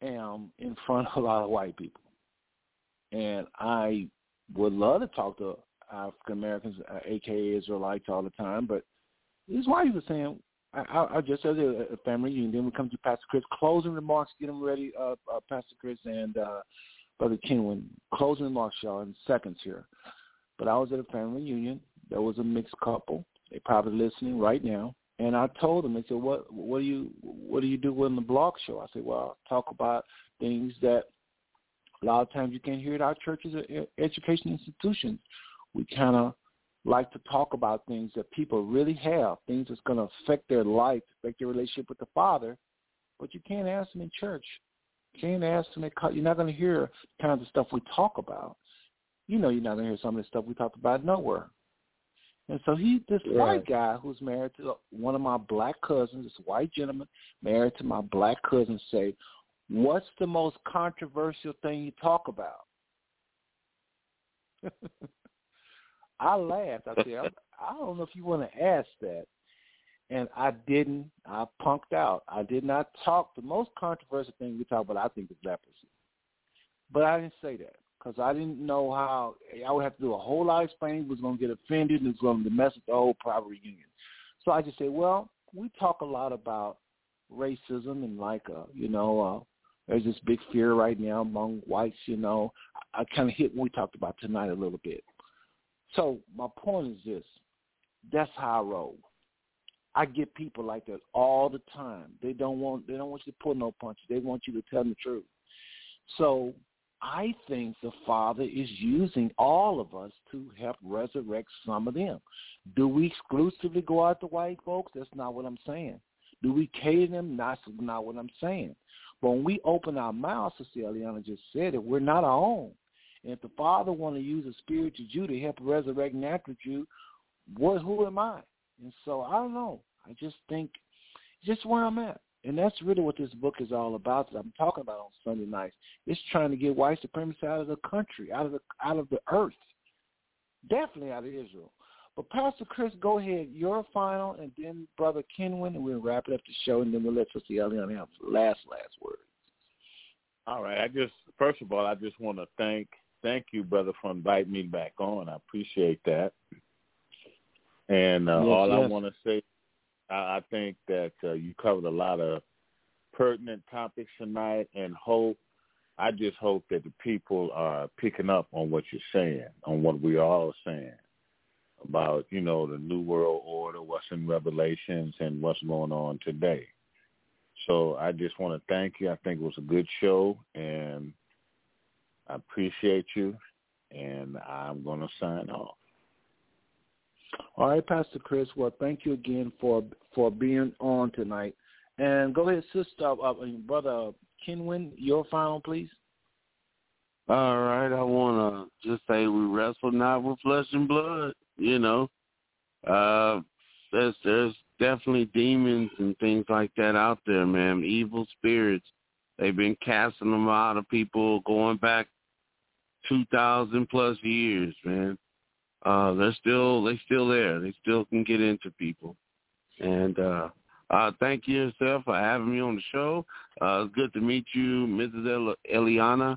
am in front of a lot of white people, and I would love to talk to African Americans, uh, aka Israelites, all the time. But this white people saying, I, I, I just said a, a family reunion. Then we come to Pastor Chris. Closing remarks. Get them ready, uh, uh, Pastor Chris and uh, Brother Kenwin. Closing remarks, y'all, in seconds here. But I was at a family reunion. There was a mixed couple. They probably listening right now. And I told them, they said, "What what do you what do you do in the blog show?" I said, "Well, I talk about things that a lot of times you can't hear at our churches or education institutions. We kind of like to talk about things that people really have, things that's going to affect their life, affect their relationship with the Father, but you can't ask them in church. Can't ask. At, co- you're not going to hear kind of stuff we talk about. You know, you're not going to hear some of the stuff we talk about nowhere. And so he, this Right. white guy who's married to one of my black cousins, this white gentleman married to my black cousin, say, "What's the most controversial thing you talk about?" I laughed. I said, "I don't know if you want to ask that." And I didn't. I punked out. I did not talk. The most controversial thing we talk about, I think, is leprosy. But I didn't say that because I didn't know how. I would have to do a whole lot of explaining. Was going to get offended and was going to mess with the whole private reunion. So I just said, well, we talk a lot about racism and like, uh, you know, uh, there's this big fear right now among whites. You know, I, I kind of hit what we talked about tonight a little bit. So my point is this: that's how I roll. I get people like that all the time. They don't want they don't want you to pull no punches. They want you to tell them the truth. So I think the Father is using all of us to help resurrect some of them. Do we exclusively go out to white folks? That's not what I'm saying. Do we cater them? That's not what I'm saying. But when we open our mouths, Sister Eliana just said it, we're not our own. And if the Father want to use a spiritual Jew to help resurrect natural Jew, what, who am I? And so I don't know. I just think just where I'm at. And that's really what this book is all about that I'm talking about on Sunday nights. It's trying to get white supremacy out of the country, out of the out of the earth. Definitely out of Israel. But Pastor Chris, go ahead. Your final and then Brother Kenwin and we'll wrap it up the show and then we'll let Sister Eliana have last last word. All right. I just first of all, I just want to thank thank you, brother, for inviting me back on. I appreciate that. And uh, Yes, all I want to say, I, I think that uh, you covered a lot of pertinent topics tonight, and hope. I just hope that the people are picking up on what you're saying, on what we are all saying about, you know, the new world order, what's in Revelations, and what's going on today. So I just want to thank you. I think it was a good show, and I appreciate you, and I'm going to sign off. All right, Pastor Chris. Well, thank you again for for being on tonight. And go ahead, sister, uh, uh, brother Kenwin, your final, please. All right, I want to just say we wrestle not with flesh and blood. You know, uh, there's there's definitely demons and things like that out there, man. Evil spirits. They've been casting them out of people going back two thousand plus years, man. Uh, they're still they still there. They still can get into people. And uh, uh, thank you yourself for having me on the show. Uh, it's good to meet you, Mrs. El- Eliana,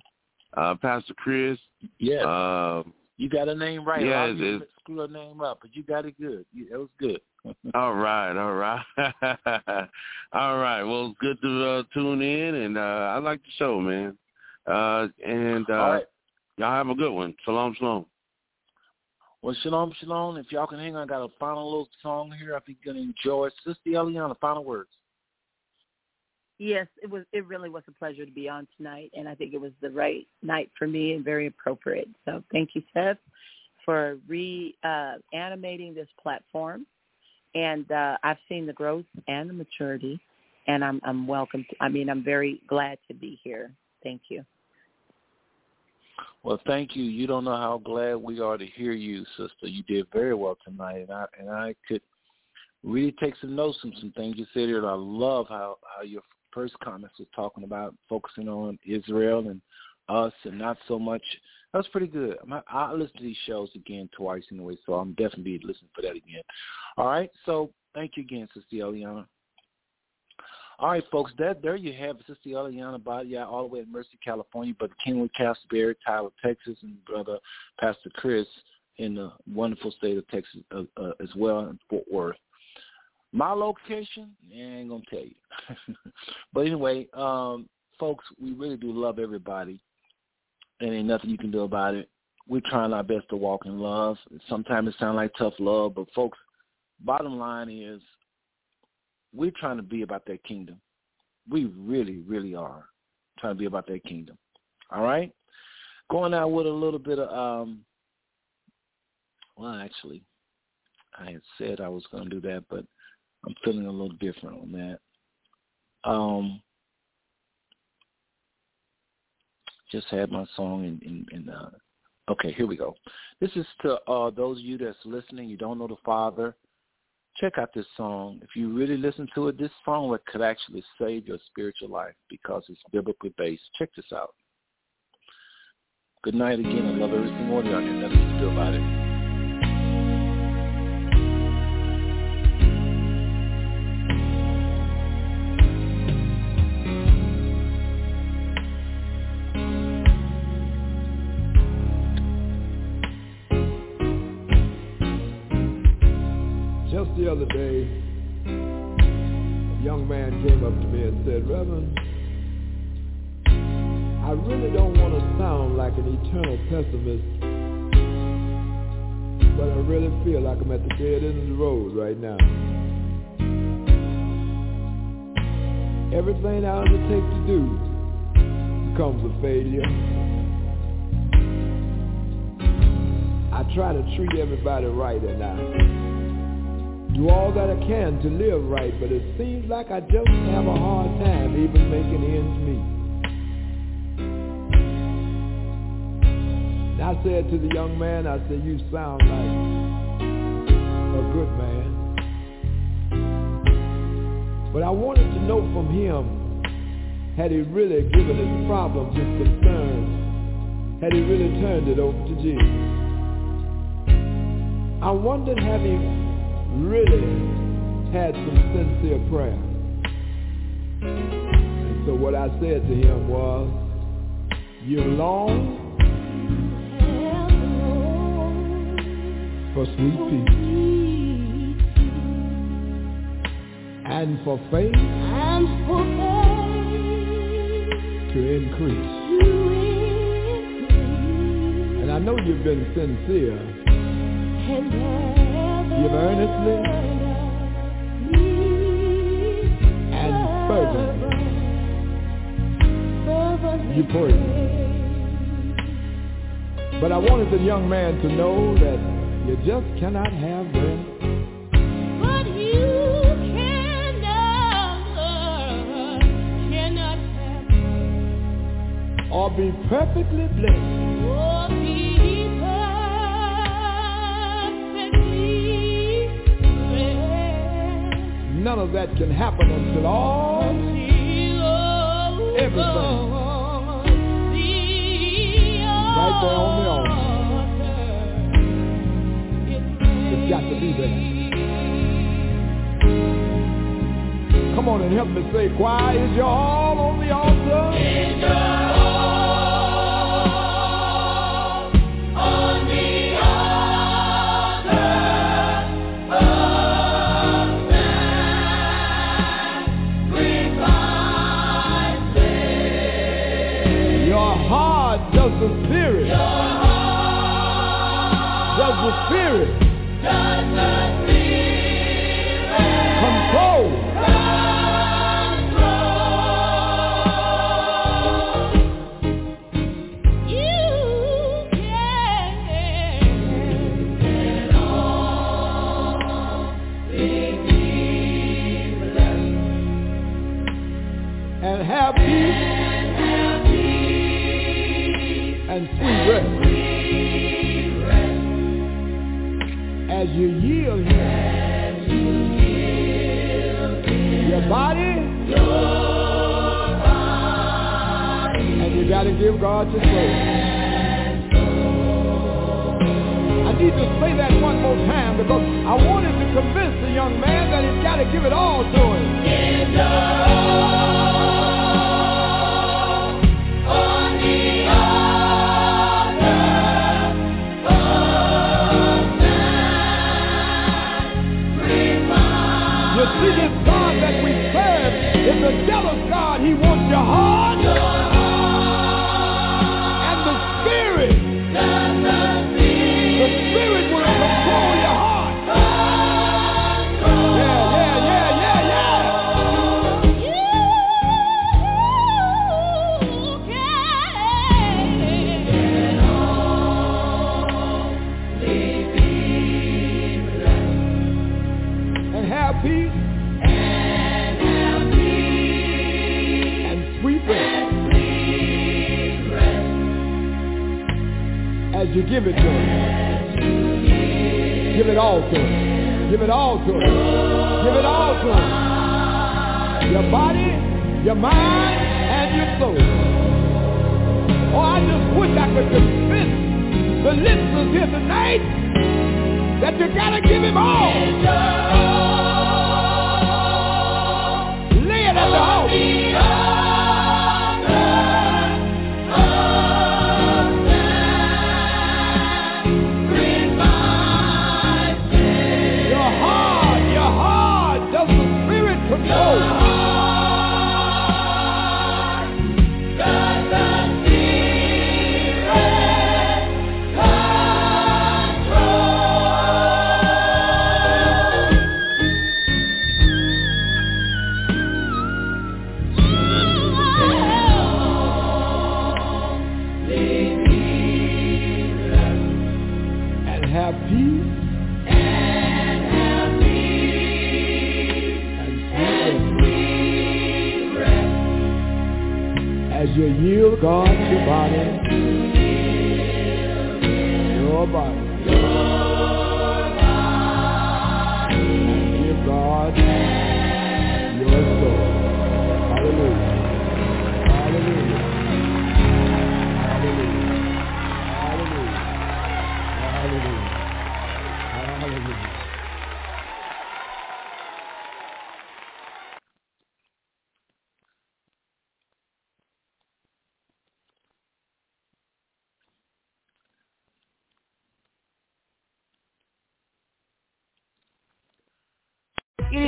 uh, Pastor Chris. Yes. Uh, You got a name right. Yeah, a lot it's- screw her name up, but you got it good. You, it was good. all right, all right, all right. Well, it's good to uh, tune in, and uh, I like the show, man. Uh, and uh, right. y'all have a good one. Shalom, shalom. Well, shalom, shalom. If y'all can hang on, I got a final little song here. I think you're gonna enjoy it. Sister Eliana, final words. Yes, it was. It really was a pleasure to be on tonight, and I think it was the right night for me and very appropriate. So thank you, Seth, for re-animating uh, this platform. And uh, I've seen the growth and the maturity, and I'm I'm welcome. To, I mean, I'm very glad to be here. Thank you. Well, thank you. You don't know how glad we are to hear you, sister. You did very well tonight, and I and I could really take some notes from some things you said here. I love how how your first comments was talking about focusing on Israel and us and not so much. That was pretty good. I listen to these shows again twice anyway, so I'm definitely listening for that again. All right, so thank you again, Sister Eliana. All right, folks, that there you have it. Sister Eliana Badia all the way in Merced, California, Brother Kenwin Castleberry, Tyler, Texas, and Brother Pastor Chris in the wonderful state of Texas uh, uh, as well in Fort Worth. My location, I ain't gonna tell you. but anyway, um, folks, we really do love everybody, and ain't nothing you can do about it. We're trying our best to walk in love. Sometimes it sounds like tough love, but folks, bottom line is we're trying to be about that kingdom. We really, really are trying to be about that kingdom. All right? Going out with a little bit of um well actually I had said I was gonna do that, but I'm feeling a little different on that. Um, just had my song in, in, in uh, okay, here we go. This is to uh, those of you that's listening, you don't know the Father, check out this song. If you really listen to it, this song could actually save your spiritual life because it's biblically based. Check this out. Good night again. I love every single one of y'all. Nothing to do about it. Other day, a young man came up to me and said, Reverend, I really don't want to sound like an eternal pessimist, but I really feel like I'm at the dead end of the road right now. Everything I undertake to do becomes a failure. I try to treat everybody right and I do all that I can to live right, but it seems like I just have a hard time even making ends meet. And I said to the young man, I said, you sound like a good man. But I wanted to know from him, had he really given his problems, his concerns, had he really turned it over to Jesus? I wondered, have he really had some sincere prayer. And so what I said to him was, you long for sweet peace and for faith and for faith to increase. And I know you've been sincere Give earnestly and fervently. You pray. But I wanted the young man to know that you just cannot have them. But you cannot, cannot have. Or be perfectly blessed. None of that can happen until all everything right there on the altar. It's got to be there. Come on and help me say, why is your